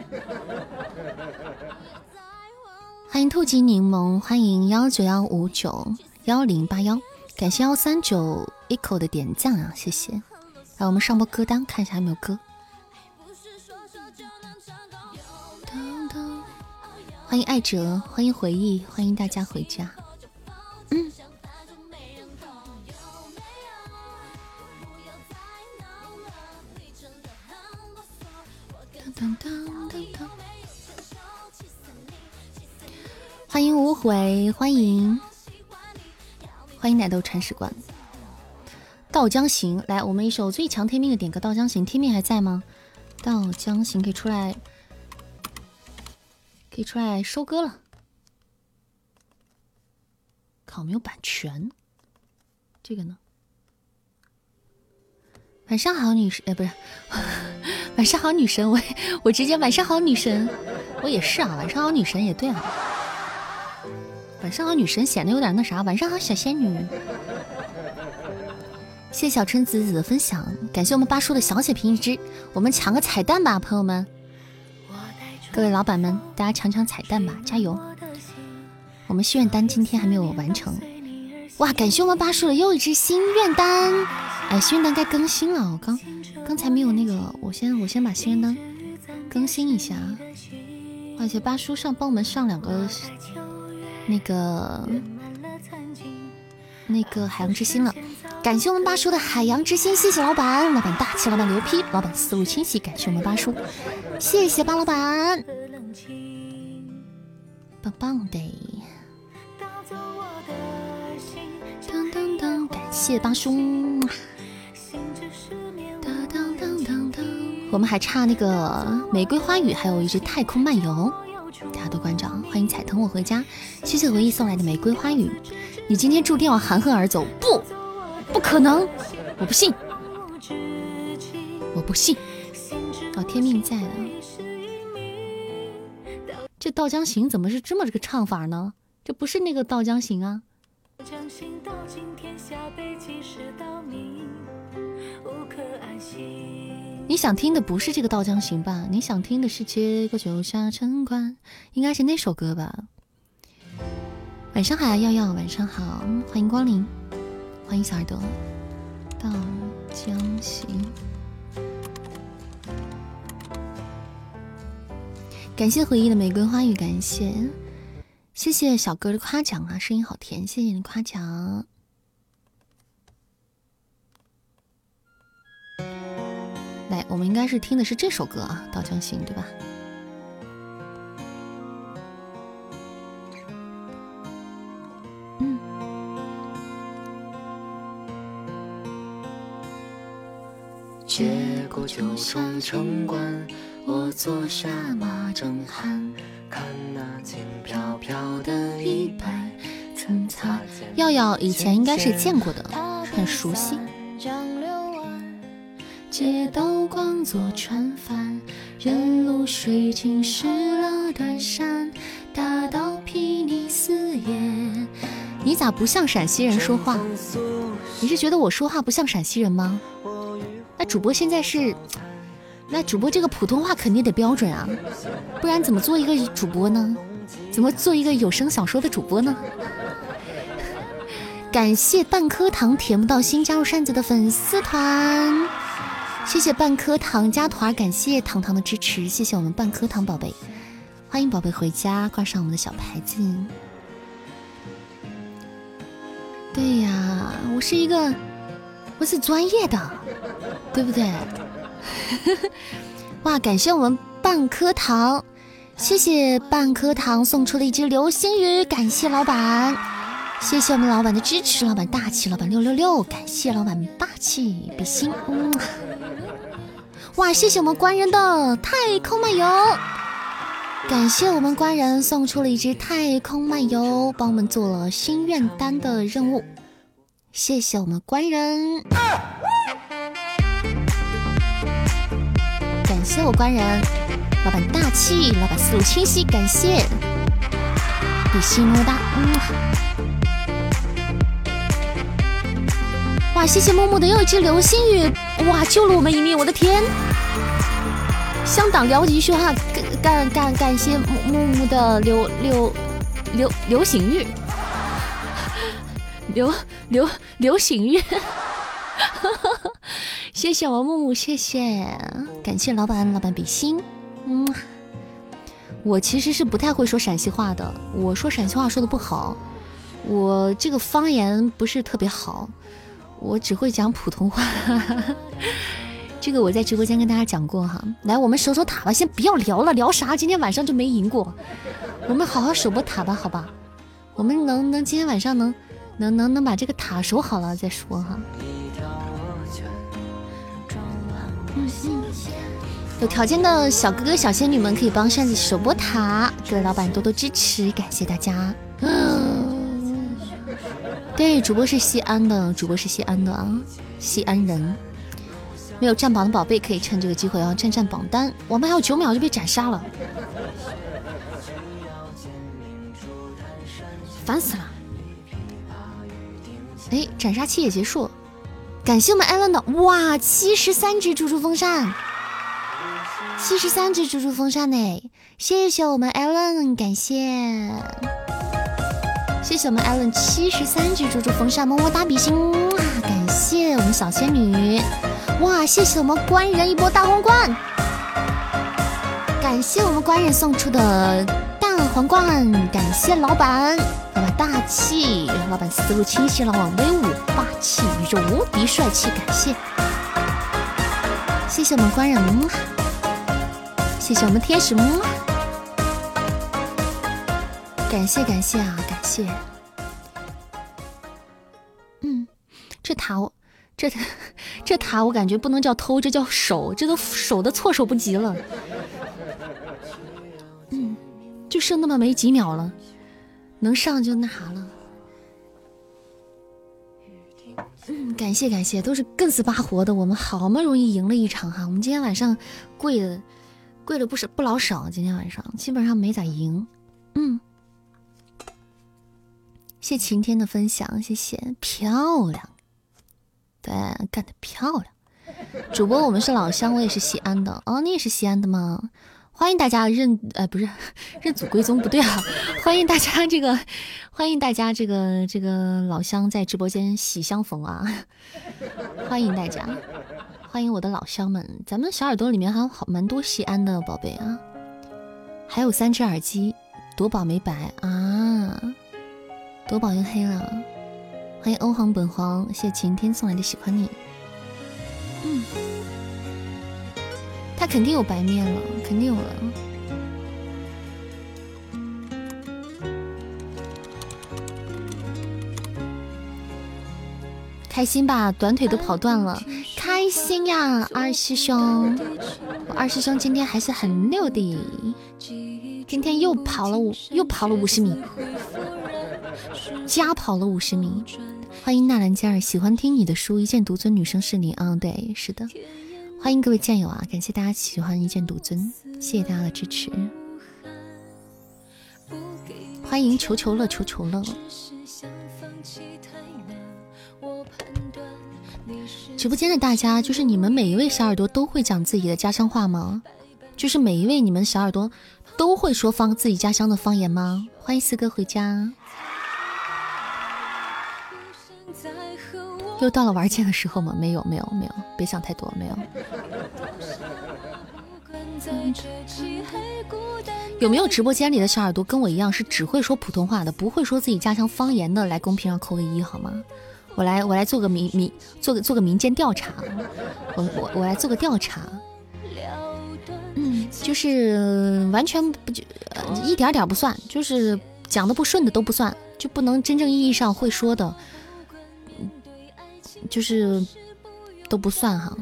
欢迎兔吉柠檬，欢迎幺九幺五九幺零八幺，感谢幺三九一口的点赞啊，谢谢！来，我们上播歌单，看一下有没有歌。欢迎爱哲，欢迎回忆，欢迎大家回家。嗯。当当当欢迎无悔，欢迎，欢迎奶豆铲屎官。道江行，来，我们一首最强天命的点歌。道江行，天命还在吗？道江行可以出来。可以出来收割了，靠没有版权。这个呢？晚上好，女神，哎，不是，[LAUGHS] 晚上好，女神，我我直接晚上好，女神，我也是啊，晚上好，女神也对啊，晚上好，女神显得有点那啥，晚上好，小仙女。谢谢小春子子的分享，感谢我们八叔的小血瓶一只，我们抢个彩蛋吧，朋友们。各位老板们，大家抢抢彩蛋吧，加油！我们心愿单今天还没有完成，哇！感谢我们八叔的又一只心愿单，哎，心愿单该更新了，我刚刚才没有那个，我先我先把心愿单更新一下。而且八叔上帮我们上两个那个那个海洋之心了。感谢我们八叔的海洋之心，谢谢老板，老板大气，老板牛批，老板思路清晰。感谢我们八叔，谢谢八老板，棒棒的。当当当，感谢八叔。当当当当当，我们还差那个玫瑰花语，还有一只太空漫游，的关照，欢迎彩藤我回家，谢谢回忆送来的玫瑰花语。你今天注定要含恨而走，不？不可能，我不信，我不信。哦，天命在啊！这《道江行》怎么是这么个唱法呢？这不是那个《道江行》啊！你想听的不是这个《道江行》吧？你想听的是《结果就下城关》，应该是那首歌吧？晚上好，耀耀，晚上好，欢迎光临。欢迎小耳朵，到江行。感谢回忆的玫瑰花语，感谢，谢谢小哥的夸奖啊，声音好甜，谢谢你夸奖。来，我们应该是听的是这首歌啊，《稻江行》，对吧？嗯。接过城关，我坐下马正酣，看那轻飘飘的衣摆，曾擦肩。耀耀以前应该是见过的，很熟悉。街道光做船帆，人露水浸湿了短衫，大道睥睨四野。你咋不像陕西人说话？你是觉得我说话不像陕西人吗？那主播现在是，那主播这个普通话肯定得标准啊，不然怎么做一个主播呢？怎么做一个有声小说的主播呢？[LAUGHS] 感谢半颗糖甜不到心加入扇子的粉丝团。谢谢半颗糖加团，感谢糖糖的支持，谢谢我们半颗糖宝贝，欢迎宝贝回家，挂上我们的小牌子。对呀，我是一个，我是专业的，对不对？[LAUGHS] 哇，感谢我们半颗糖，谢谢半颗糖送出了一只流星雨，感谢老板，谢谢我们老板的支持，老板大气，老板六六六，感谢老板霸气，比心，嗯。哇！谢谢我们官人的太空漫游，感谢我们官人送出了一只太空漫游，帮我们做了心愿单的任务。谢谢我们官人，感谢我官人，老板大气，老板思路清晰，感谢，比心么么哒，哇！谢谢木木的又一只流星雨，哇！救了我们一命，我的天！向党聊几句话，感感感感谢木木木的流流流流星雨，流流流星雨，[LAUGHS] [LAUGHS] 谢谢王木木，谢谢，感谢老板，老板比心，嗯，我其实是不太会说陕西话的，我说陕西话说的不好，我这个方言不是特别好。我只会讲普通话，[LAUGHS] 这个我在直播间跟大家讲过哈。来，我们守守塔吧，先不要聊了，聊啥？今天晚上就没赢过，我们好好守波塔吧，好吧？我们能能今天晚上能能能能把这个塔守好了再说哈。有条件的小哥哥、小仙女们可以帮扇子守波塔，各位老板多多支持，感谢大家。对，主播是西安的，主播是西安的啊，西安人。没有占榜的宝贝可以趁这个机会啊，占占榜单。我们还有九秒就被斩杀了，烦死了！哎，斩杀期也结束，感谢我们艾伦的哇，七十三只猪猪风扇，七十三只猪猪风扇呢，谢谢我们艾伦，感谢。谢谢我们艾伦七十三只猪猪风扇，么么哒比心。啊！感谢我们小仙女，哇！谢谢我们官人一波大皇冠，感谢我们官人送出的大皇冠，感谢老板，老板大气，老板思路清晰，老板威武霸气，宇宙无敌帅气，感谢，谢谢我们官人，谢谢我们天使么，感谢感谢啊！感谢，嗯，这塔我这这塔我感觉不能叫偷，这叫守，这都守的措手不及了。嗯，就剩那么没几秒了，能上就那啥了。嗯，感谢感谢，都是更死巴活的，我们好不容易赢了一场哈，我们今天晚上跪了跪了不少不老少，今天晚上基本上没咋赢。嗯。谢晴天的分享，谢谢，漂亮，对，干得漂亮。主播，我们是老乡，我也是西安的哦，你也是西安的吗？欢迎大家认，呃，不是认祖归宗，不对啊，[LAUGHS] 欢迎大家这个，欢迎大家这个这个老乡在直播间喜相逢啊！欢迎大家，欢迎我的老乡们，咱们小耳朵里面还有好蛮多西安的宝贝啊。还有三只耳机，夺宝没白啊！夺宝又黑了。欢迎欧皇本皇，谢谢晴天送来的喜欢你。嗯，他肯定有白面了，肯定有了。开心吧，短腿都跑断了，开心呀，二师兄！我二师兄今天还是很溜的，今天又跑了五，又跑了五十米，加跑了五十米。欢迎纳兰加尔，喜欢听你的书，一剑独尊，女生是你啊，对，是的。欢迎各位剑友啊，感谢大家喜欢一剑独尊，谢谢大家的支持。欢迎求求乐，求求乐。直播间的大家，就是你们每一位小耳朵都会讲自己的家乡话吗？就是每一位你们小耳朵都会说方自己家乡的方言吗？欢迎四哥回家。又到了玩剑的时候吗？没有，没有，没有，别想太多，没有。有没有直播间里的小耳朵跟我一样是只会说普通话的，不会说自己家乡方言的？来公屏上扣个一好吗？我来，我来做个民民，做个做个民间调查。我我我来做个调查。嗯，就是完全不就呃一点点不算，就是讲的不顺的都不算，就不能真正意义上会说的，就是都不算哈。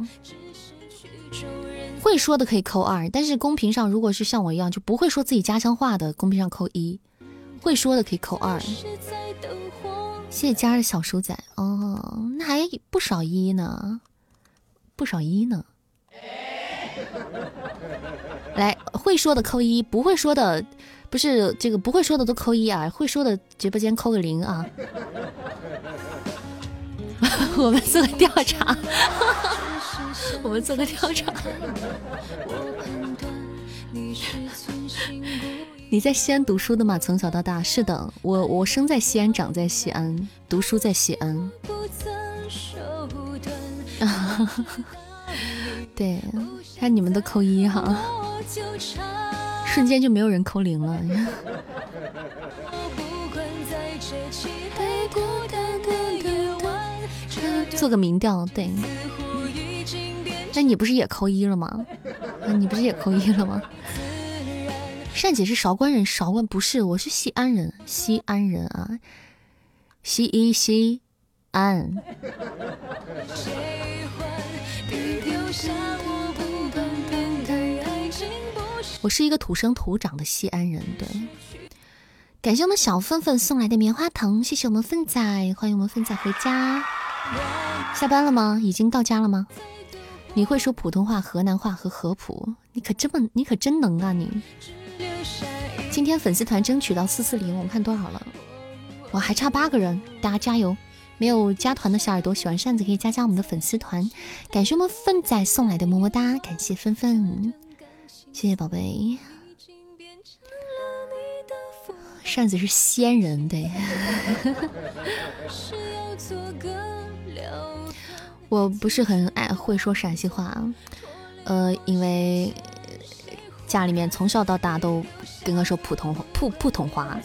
会说的可以扣二，但是公屏上如果是像我一样就不会说自己家乡话的，公屏上扣一；会说的可以扣二。谢谢家的小鼠仔哦，那还不少一呢，不少一呢。来，会说的扣一，不会说的不是这个不会说的都扣一啊，会说的直播间扣个零啊。[LAUGHS] 我们做个调查，[LAUGHS] 我们做个调查。[LAUGHS] 你在西安读书的吗？从小到大是的，我我生在西安，长在西安，读书在西安。对，看你们都扣一哈，瞬间就没有人扣零了。做个民调，对。那你不是也扣一了吗？你不是也扣一了吗？善姐是韶关人，韶关不是，我是西安人，西安人啊，西一西安。我是一个土生土长的西安人，对。感谢我们小粪粪送来的棉花糖，谢谢我们粪仔，欢迎我们粪仔回家。下班了吗？已经到家了吗？你会说普通话、河南话和合普？你可这么，你可真能啊你！今天粉丝团争取到四四零，我们看多少了？哇，还差八个人，大家加油！没有加团的小耳朵，喜欢扇子可以加加我们的粉丝团。感谢我们粪仔送来的么么哒，感谢芬芬，谢谢宝贝。扇子是仙人，对。[LAUGHS] 我不是很爱会说陕西话，呃，因为。家里面从小到大都跟我说普通话，普普通话，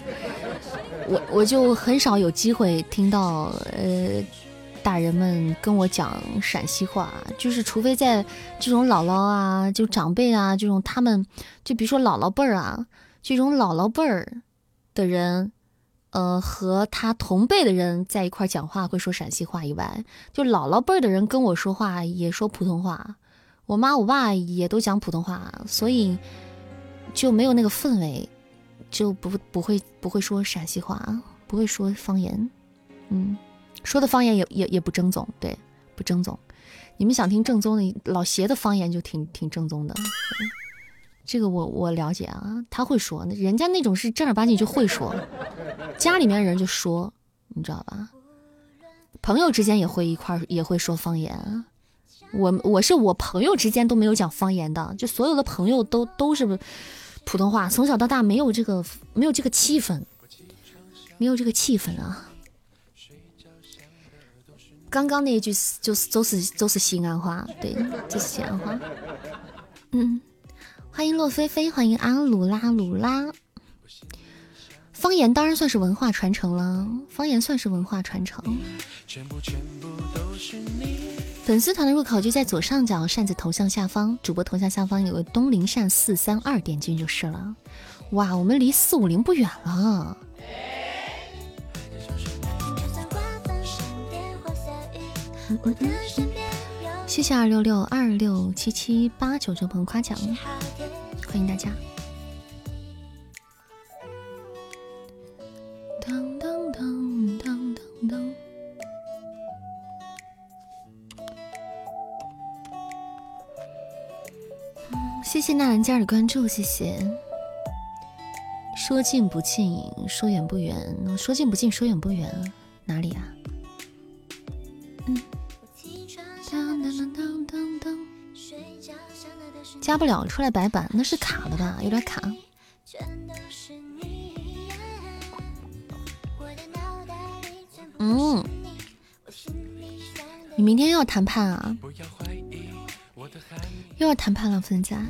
我我就很少有机会听到呃大人们跟我讲陕西话，就是除非在这种姥姥啊，就长辈啊这种他们，就比如说姥姥辈儿啊，这种姥姥辈儿的人，呃和他同辈的人在一块讲话会说陕西话以外，就姥姥辈儿的人跟我说话也说普通话。我妈我爸也都讲普通话，所以就没有那个氛围，就不不会不会说陕西话，不会说方言，嗯，说的方言也也也不正宗，对，不正宗。你们想听正宗的，老邪的方言就挺挺正宗的。这个我我了解啊，他会说，那人家那种是正儿八经就会说，家里面人就说，你知道吧？朋友之间也会一块也会说方言。我我是我朋友之间都没有讲方言的，就所有的朋友都都是普通话，从小到大没有这个没有这个气氛，没有这个气氛啊。刚刚那一句就是都是都是西安话，对，就是西安话。嗯，欢迎洛菲菲，欢迎阿鲁拉鲁拉。方言当然算是文化传承了，方言算是文化传承。粉丝团的入口就在左上角扇子头像下方，主播头像下方有个东林扇四三二，点进就是了。哇，我们离四五零不远了。我的身谢谢二六六二六七七八九这朋友夸奖，欢迎大家。当当当当当当。谢谢纳兰家的关注，谢谢。说近不近，说远不远，说近不近，说远不远，哪里啊？加不了，出来白板，那是卡了吧？有点卡。嗯。你明天又要谈判啊？又要谈判了，分家。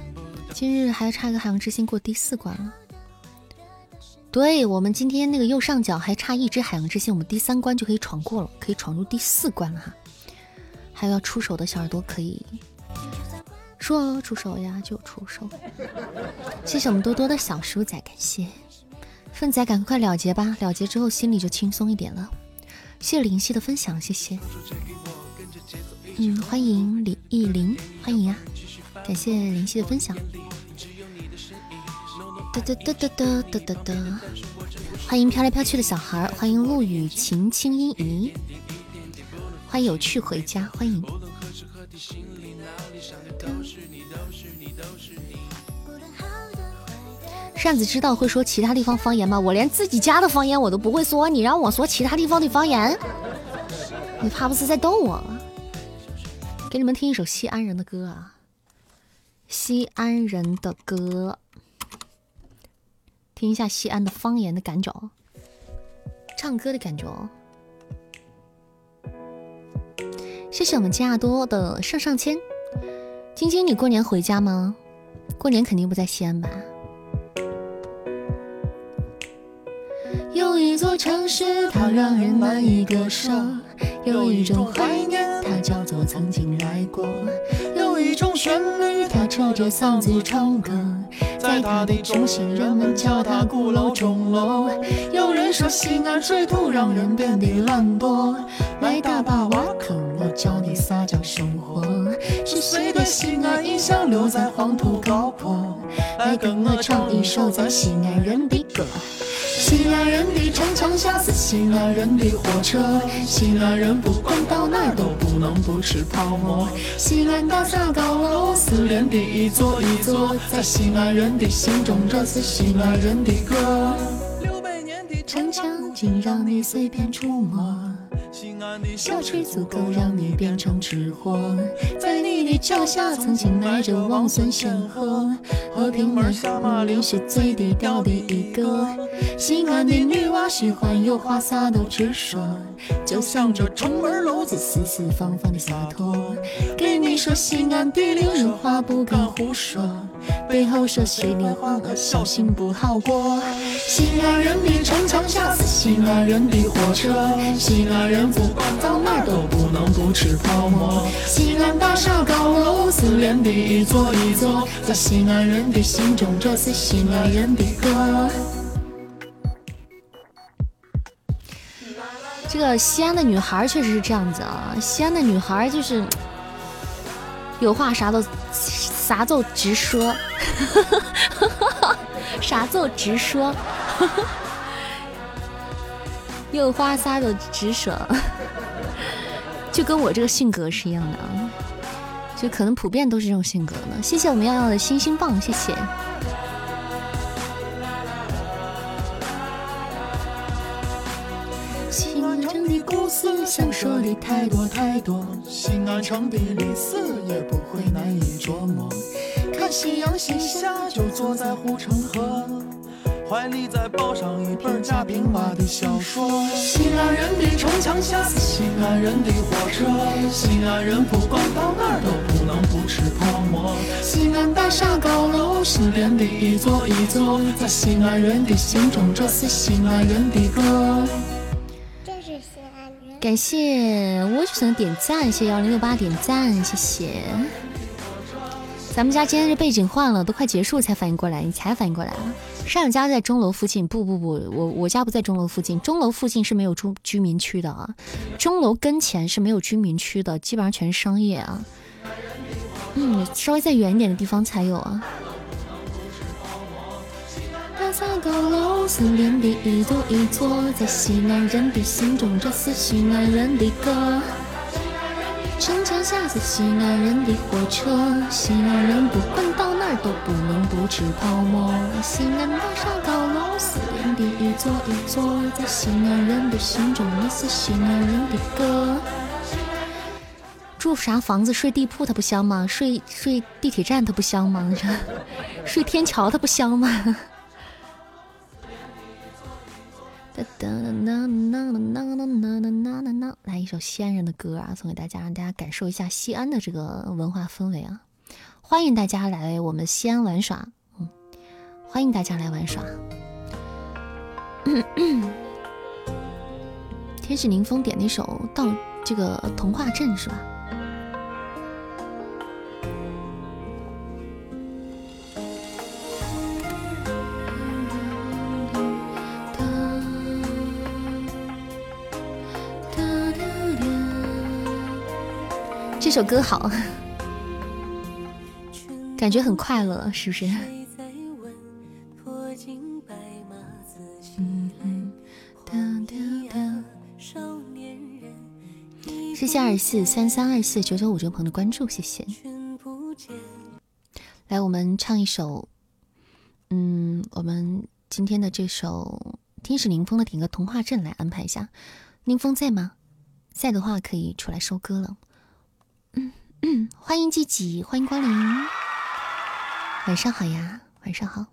今日还差一个海洋之心过第四关了。对我们今天那个右上角还差一只海洋之心，我们第三关就可以闯过了，可以闯入第四关了哈。还有要出手的小耳朵可以说出手呀，就出手。谢谢我们多多的小叔仔，感谢粪仔，赶快了结吧，了结之后心里就轻松一点了。谢谢灵犀的分享，谢谢。嗯，欢迎李艺林，欢迎啊。感谢灵犀的分享。哒哒哒哒哒哒哒哒！欢迎飘来飘去的小孩，欢迎陆羽晴清音怡，欢迎有趣回家，欢迎。扇子知道会说其他地方方言吗？我连自己家的方言我都不会说，你让我说其他地方的方言，你怕不是在逗我？给你们听一首西安人的歌啊。西安人的歌，听一下西安的方言的感觉，唱歌的感觉。谢谢我们加多的上上签，晶晶，你过年回家吗？过年肯定不在西安吧？有一座城市，它让人难以割舍；有一种怀念，它叫做曾经来过。有一种旋律，它扯着嗓子唱歌，在它的中心，人们叫它鼓楼钟楼。有人说西安水土让人变得懒惰，来大坝挖坑，我教你撒娇生活。是谁的西安印象留在黄土高坡，来跟我唱一首咱西安人的歌。西安人的城墙下是西安人的火车，西安人不管到哪都不能不吃泡馍。西安大厦高楼是连的一座一座，在西安人的心中这是西安人的歌。六百年的城墙竟让你随便触摸。西安的小吃足够让你变成吃货，在你的脚下曾经埋着王孙显赫，和平门下马陵是最低调的一个。西安的女娃喜欢有话啥都直说，就像这城门楼子四四方方的洒脱。给你说西安的令人话不敢胡说，背后说谁的话小心不好过。西安人的城墙下是西安人的火车，西安人不管到哪都不能不吃泡馍。西安大厦高楼是连的一座一座，在西安人的心中这是西安人的歌。这个西安的女孩确实是这样子啊，西安的女孩就是有话啥都啥都直说，啥都直说，[LAUGHS] 又花洒的直爽，[LAUGHS] 就跟我这个性格是一样的啊，就可能普遍都是这种性格呢。谢谢我们耀耀的星星棒，谢谢。想说的太多太多，西安城的历史也不会难以琢磨。看夕阳西下，就坐在护城河，怀里再抱上一本贾平凹的小说。西安人的城墙下是西安人的火车，西安人不管到哪儿都不能不吃泡馍。西安大厦高楼是遍地一座一座，在西安人的心中，这是西安人的歌。感谢我就想点赞，谢谢幺零六八点赞，谢谢。咱们家今天这背景换了，都快结束才反应过来，你才反应过来了。上友家在钟楼附近，不不不，我我家不在钟楼附近，钟楼附近是没有住居民区的啊，钟楼跟前是没有居民区的，基本上全是商业啊。嗯，稍微再远一点的地方才有啊。高楼是连的一座一座，在西安人的心中，这是西安人的歌。城墙下是西安人的火车，西安人不管到哪儿都不能不吃泡馍。西安大厦高楼是连的一座一座，在西安人的心中，你是西安人的歌。住啥房子睡地铺它不香吗？睡 [LAUGHS] 睡地铁站它不香吗？睡 [LAUGHS] 天桥它不香吗？哒哒哒哒哒哒哒哒来一首西安人的歌啊，送给大家，让大家感受一下西安的这个文化氛围啊！欢迎大家来我们西安玩耍，嗯，欢迎大家来玩耍。天使宁风点那首到这个童话镇是吧？这首歌好，感觉很快乐，是不是？谢谢。二四三三二四九九五这位朋友的关注，谢谢。来，我们唱一首，嗯，我们今天的这首《天使宁峰》的点个童话镇来安排一下。宁峰在吗？在的话可以出来收歌了。欢迎季季，欢迎光临，晚上好呀，晚上好。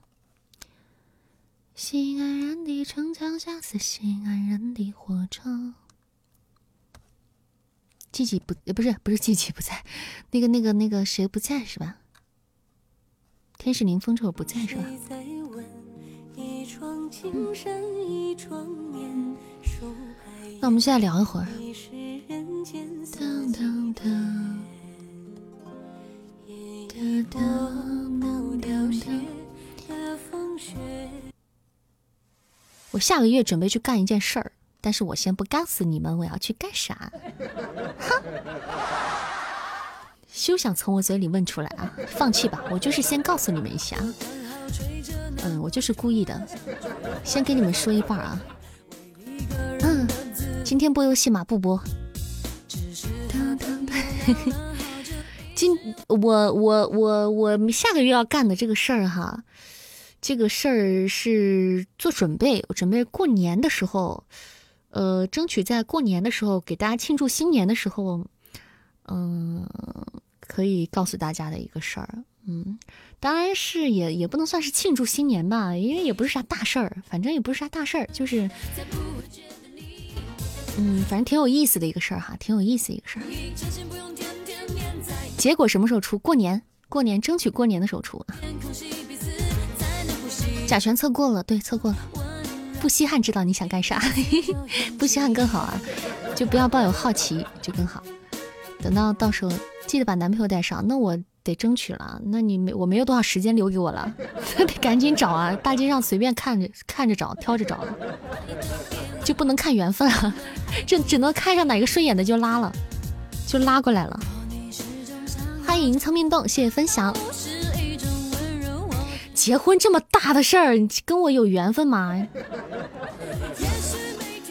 西安人的城墙下是西安人的火车。季季不，不是不是季季不在，[LAUGHS] 那个那个那个谁不在是吧？天使林风这会儿不在是吧？那我们现在聊一会儿。我下个月准备去干一件事儿，但是我先不告诉你们我要去干啥。哼，休想从我嘴里问出来啊！放弃吧，我就是先告诉你们一下。嗯，我就是故意的，先给你们说一半啊。嗯，今天播游戏吗？不播。今我我我我下个月要干的这个事儿哈，这个事儿是做准备，我准备过年的时候，呃，争取在过年的时候给大家庆祝新年的时候，嗯，可以告诉大家的一个事儿，嗯，当然是也也不能算是庆祝新年吧，因为也不是啥大事儿，反正也不是啥大事儿，就是，嗯，反正挺有意思的一个事儿哈，挺有意思一个事儿。结果什么时候出？过年，过年，争取过年的时候出。甲醛测过了，对，测过了。不稀罕知道你想干啥，[LAUGHS] 不稀罕更好啊，就不要抱有好奇就更好。等到到时候记得把男朋友带上，那我得争取了。那你没我没有多少时间留给我了，[LAUGHS] 得赶紧找啊！大街上随便看着看着找，挑着找，就不能看缘分啊，[LAUGHS] 这只能看上哪个顺眼的就拉了，就拉过来了。欢迎聪明洞，谢谢分享。结婚这么大的事儿，你跟我有缘分吗？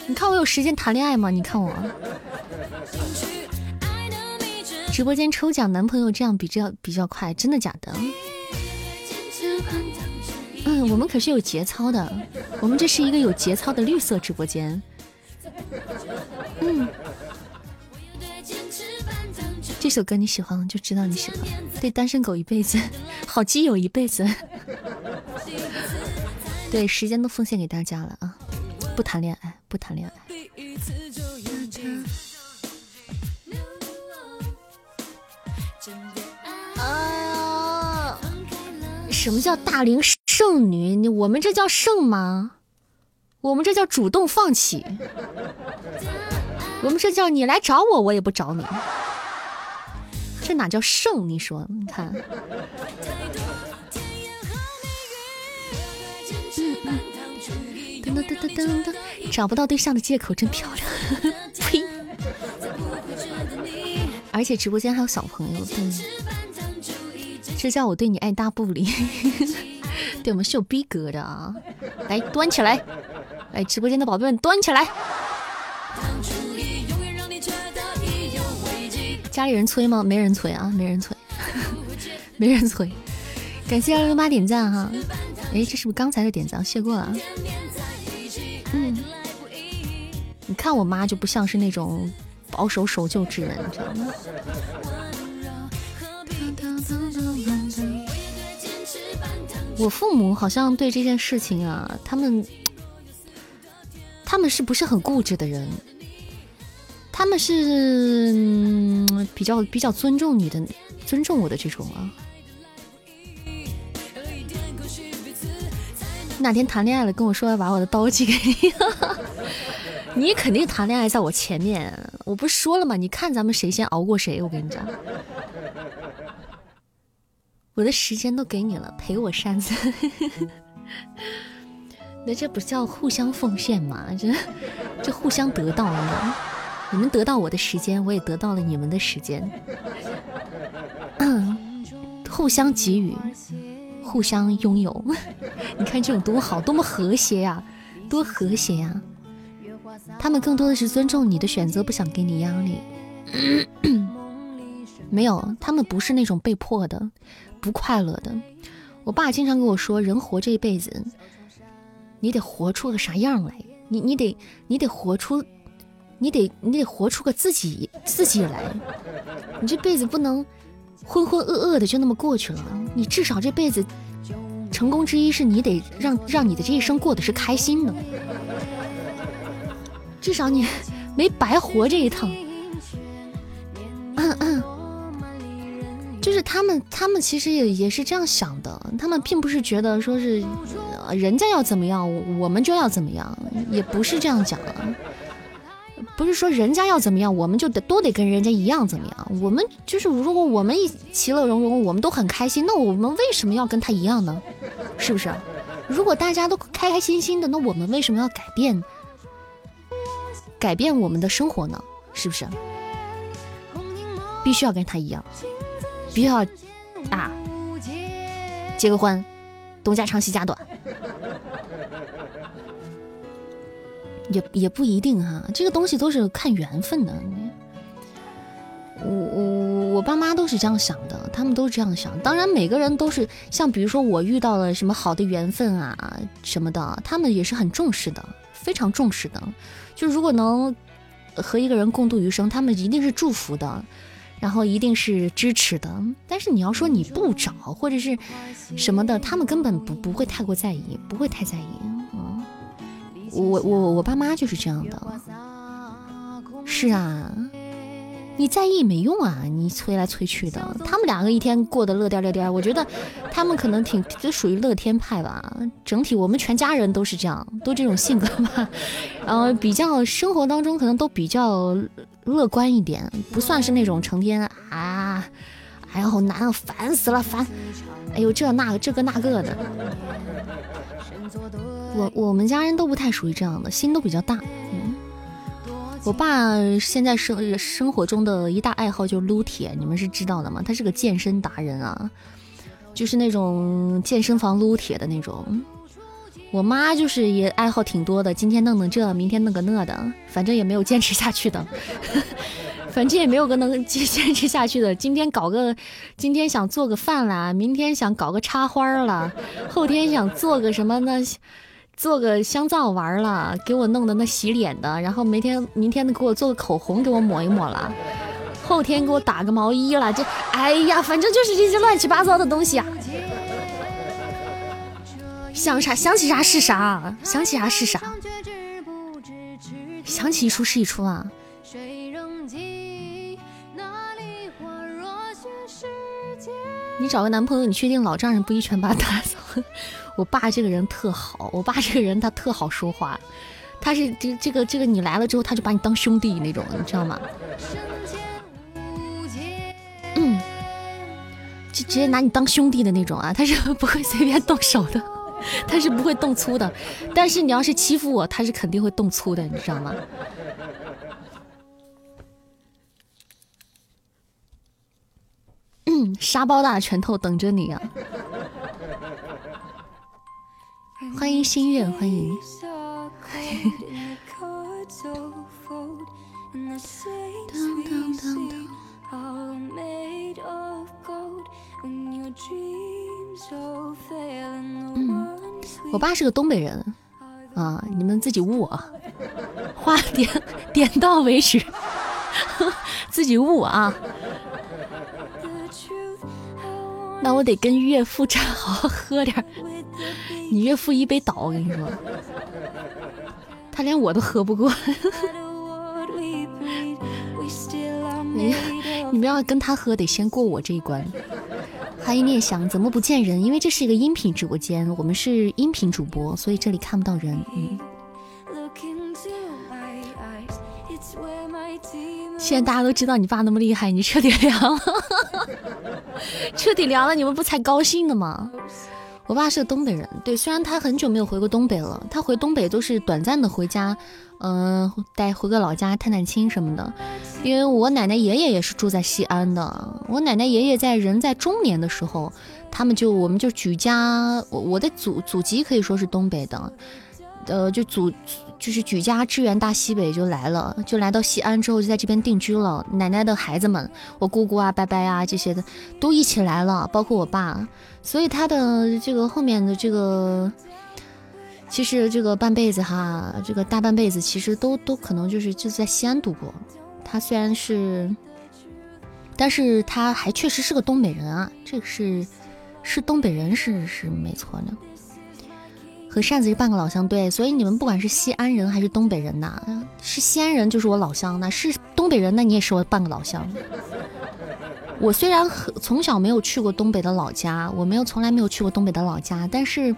你看我有时间谈恋爱吗？你看我直播间抽奖男朋友这样比较比较快，真的假的？嗯，我们可是有节操的，我们这是一个有节操的绿色直播间。嗯。这首歌你喜欢，就知道你喜欢。对单身狗一辈子，[LAUGHS] 好基友一辈子。[LAUGHS] 对，时间都奉献给大家了啊！不谈恋爱，不谈恋爱。哎呀，什么叫大龄剩女？你我们这叫剩吗？我们这叫主动放弃。我们这叫你来找我，我也不找你。这哪叫剩？你说，你看。噔噔噔噔噔噔，找不到对象的借口真漂亮。呸！而且直播间还有小朋友，对，这叫我对你爱答不理。对我们是有逼格的啊！来端起来，来直播间的宝贝们端起来。家里人催吗？没人催啊，没人催，[LAUGHS] 没人催。感谢二六八点赞哈！哎，这是不是刚才的点赞？谢过了。嗯，你看我妈就不像是那种保守守旧之人，你知道吗？我父母好像对这件事情啊，他们他们是不是很固执的人？他们是比较比较尊重你的，尊重我的这种啊。哪天谈恋爱了，跟我说要把我的刀寄给你，[LAUGHS] 你肯定谈恋爱在我前面。我不是说了吗？你看咱们谁先熬过谁，我跟你讲。我的时间都给你了，陪我扇子。[LAUGHS] 那这不叫互相奉献吗？这这互相得到了吗？你们得到我的时间，我也得到了你们的时间。嗯，互相给予。互相拥有，[LAUGHS] 你看这种多好，多么和谐呀，多和谐呀！他们更多的是尊重你的选择，不想给你压力。[CLEARS THROAT] 没有，他们不是那种被迫的、不快乐的。我爸经常跟我说，人活这一辈子，你得活出个啥样来？你你得你得活出，你得你得活出个自己自己来。你这辈子不能。浑浑噩噩的就那么过去了，你至少这辈子成功之一是你得让让你的这一生过得是开心的，至少你没白活这一趟。嗯嗯，就是他们他们其实也也是这样想的，他们并不是觉得说是人家要怎么样我们就要怎么样，也不是这样讲的。不是说人家要怎么样，我们就得都得跟人家一样怎么样？我们就是如果我们一其乐融融，我们都很开心，那我们为什么要跟他一样呢？是不是？如果大家都开开心心的，那我们为什么要改变？改变我们的生活呢？是不是？必须要跟他一样，必须要啊，结个婚，东家长西家短。也也不一定哈，这个东西都是看缘分的。我我我爸妈都是这样想的，他们都是这样想。当然，每个人都是像比如说我遇到了什么好的缘分啊什么的，他们也是很重视的，非常重视的。就如果能和一个人共度余生，他们一定是祝福的，然后一定是支持的。但是你要说你不找或者是什么的，他们根本不不会太过在意，不会太在意。我我我爸妈就是这样的，是啊，你在意没用啊，你催来催去的。他们两个一天过得乐颠乐颠，我觉得他们可能挺就属于乐天派吧。整体我们全家人都是这样，都这种性格吧。然后比较生活当中可能都比较乐观一点，不算是那种成天啊，哎呦难啊烦死了烦，哎呦这那个这个那个的。我我们家人都不太属于这样的，心都比较大。嗯，我爸现在生生活中的一大爱好就是撸铁，你们是知道的吗？他是个健身达人啊，就是那种健身房撸铁的那种。我妈就是也爱好挺多的，今天弄弄这，明天弄个那的，反正也没有坚持下去的，[LAUGHS] 反正也没有个能坚坚持下去的。今天搞个，今天想做个饭啦，明天想搞个插花啦，后天想做个什么呢？做个香皂玩了，给我弄的那洗脸的，然后明天明天给我做个口红，给我抹一抹了，后天给我打个毛衣了，这哎呀，反正就是这些乱七八糟的东西啊，想啥想起啥是啥，想起啥是啥，想起一出是一出啊。你找个男朋友，你确定老丈人不一拳把他打死？我爸这个人特好，我爸这个人他特好说话，他是这这个这个你来了之后，他就把你当兄弟那种，你知道吗？嗯，就直接拿你当兄弟的那种啊，他是不会随便动手的，他是不会动粗的。但是你要是欺负我，他是肯定会动粗的，你知道吗？嗯，沙包大的拳头等着你啊！欢迎心愿，欢迎。嗯，我爸是个东北人啊，你们自己悟啊，话点点到为止，[LAUGHS] 自己悟啊。那我得跟岳父这好好喝点你岳父一杯倒，我跟你说，他连我都喝不过。你你们要跟他喝，得先过我这一关。欢迎念想，怎么不见人？因为这是一个音频直播间，我们是音频主播，所以这里看不到人。嗯。现在大家都知道你爸那么厉害，你彻底凉了，[LAUGHS] 彻底凉了，你们不才高兴的吗？我爸是个东北人，对，虽然他很久没有回过东北了，他回东北都是短暂的回家，嗯，带回个老家探探亲什么的。因为我奶奶爷爷也是住在西安的，我奶奶爷爷在人在中年的时候，他们就我们就举家，我我的祖祖籍可以说是东北的，呃，就祖就是举家支援大西北就来了，就来到西安之后就在这边定居了。奶奶的孩子们，我姑姑啊、伯伯啊这些的都一起来了，包括我爸。所以他的这个后面的这个，其实这个半辈子哈，这个大半辈子其实都都可能就是就在西安度过。他虽然是，但是他还确实是个东北人啊，这个是是东北人是是没错的。和扇子是半个老乡，对，所以你们不管是西安人还是东北人呐，是西安人就是我老乡，那是东北人，那你也是我半个老乡。我虽然和从小没有去过东北的老家，我没有从来没有去过东北的老家，但是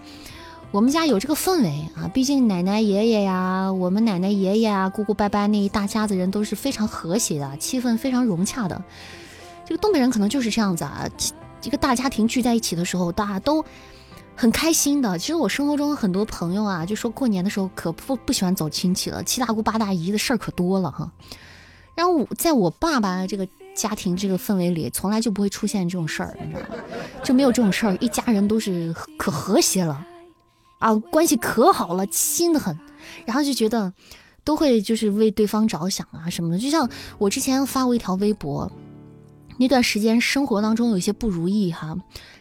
我们家有这个氛围啊，毕竟奶奶爷爷呀，我们奶奶爷爷啊，姑姑伯伯那一大家子人都是非常和谐的，气氛非常融洽的。这个东北人可能就是这样子啊，一个大家庭聚在一起的时候，大家都。很开心的，其实我生活中很多朋友啊，就说过年的时候可不不喜欢走亲戚了，七大姑八大姨的事儿可多了哈。然后我在我爸爸这个家庭这个氛围里，从来就不会出现这种事儿，你知道吗？就没有这种事儿，一家人都是可和谐了啊，关系可好了，亲的很，然后就觉得都会就是为对方着想啊什么的。就像我之前发过一条微博，那段时间生活当中有一些不如意哈。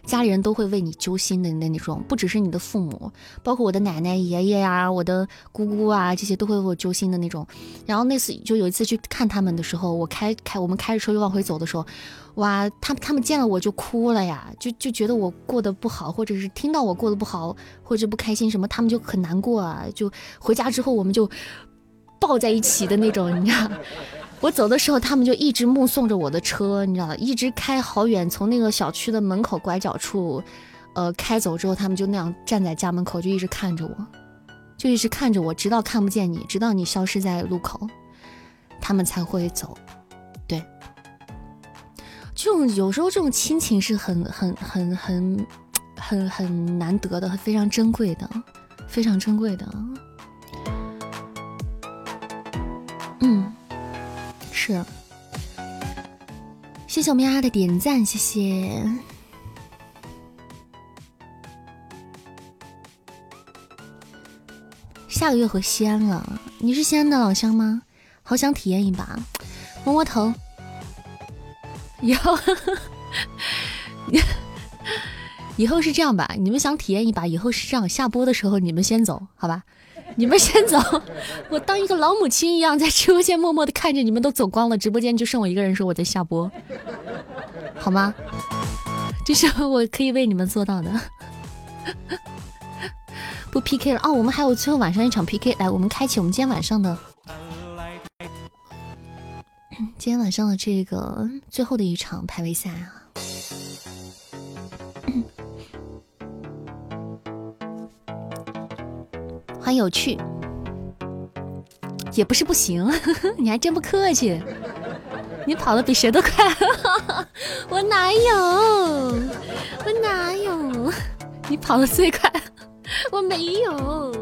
家里人都会为你揪心的那那种，不只是你的父母，包括我的奶奶、爷爷呀，我的姑姑啊，这些都会为我揪心的那种。然后那次就有一次去看他们的时候，我开开我们开着车就往回走的时候，哇，他们他们见了我就哭了呀，就就觉得我过得不好，或者是听到我过得不好或者不开心什么，他们就很难过啊。就回家之后我们就抱在一起的那种，你知道。我走的时候，他们就一直目送着我的车，你知道，一直开好远，从那个小区的门口拐角处，呃，开走之后，他们就那样站在家门口，就一直看着我，就一直看着我，直到看不见你，直到你消失在路口，他们才会走。对，这种有时候这种亲情是很很很很很很难得的，非常珍贵的，非常珍贵的。嗯。是，谢谢我们丫丫的点赞，谢谢。下个月回西安了，你是西安的老乡吗？好想体验一把，摸摸头。以后，[LAUGHS] 以后是这样吧？你们想体验一把？以后是这样，下播的时候你们先走，好吧？你们先走，[LAUGHS] 我当一个老母亲一样在直播间默默的看着你们都走光了，直播间就剩我一个人，说我在下播，好吗？这是我可以为你们做到的。不 PK 了哦，我们还有最后晚上一场 PK，来，我们开启我们今天晚上的，今天晚上的这个最后的一场排位赛啊。很有趣，也不是不行，[LAUGHS] 你还真不客气。你跑得比谁都快，[LAUGHS] 我哪有？我哪有？你跑得最快，我没有。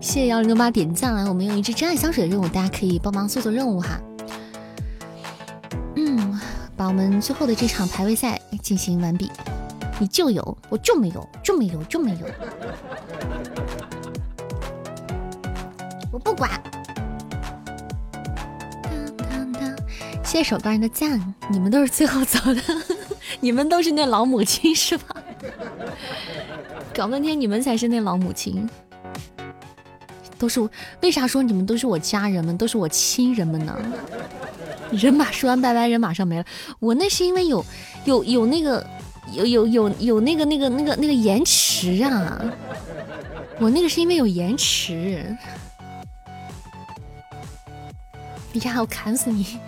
谢谢幺零六八点赞啊！我们有一支真爱香水的任务，大家可以帮忙做做任务哈。嗯，把我们最后的这场排位赛进行完毕。你就有，我就没有，就没有，就没有。我不管。谢谢手高人的赞，你们都是最后走的，[LAUGHS] 你们都是那老母亲是吧？搞半天你们才是那老母亲，都是为啥说你们都是我家人们，都是我亲人们呢？人马说完拜拜，人马上没了。我那是因为有有有那个有有有有那个那个那个那个延迟啊，我那个是因为有延迟。呀，我砍死你！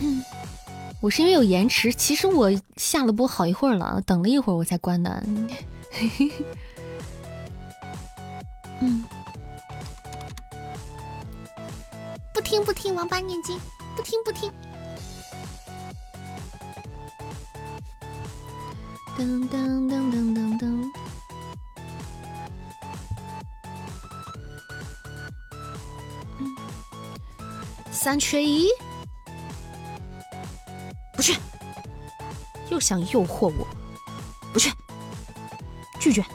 嗯我是因为有延迟，其实我下了播好一会儿了，等了一会儿我才关的。嗯，不听不听，王八念经，不听不听。噔噔噔噔噔噔，三缺一。不去，又想诱惑我，不去，拒绝。[COUGHS]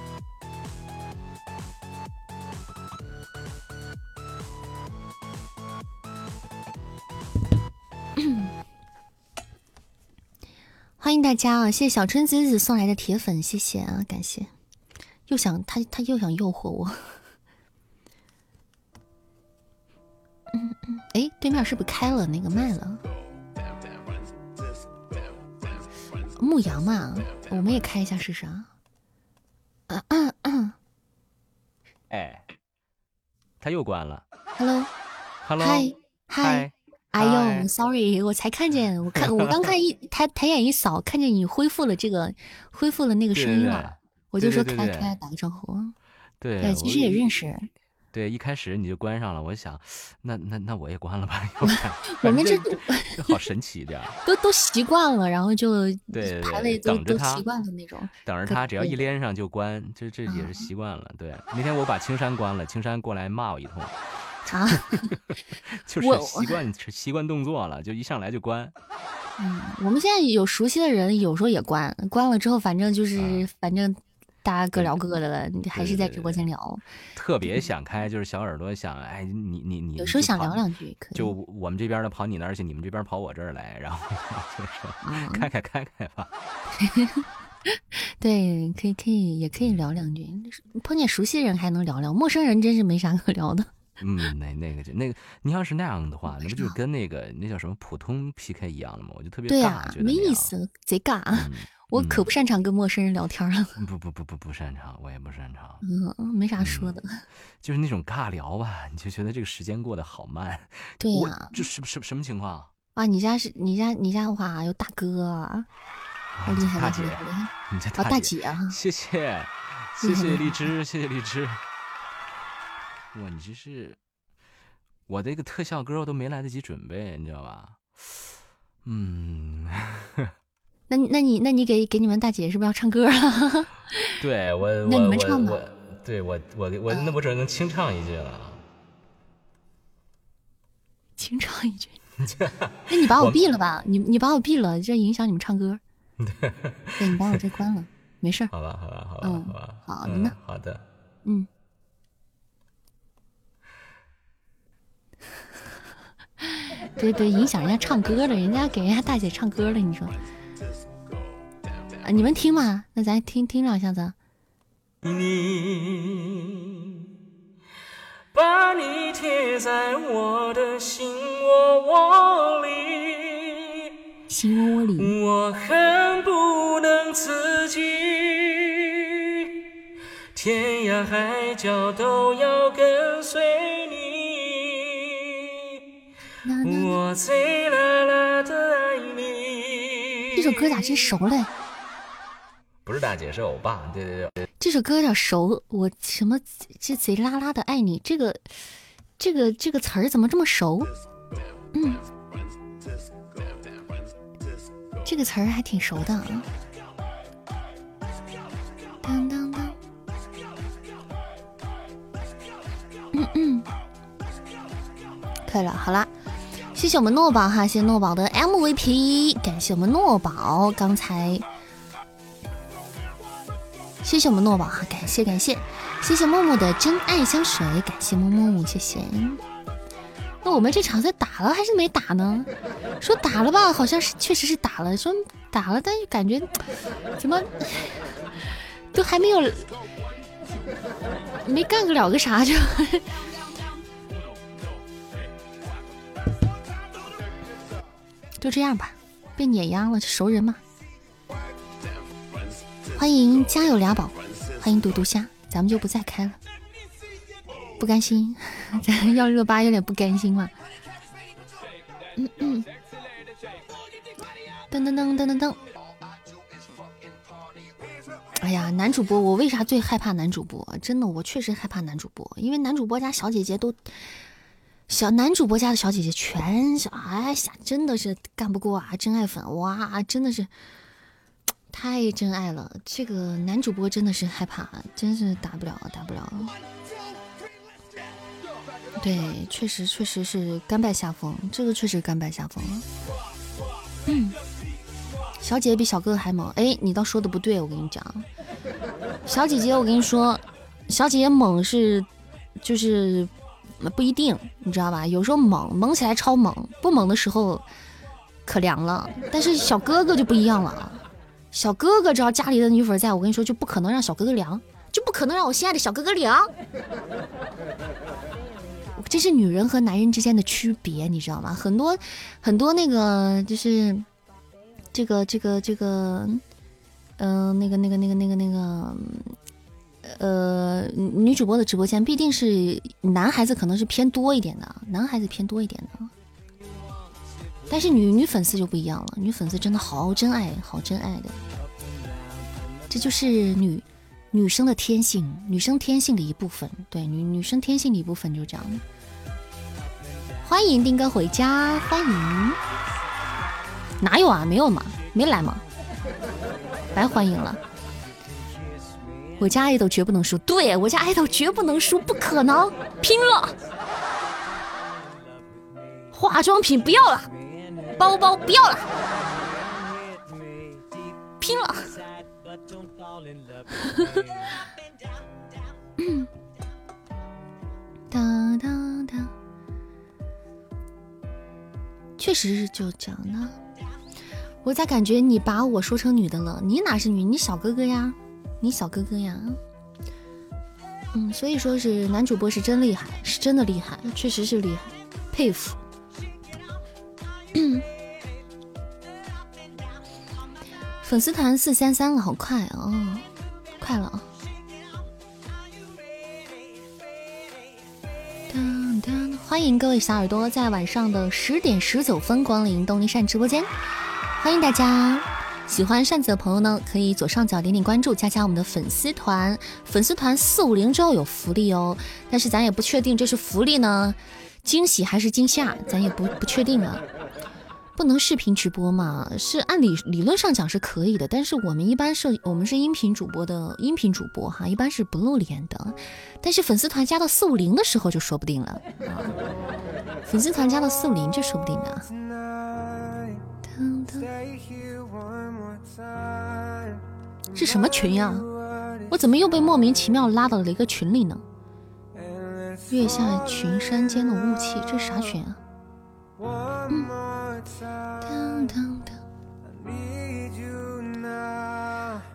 欢迎大家啊！谢谢小春子子送来的铁粉，谢谢啊，感谢。又想他，他又想诱惑我。嗯嗯，哎，对面是不是开了那个麦了？牧羊嘛，我们也开一下试试啊。哎，他又关了。Hello，Hello，嗨嗨。哎呦，Sorry，我才看见，我看我刚看一 [LAUGHS] 抬抬眼一扫，看见你恢复了这个，恢复了那个声音了，我就说开开打个招呼。对，对，其实也认识。对，一开始你就关上了，我想，那那那我也关了吧。[LAUGHS] 我们这好神奇的，[LAUGHS] 都都习惯了，然后就对排位都都习惯了那种。等着他，只要一连上就关，这这也是习惯了。对，那天我把青山关了，青山过来骂我一通，啊，[LAUGHS] 就是习惯习惯动作了，就一上来就关。嗯，我们现在有熟悉的人，有时候也关，关了之后，反正就是反正。大家各聊各的了，你还是在直播间聊。特别想开，就是小耳朵想，哎，你你你，有时候想聊两句，可以。就我们这边的跑你那儿去，你们这边跑我这儿来，然后就是开开开开吧。[LAUGHS] 对，可以可以，也可以聊两句。碰见熟悉的人还能聊聊，陌生人真是没啥可聊的。[LAUGHS] 嗯，那那个就那个，你要是那样的话，那不就跟那个那叫什么普通 PK 一样了吗？我就特别尬，觉得没意思，贼尬。我可不擅长跟陌生人聊天了。不不不不不擅长，我也不擅长。嗯，没啥说的。[LAUGHS] 就是那种尬聊吧，你就觉得这个时间过得好慢。对呀。这什什什么情况？啊，你家是你家你家的话有大哥，好厉害大姐，你家大姐啊！谢谢 [LAUGHS] 谢谢荔枝，谢谢荔枝。哇，你这是我这个特效歌我都没来得及准备，你知道吧？嗯。那那你那你给给你们大姐是不是要唱歌啊？[LAUGHS] 对我，那你们唱吧。对我我我那我只能清唱一句了。清唱一句？[LAUGHS] 那你把我毙了吧？你你把我毙了，这影响你们唱歌。[LAUGHS] 对，你把我这关了，没事好吧，好吧，好吧，好吧。好的呢。好的。嗯。对对，影响人家唱歌了，人家给人家大姐唱歌了，你说。你们听嘛，那咱听听两下子。你把你贴在我的心窝窝里，心窝窝里，我恨不能自己，天涯海角都要跟随你。我最啦啦的爱你。这首歌咋真熟嘞？不是大姐，是欧巴。对对对。这首歌有点熟，我什么这贼拉拉的爱你，这个这个这个词儿怎么这么熟？嗯，这个词儿还挺熟的。当当当，嗯嗯，可以了，好啦，谢谢我们诺宝哈，谢谢诺宝的 MVP，感谢我们诺宝刚才。谢谢我们诺宝哈，感谢感谢，谢谢默默的真爱香水，感谢默默，谢谢。那我们这场赛打了还是没打呢？说打了吧，好像是确实是打了，说打了，但是感觉怎么都还没有没干个了个啥就，就这样吧，被碾压了，熟人嘛。欢迎家有俩宝，欢迎嘟嘟虾，咱们就不再开了，不甘心，咱 [LAUGHS] 要热巴有点不甘心嘛。嗯嗯，噔噔噔噔噔噔。哎呀，男主播，我为啥最害怕男主播？真的，我确实害怕男主播，因为男主播家小姐姐都小，男主播家的小姐姐全是，哎呀，真的是干不过啊，真爱粉，哇，真的是。太真爱了，这个男主播真的是害怕，真是打不了，打不了。对，确实确实是甘拜下风，这个确实甘拜下风了。嗯，小姐姐比小哥哥还猛，哎，你倒说的不对，我跟你讲，小姐姐，我跟你说，小姐姐猛是就是不一定，你知道吧？有时候猛猛起来超猛，不猛的时候可凉了。但是小哥哥就不一样了。小哥哥只要家里的女粉在，我跟你说就不可能让小哥哥凉，就不可能让我心爱的小哥哥凉。这是女人和男人之间的区别，你知道吗？很多很多那个就是这个这个这个，嗯，那个那个那个那个那个，呃，女主播的直播间必定是男孩子可能是偏多一点的，男孩子偏多一点的。但是女女粉丝就不一样了，女粉丝真的好真爱，好真爱的，这就是女女生的天性，女生天性的一部分。对，女女生天性的一部分就这样。欢迎丁哥回家，欢迎。哪有啊？没有嘛？没来吗？白欢迎了。我家爱豆绝不能输，对我家爱豆绝不能输，不可能，拼了！化妆品不要了。包包不要了，拼了！[LAUGHS] 哒哒哒，确实是就这样的。我咋感觉你把我说成女的了？你哪是女？你小哥哥呀，你小哥哥呀。嗯，所以说是男主播是真厉害，是真的厉害，确实是厉害，佩服。[COUGHS] 粉丝团四三三了，好快哦！快了啊！欢迎各位小耳朵在晚上的十点十九分光临东尼善直播间，欢迎大家！喜欢扇子的朋友呢，可以左上角点点关注，加加我们的粉丝团。粉丝团四五零之后有福利哦，但是咱也不确定这是福利呢，惊喜还是惊吓，咱也不不确定啊。不能视频直播嘛？是按理理论上讲是可以的，但是我们一般是我们是音频主播的音频主播哈，一般是不露脸的。但是粉丝团加到四五零的时候就说不定了！粉丝团加到四五零就说不定了。是什么群呀？我怎么又被莫名其妙拉到了一个群里呢？月下群山间的雾气，这是啥群啊？嗯。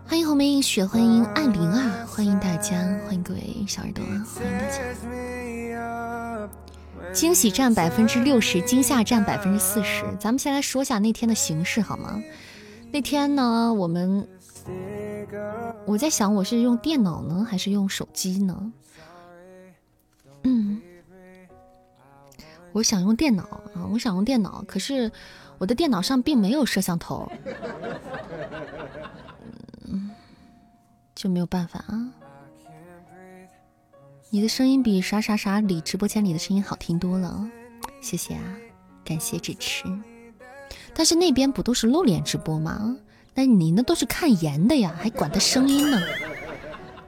欢迎红梅映雪，欢迎艾琳啊！欢迎大家，欢迎各位小耳朵，欢迎大家。惊喜占百分之六十，惊吓占百分之四十。咱们先来说一下那天的形式好吗？那天呢，我们我在想，我是用电脑呢，还是用手机呢？嗯。我想用电脑啊，我想用电脑，可是我的电脑上并没有摄像头，嗯，就没有办法啊。你的声音比啥啥啥里直播间里的声音好听多了，谢谢啊，感谢支持。但是那边不都是露脸直播吗？那你那都是看颜的呀，还管他声音呢？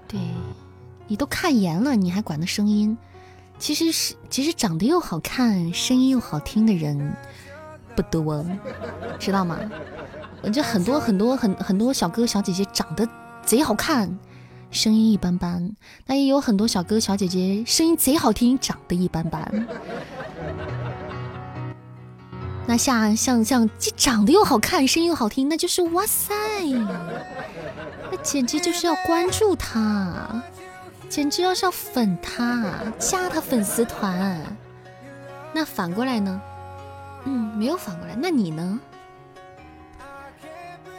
对，你都看颜了，你还管他声音？其实是，其实长得又好看，声音又好听的人不多，知道吗？我就很多很多很很多小哥哥小姐姐长得贼好看。声音一般般，那也有很多小哥哥小姐姐声音贼好听，长得一般般。那像像像既长得又好看，声音又好听，那就是哇塞，那简直就是要关注他，简直要是要粉他，加他粉丝团。那反过来呢？嗯，没有反过来。那你呢？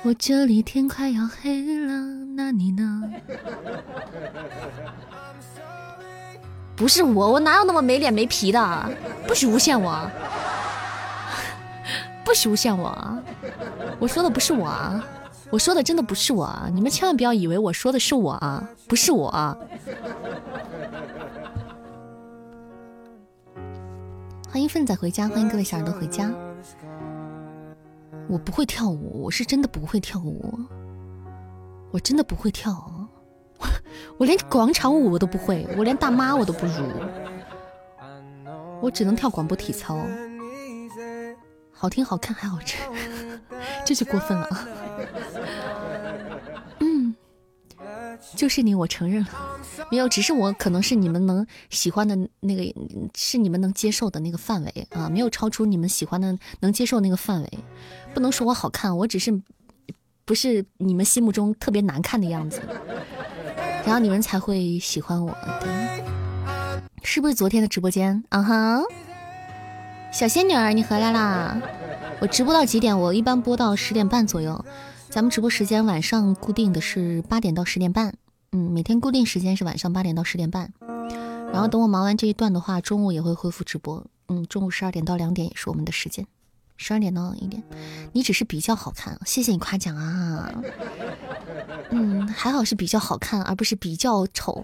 我这里天快要黑了，那你呢？不是我，我哪有那么没脸没皮的？不许诬陷我！[LAUGHS] 不许诬陷我！我说的不是我，我说的真的不是我啊，你们千万不要以为我说的是我啊，不是我啊。[LAUGHS] 欢迎粪仔回家，欢迎各位小耳朵回家。我不会跳舞，我是真的不会跳舞，我真的不会跳，我 [LAUGHS] 我连广场舞我都不会，我连大妈我都不如，我只能跳广播体操，好听好看还好吃，[LAUGHS] 这就过分了。啊，就是你，我承认了，没有，只是我可能是你们能喜欢的那个，是你们能接受的那个范围啊，没有超出你们喜欢的能接受那个范围。不能说我好看，我只是不是你们心目中特别难看的样子，然后你们才会喜欢我。对，是不是昨天的直播间？啊哈，小仙女儿你回来啦！我直播到几点？我一般播到十点半左右。咱们直播时间晚上固定的是八点到十点半，嗯，每天固定时间是晚上八点到十点半。然后等我忙完这一段的话，中午也会恢复直播。嗯，中午十二点到两点也是我们的时间。十二点到一点，你只是比较好看，谢谢你夸奖啊。嗯，还好是比较好看，而不是比较丑。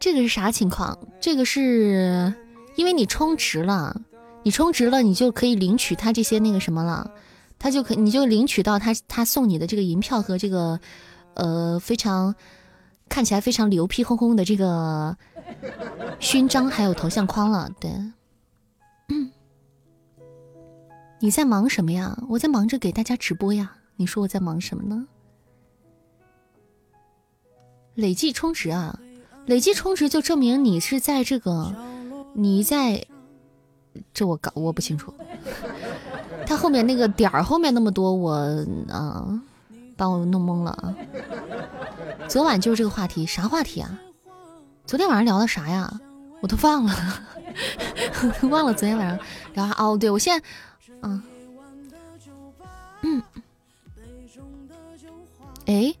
这个是啥情况？这个是因为你充值了，你充值了，你就可以领取他这些那个什么了，他就可你就领取到他他送你的这个银票和这个呃非常看起来非常牛皮哄哄的这个 [LAUGHS] 勋章还有头像框了，对。嗯，你在忙什么呀？我在忙着给大家直播呀。你说我在忙什么呢？累计充值啊，累计充值就证明你是在这个，你在，这我搞我不清楚。他后面那个点儿后面那么多，我啊，把我弄懵了啊。昨晚就是这个话题，啥话题啊？昨天晚上聊的啥呀？我都忘了。[LAUGHS] 忘了昨天晚上聊啥哦，对我现在，嗯嗯，哎，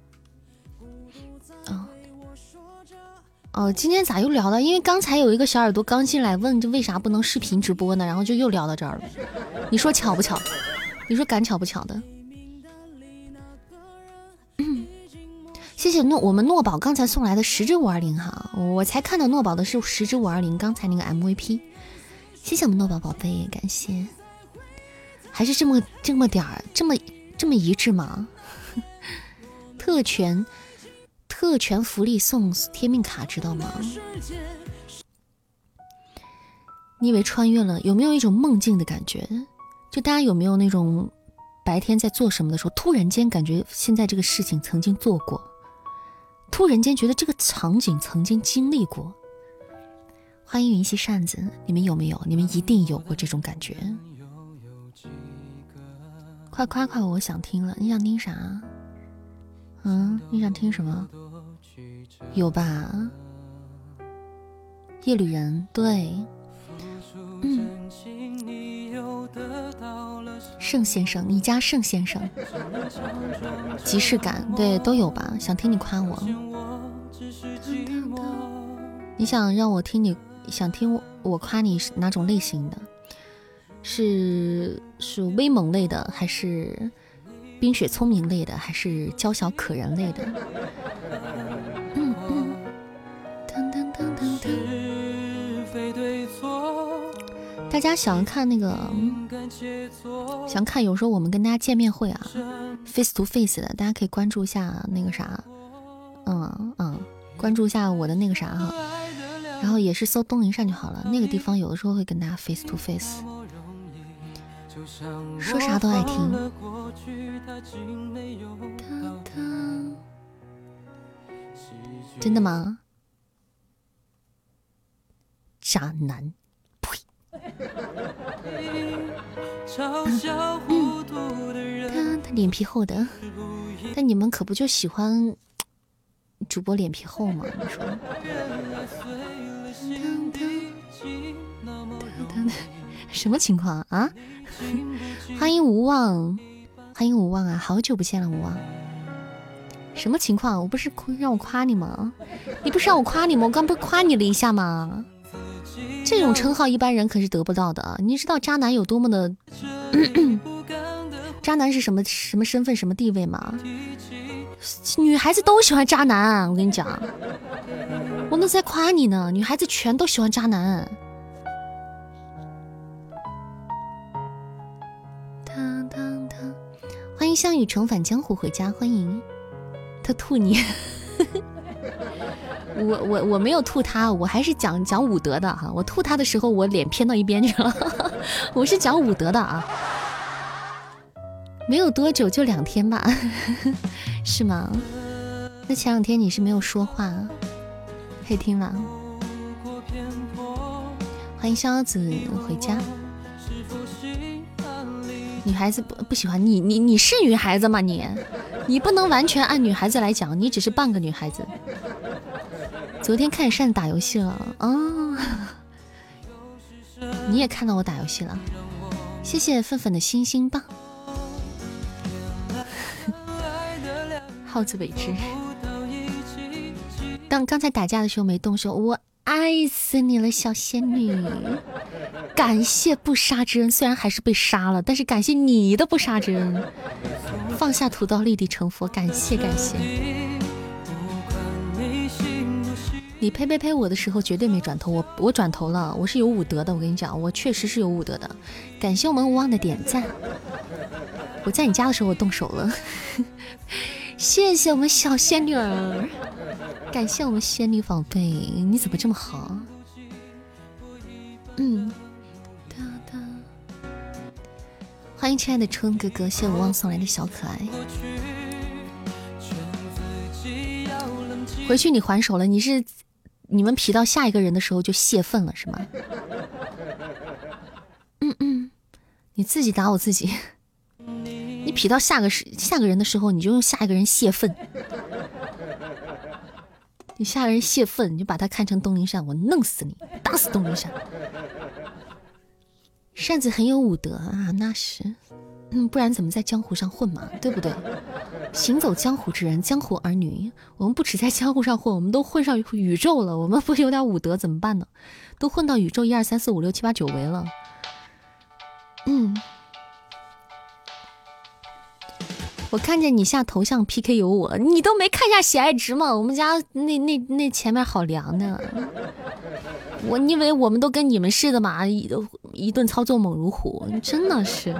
哦，今天咋又聊了？因为刚才有一个小耳朵刚进来问，这为啥不能视频直播呢？然后就又聊到这儿了。你说巧不巧？你说赶巧不巧的？谢谢诺，我们诺宝刚才送来的十支五二零哈，我才看到诺宝的是十支五二零，刚才那个 MVP。谢谢我们诺宝宝贝，感谢，还是这么这么点儿，这么这么一致吗？[LAUGHS] 特权特权福利送天命卡，知道吗？你以为穿越了？有没有一种梦境的感觉？就大家有没有那种白天在做什么的时候，突然间感觉现在这个事情曾经做过？突然间觉得这个场景曾经经历过。欢迎云溪扇子，你们有没有？你们一定有过这种感觉。快夸夸我，想听了。你想听啥？嗯，你想听什么？有吧？夜旅人，对。嗯。盛先生，你家盛先生，即视感，对，都有吧？想听你夸我，你想让我听你，想听我夸你是哪种类型的？是是威猛类的，还是冰雪聪明类的，还是娇小可人类的？大家想看那个，想看有时候我们跟大家见面会啊，face to face 的，大家可以关注一下那个啥，嗯嗯，关注一下我的那个啥哈，然后也是搜东林善就好了，那个地方有的时候会跟大家 face to face。说啥都爱听。真的吗？渣男，他他脸皮厚的，但你们可不就喜欢 [TSK] 主播脸皮厚吗？你说？什么情况啊？欢迎无望，欢迎无望啊！好久不见了，无望。什么情况？我不是让我夸你吗？你不是让我夸你吗？我刚不是夸你了一下吗？这种称号一般人可是得不到的。你知道渣男有多么的？[CLEARS THROAT] 渣男是什么什么身份什么地位吗？女孩子都喜欢渣男，我跟你讲，我那在夸你呢。女孩子全都喜欢渣男。欢迎项羽重返江湖回家，欢迎他吐你，我我我没有吐他，我还是讲讲武德的哈。我吐他的时候，我脸偏到一边去了，[LAUGHS] 我是讲武德的啊。没有多久，就两天吧，[LAUGHS] 是吗？那前两天你是没有说话，可以听了。欢迎逍遥子回家。女孩子不不喜欢你，你你是女孩子吗？你，你不能完全按女孩子来讲，你只是半个女孩子。昨天看扇子打游戏了啊，[LAUGHS] 你也看到我打游戏了，谢谢粉粉的星星棒。耗子尾汁，当刚才打架的时候没动手，我。爱死你了，小仙女！感谢不杀之恩，虽然还是被杀了，但是感谢你的不杀之恩。放下屠刀，立地成佛，感谢感谢。你呸呸呸我的时候绝对没转头，我我转头了，我是有武德的，我跟你讲，我确实是有武德的。感谢我们无望的点赞。我在你家的时候我动手了，[LAUGHS] 谢谢我们小仙女儿。感谢我们仙女宝贝，你怎么这么好？嗯，哒哒欢迎亲爱的春哥哥，谢无望送来的小可爱。回去你还手了，你是你们皮到下一个人的时候就泄愤了是吗？[LAUGHS] 嗯嗯，你自己打我自己，你皮到下个时下个人的时候，你就用下一个人泄愤。你下个人泄愤，你就把他看成东林善，我弄死你，打死东林善。扇子很有武德啊，那是，嗯，不然怎么在江湖上混嘛，对不对？行走江湖之人，江湖儿女，我们不止在江湖上混，我们都混上宇宙了，我们不有点武德怎么办呢？都混到宇宙一二三四五六七八九维了，嗯。我看见你下头像 PK 有我，你都没看下喜爱值吗？我们家那那那前面好凉的，我你以为我们都跟你们似的嘛，一一顿操作猛如虎，真的是。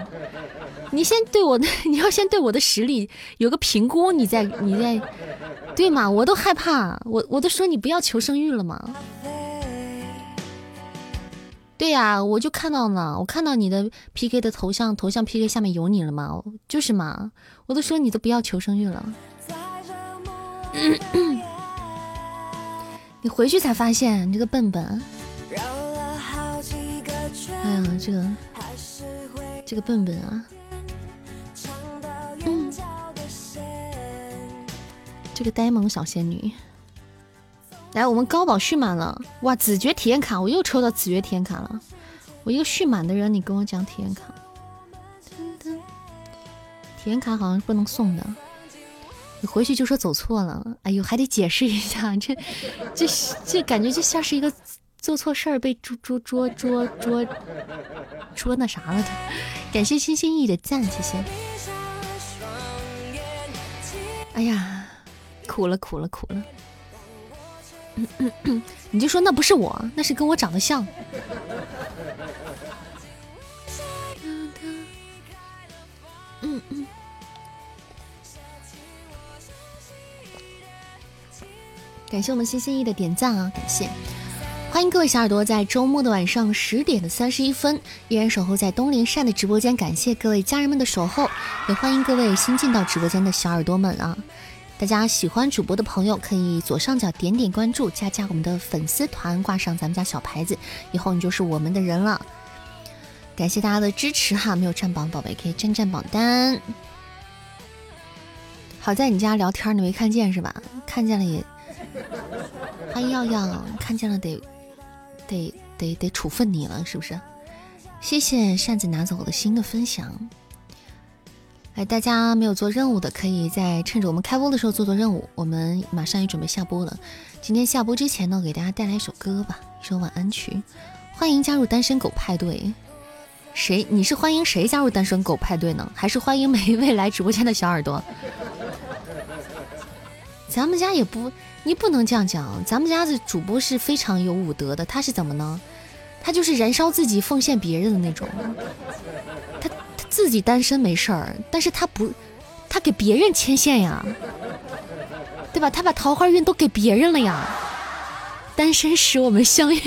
你先对我的，[LAUGHS] 你要先对我的实力有个评估，你再你再，对嘛？我都害怕，我我都说你不要求生欲了嘛。对呀，我就看到了，我看到你的 P K 的头像，头像 P K 下面有你了吗？就是嘛，我都说你都不要求生欲了。[COUGHS] 你回去才发现，你这个笨笨。哎呀，这个这个笨笨啊，这个呆萌小仙女。来，我们高宝续满了哇！子爵体验卡，我又抽到子爵体验卡了。我一个续满的人，你跟我讲体验卡。体验卡好像是不能送的，你回去就说走错了。哎呦，还得解释一下，[LAUGHS] 这这这感觉就像是一个做错事儿被捉捉捉捉捉捉那啥了的。感谢心心意的赞，谢谢。哎呀，苦了苦了苦了。你就说那不是我，那是跟我长得像。感谢我们心心意的点赞啊，感谢！欢迎各位小耳朵在周末的晚上十点的三十一分依然守候在东林善的直播间，感谢各位家人们的守候，也欢迎各位新进到直播间的小耳朵们啊！大家喜欢主播的朋友可以左上角点点关注，加加我们的粉丝团，挂上咱们家小牌子，以后你就是我们的人了。感谢大家的支持哈，没有占榜宝贝可以占占榜单。好在你家聊天你没看见是吧？看见了也。欢迎耀耀，看见了得得得得处分你了，是不是？谢谢扇子拿走我的心的分享。哎，大家没有做任务的，可以在趁着我们开播的时候做做任务。我们马上也准备下播了。今天下播之前呢，给大家带来一首歌吧，一首晚安曲。欢迎加入单身狗派对。谁？你是欢迎谁加入单身狗派对呢？还是欢迎每一位来直播间的小耳朵？咱们家也不。你不能这样讲，咱们家的主播是非常有武德的。他是怎么呢？他就是燃烧自己奉献别人的那种。他自己单身没事儿，但是他不，他给别人牵线呀，对吧？他把桃花运都给别人了呀。单身使我们相遇。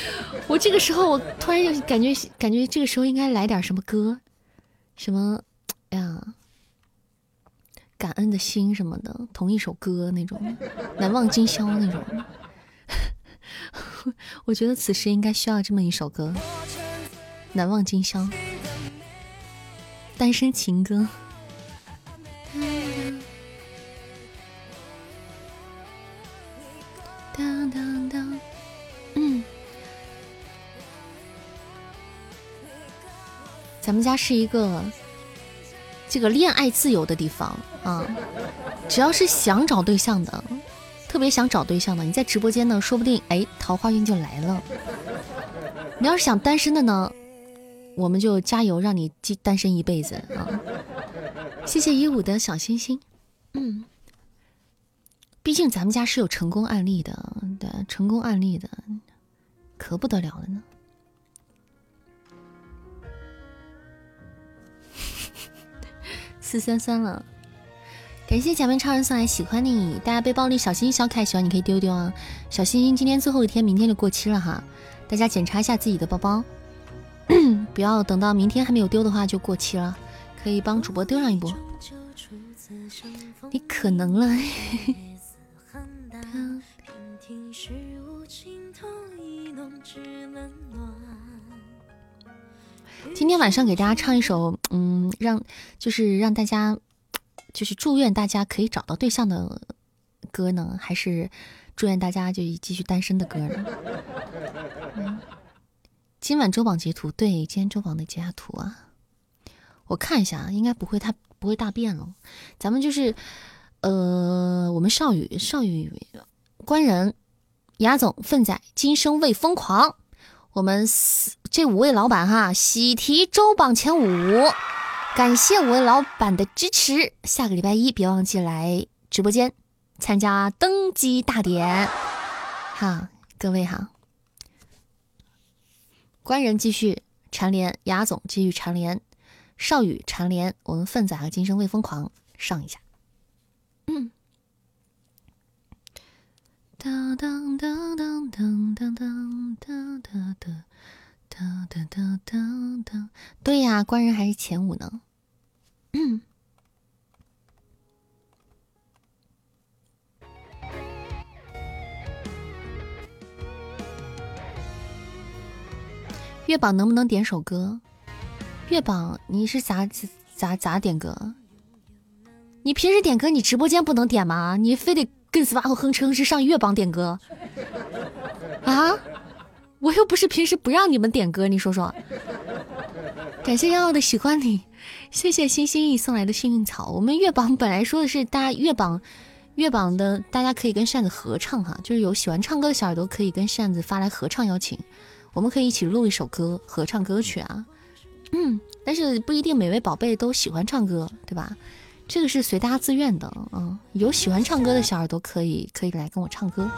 [LAUGHS] 我这个时候，我突然就感觉感觉这个时候应该来点什么歌，什么，哎呀。感恩的心什么的，同一首歌那种，难忘今宵那种。[LAUGHS] 我觉得此时应该需要这么一首歌，《难忘今宵》，单身情歌。当当当，嗯，咱们家是一个。这个恋爱自由的地方啊，只要是想找对象的，特别想找对象的，你在直播间呢，说不定哎，桃花运就来了。你要是想单身的呢，我们就加油，让你单身一辈子啊！[LAUGHS] 谢谢一五的小星星，嗯，毕竟咱们家是有成功案例的，对，成功案例的，可不得了了呢。[LAUGHS] 四三三了，感谢假面超人送来喜欢你，大家背包里小心心小可爱喜欢你可以丢丢啊，小心心今天最后一天，明天就过期了哈，大家检查一下自己的包包，[CLEARS THROAT] 不要等到明天还没有丢的话就过期了，可以帮主播丢上一波。你可能了。[LAUGHS] 今天晚上给大家唱一首，嗯，让就是让大家，就是祝愿大家可以找到对象的歌呢，还是祝愿大家就继续单身的歌呢？嗯今晚周榜截图，对，今天周榜的截下图啊，我看一下，应该不会太不会大变了。咱们就是，呃，我们少宇少宇官人雅总奋仔今生未疯狂。我们这五位老板哈，喜提周榜前五，感谢五位老板的支持。下个礼拜一别忘记来直播间参加登基大典，哈，各位哈，官人继续蝉联，雅总继续蝉联，少宇蝉联，我们奋仔和今生未疯狂上一下，嗯。当当当当当当当当当当当当当当，对呀，官人还是前五呢。月榜能不能点首歌？月榜你是咋咋咋点歌？你平时点歌你直播间不能点吗？你非得？跟斯巴和哼哧哼哧上月榜点歌啊！我又不是平时不让你们点歌，你说说。感谢幺幺的喜欢你，谢谢心心意送来的幸运草。我们月榜本来说的是大家月榜月榜的，大家可以跟扇子合唱哈，就是有喜欢唱歌的小耳朵可以跟扇子发来合唱邀请，我们可以一起录一首歌合唱歌曲啊。嗯，但是不一定每位宝贝都喜欢唱歌，对吧？这个是随大家自愿的，嗯，有喜欢唱歌的小耳朵可以可以来跟我唱歌。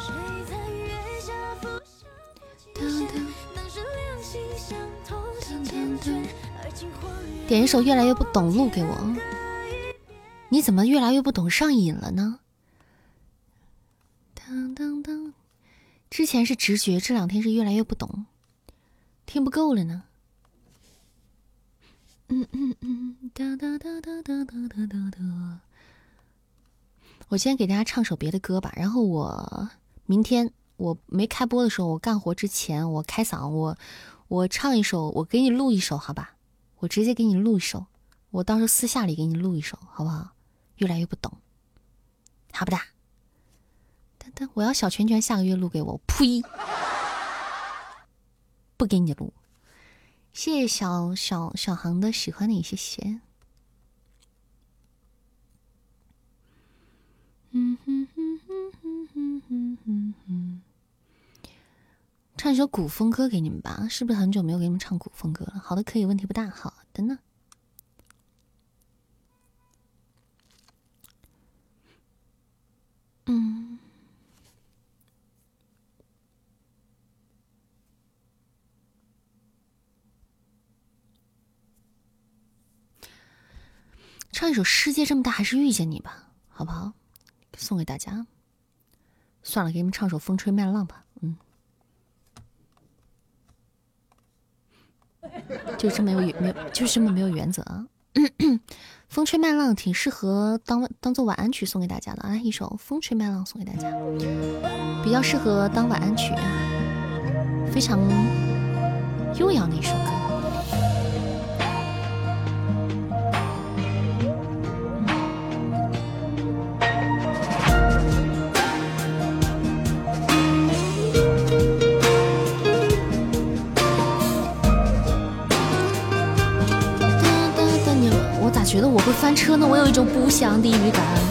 点一首《越来越不懂路》给我。你怎么越来越不懂上瘾了呢？当当当，之前是直觉，这两天是越来越不懂，听不够了呢。嗯嗯嗯，哒哒哒哒哒哒哒哒。我先给大家唱首别的歌吧，然后我明天我没开播的时候，我干活之前我开嗓，我我唱一首，我给你录一首，好吧？我直接给你录一首，我到时候私下里给你录一首，好不好？越来越不懂，好不哒？等等，我要小拳拳下个月录给我，呸！不给你录。谢谢小小小航的喜欢你，谢谢。嗯哼哼哼哼哼哼哼哼，唱一首古风歌给你们吧，是不是很久没有给你们唱古风歌了？好的，可以，问题不大。好的呢。嗯。唱一首《世界这么大，还是遇见你》吧，好不好？送给大家。算了，给你们唱首《风吹麦浪》吧。嗯，就这么有没有，就是这么没有原则啊。[CLEARS THROAT]《风吹麦浪》挺适合当当做晚安曲送给大家的啊，一首《风吹麦浪》送给大家，比较适合当晚安曲，非常悠扬的一首歌。会翻车呢，我有一种不祥的预感。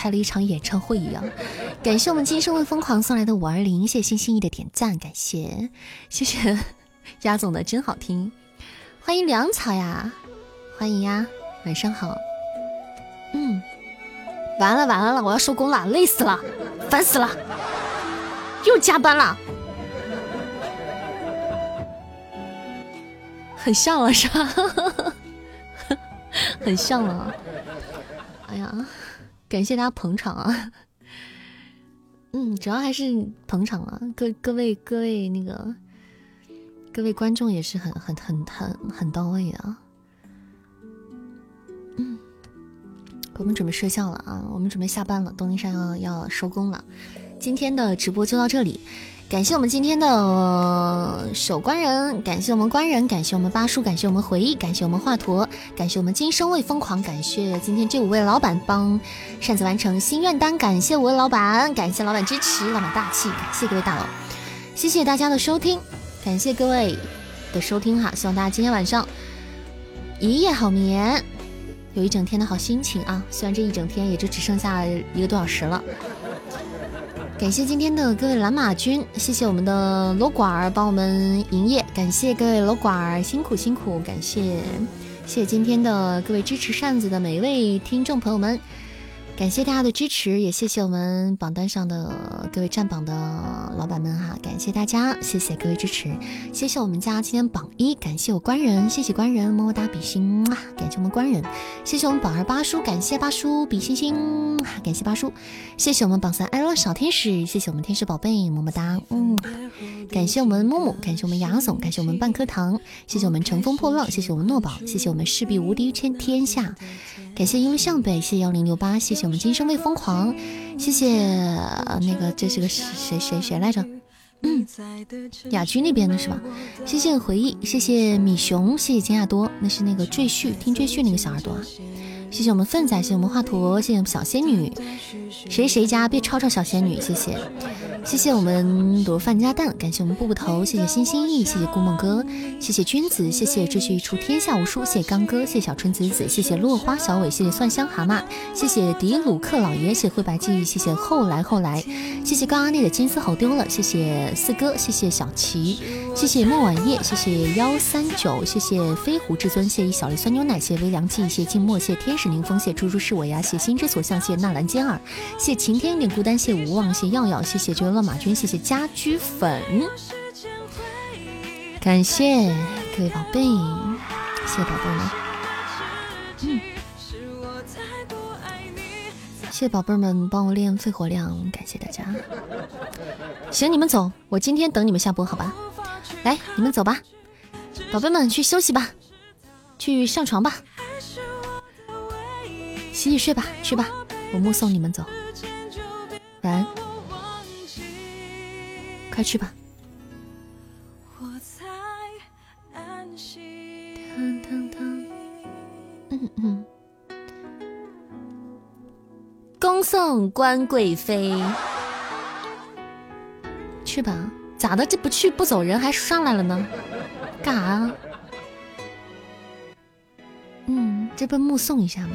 开了一场演唱会一样。感谢我们今生为疯狂送来的五二零，谢谢心心意的点赞，感谢谢谢鸭总的真好听，欢迎粮草呀，欢迎呀，晚上好。嗯，完了完了了，我要收工了，累死了，烦死了，又加班了。很像了是吧？[LAUGHS] 很像了。感谢大家捧场啊！[LAUGHS] 嗯，主要还是捧场啊，各各位各位那个各位观众也是很很很很很到位的。嗯，我们准备睡觉了啊，我们准备下班了，东林山要要收工了。今天的直播就到这里。感谢我们今天的、守关人，感谢我们官人，感谢我们八叔，感谢我们回忆，感谢我们华佗，感谢我们今生未疯狂，感谢今天这五位老板帮擅自完成心愿单，感谢五位老板，感谢老板支持，老板大气，感谢各位大佬，谢谢大家的收听，感谢各位的收听哈，希望大家今天晚上一夜好眠，有一整天的好心情啊，虽然这一整天也就只剩下一个多小时了。感谢今天的各位蓝马军，谢谢我们的罗管儿帮我们营业，感谢各位罗管儿辛苦辛苦，感谢谢谢今天的各位支持扇子的每一位听众朋友们，感谢大家的支持，也谢谢我们榜单上的各位占榜的老板们哈，感谢大家，谢谢各位支持，谢谢我们家今天榜一，感谢我官人，谢谢官人，么么哒比心，啊感谢我们官人，谢谢我们榜二八叔，感谢八叔比心心，感谢八叔。谢谢我们榜三爱乐小天使，谢谢我们天使宝贝，么么哒，嗯，感谢我们木木，感谢我们雅总，感谢我们半颗糖，谢谢我们乘风破浪，谢谢我们诺宝，谢谢我们势必无敌天天下，感谢因为向北，谢谢幺零六八，谢谢们今生未疯狂，谢谢、呃那个这是个谁谁谁谁来着？嗯，雅居那边的是吧？谢谢回忆，谢谢米熊，谢谢金亚多，那是那个赘婿听赘婿那个小耳朵啊。谢谢我们奋仔，谢谢我们华佗，谢谢我们小仙女，谁谁家别吵吵小仙女，谢谢，谢谢我们卤肉饭加蛋，感谢我们步步头，谢谢心心意，谢谢顾梦哥，谢谢君子，谢谢秩序一出天下无双，谢谢刚哥，谢谢小春子子，谢谢落花小尾，谢谢蒜香蛤蟆，谢谢迪鲁克老爷，谢谢灰白记忆，谢谢后来后来，谢谢高阿内的金丝猴丢了，谢谢四哥，谢谢小琪，谢谢莫晚夜，谢谢幺三九，谢谢飞狐至尊，谢谢小丽酸牛奶，谢谢微凉记，谢谢静默，谢天是宁风，谢猪猪是我呀，谢心之所向，谢纳兰尖儿，谢晴天有点孤单，谢无望，谢耀耀，谢谢绝了马军，谢谢家居粉，感谢各位宝贝，谢谢宝贝们，嗯，谢谢宝贝们帮我练肺活量，感谢大家。行，你们走，我今天等你们下播，好吧？来，你们走吧，宝贝们去休息吧，去上床吧，洗洗睡吧，去吧，我目送你们走，晚安，快去吧。当当当，嗯嗯，恭送关贵妃。去吧，咋的？这不去不走人还上来了呢？干啥啊？嗯，这不目送一下吗？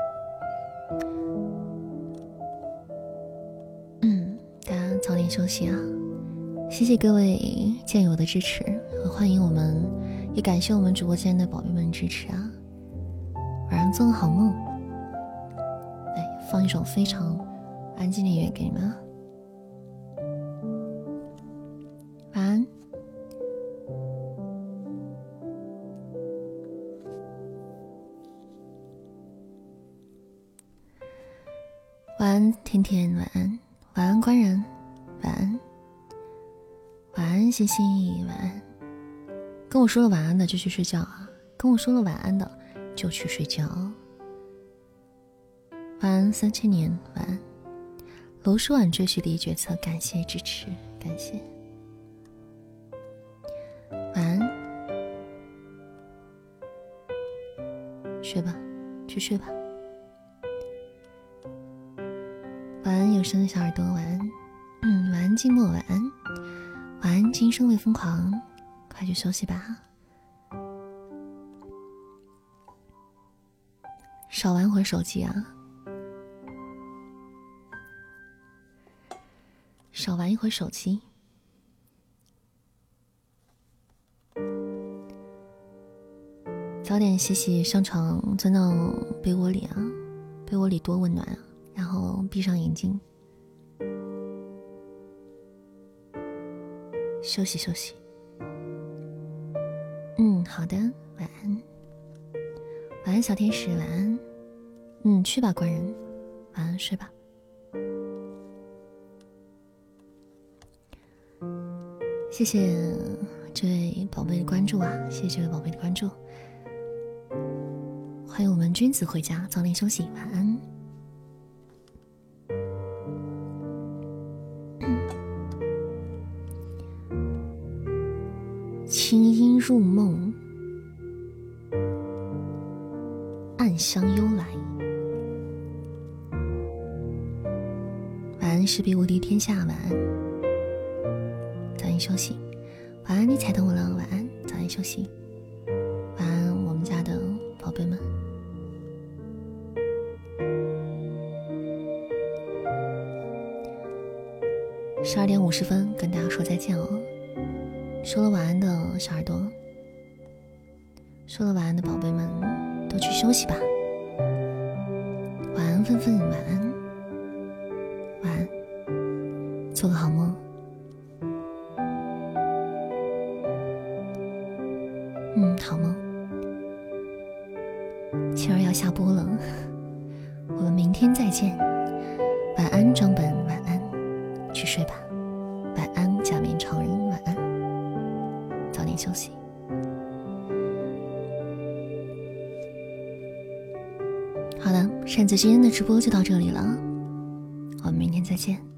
早点休息啊！谢谢各位剑友的支持欢迎我们，也感谢我们直播间的宝贝们支持啊！晚上做个好梦。来，放一首非常安静的音乐给你们。晚安。晚安，甜甜，晚安，晚安，官人，晚安，晚安，星星，晚安。跟我说了晚安的就去睡觉啊！跟我说了晚安的就去睡觉。晚安，三千年，晚安。楼书晚追剧第一决策，感谢支持，感谢。晚安，睡吧，去睡吧。晚安，有声的小耳朵，晚安。嗯，晚安，寂寞，晚安。晚安，今生未疯狂，快去休息吧。少玩会手机啊，少玩一会手机。早点洗洗，上床钻到被窝里啊，被窝里多温暖啊。然后闭上眼睛，休息休息。嗯，好的，晚安，晚安，小天使，晚安。嗯，去吧，官人，晚安，睡吧。谢谢这位宝贝的关注啊！谢谢这位宝贝的关注。欢迎我们君子回家，早点休息，晚安。安，直播就到这里了，我们明天再见。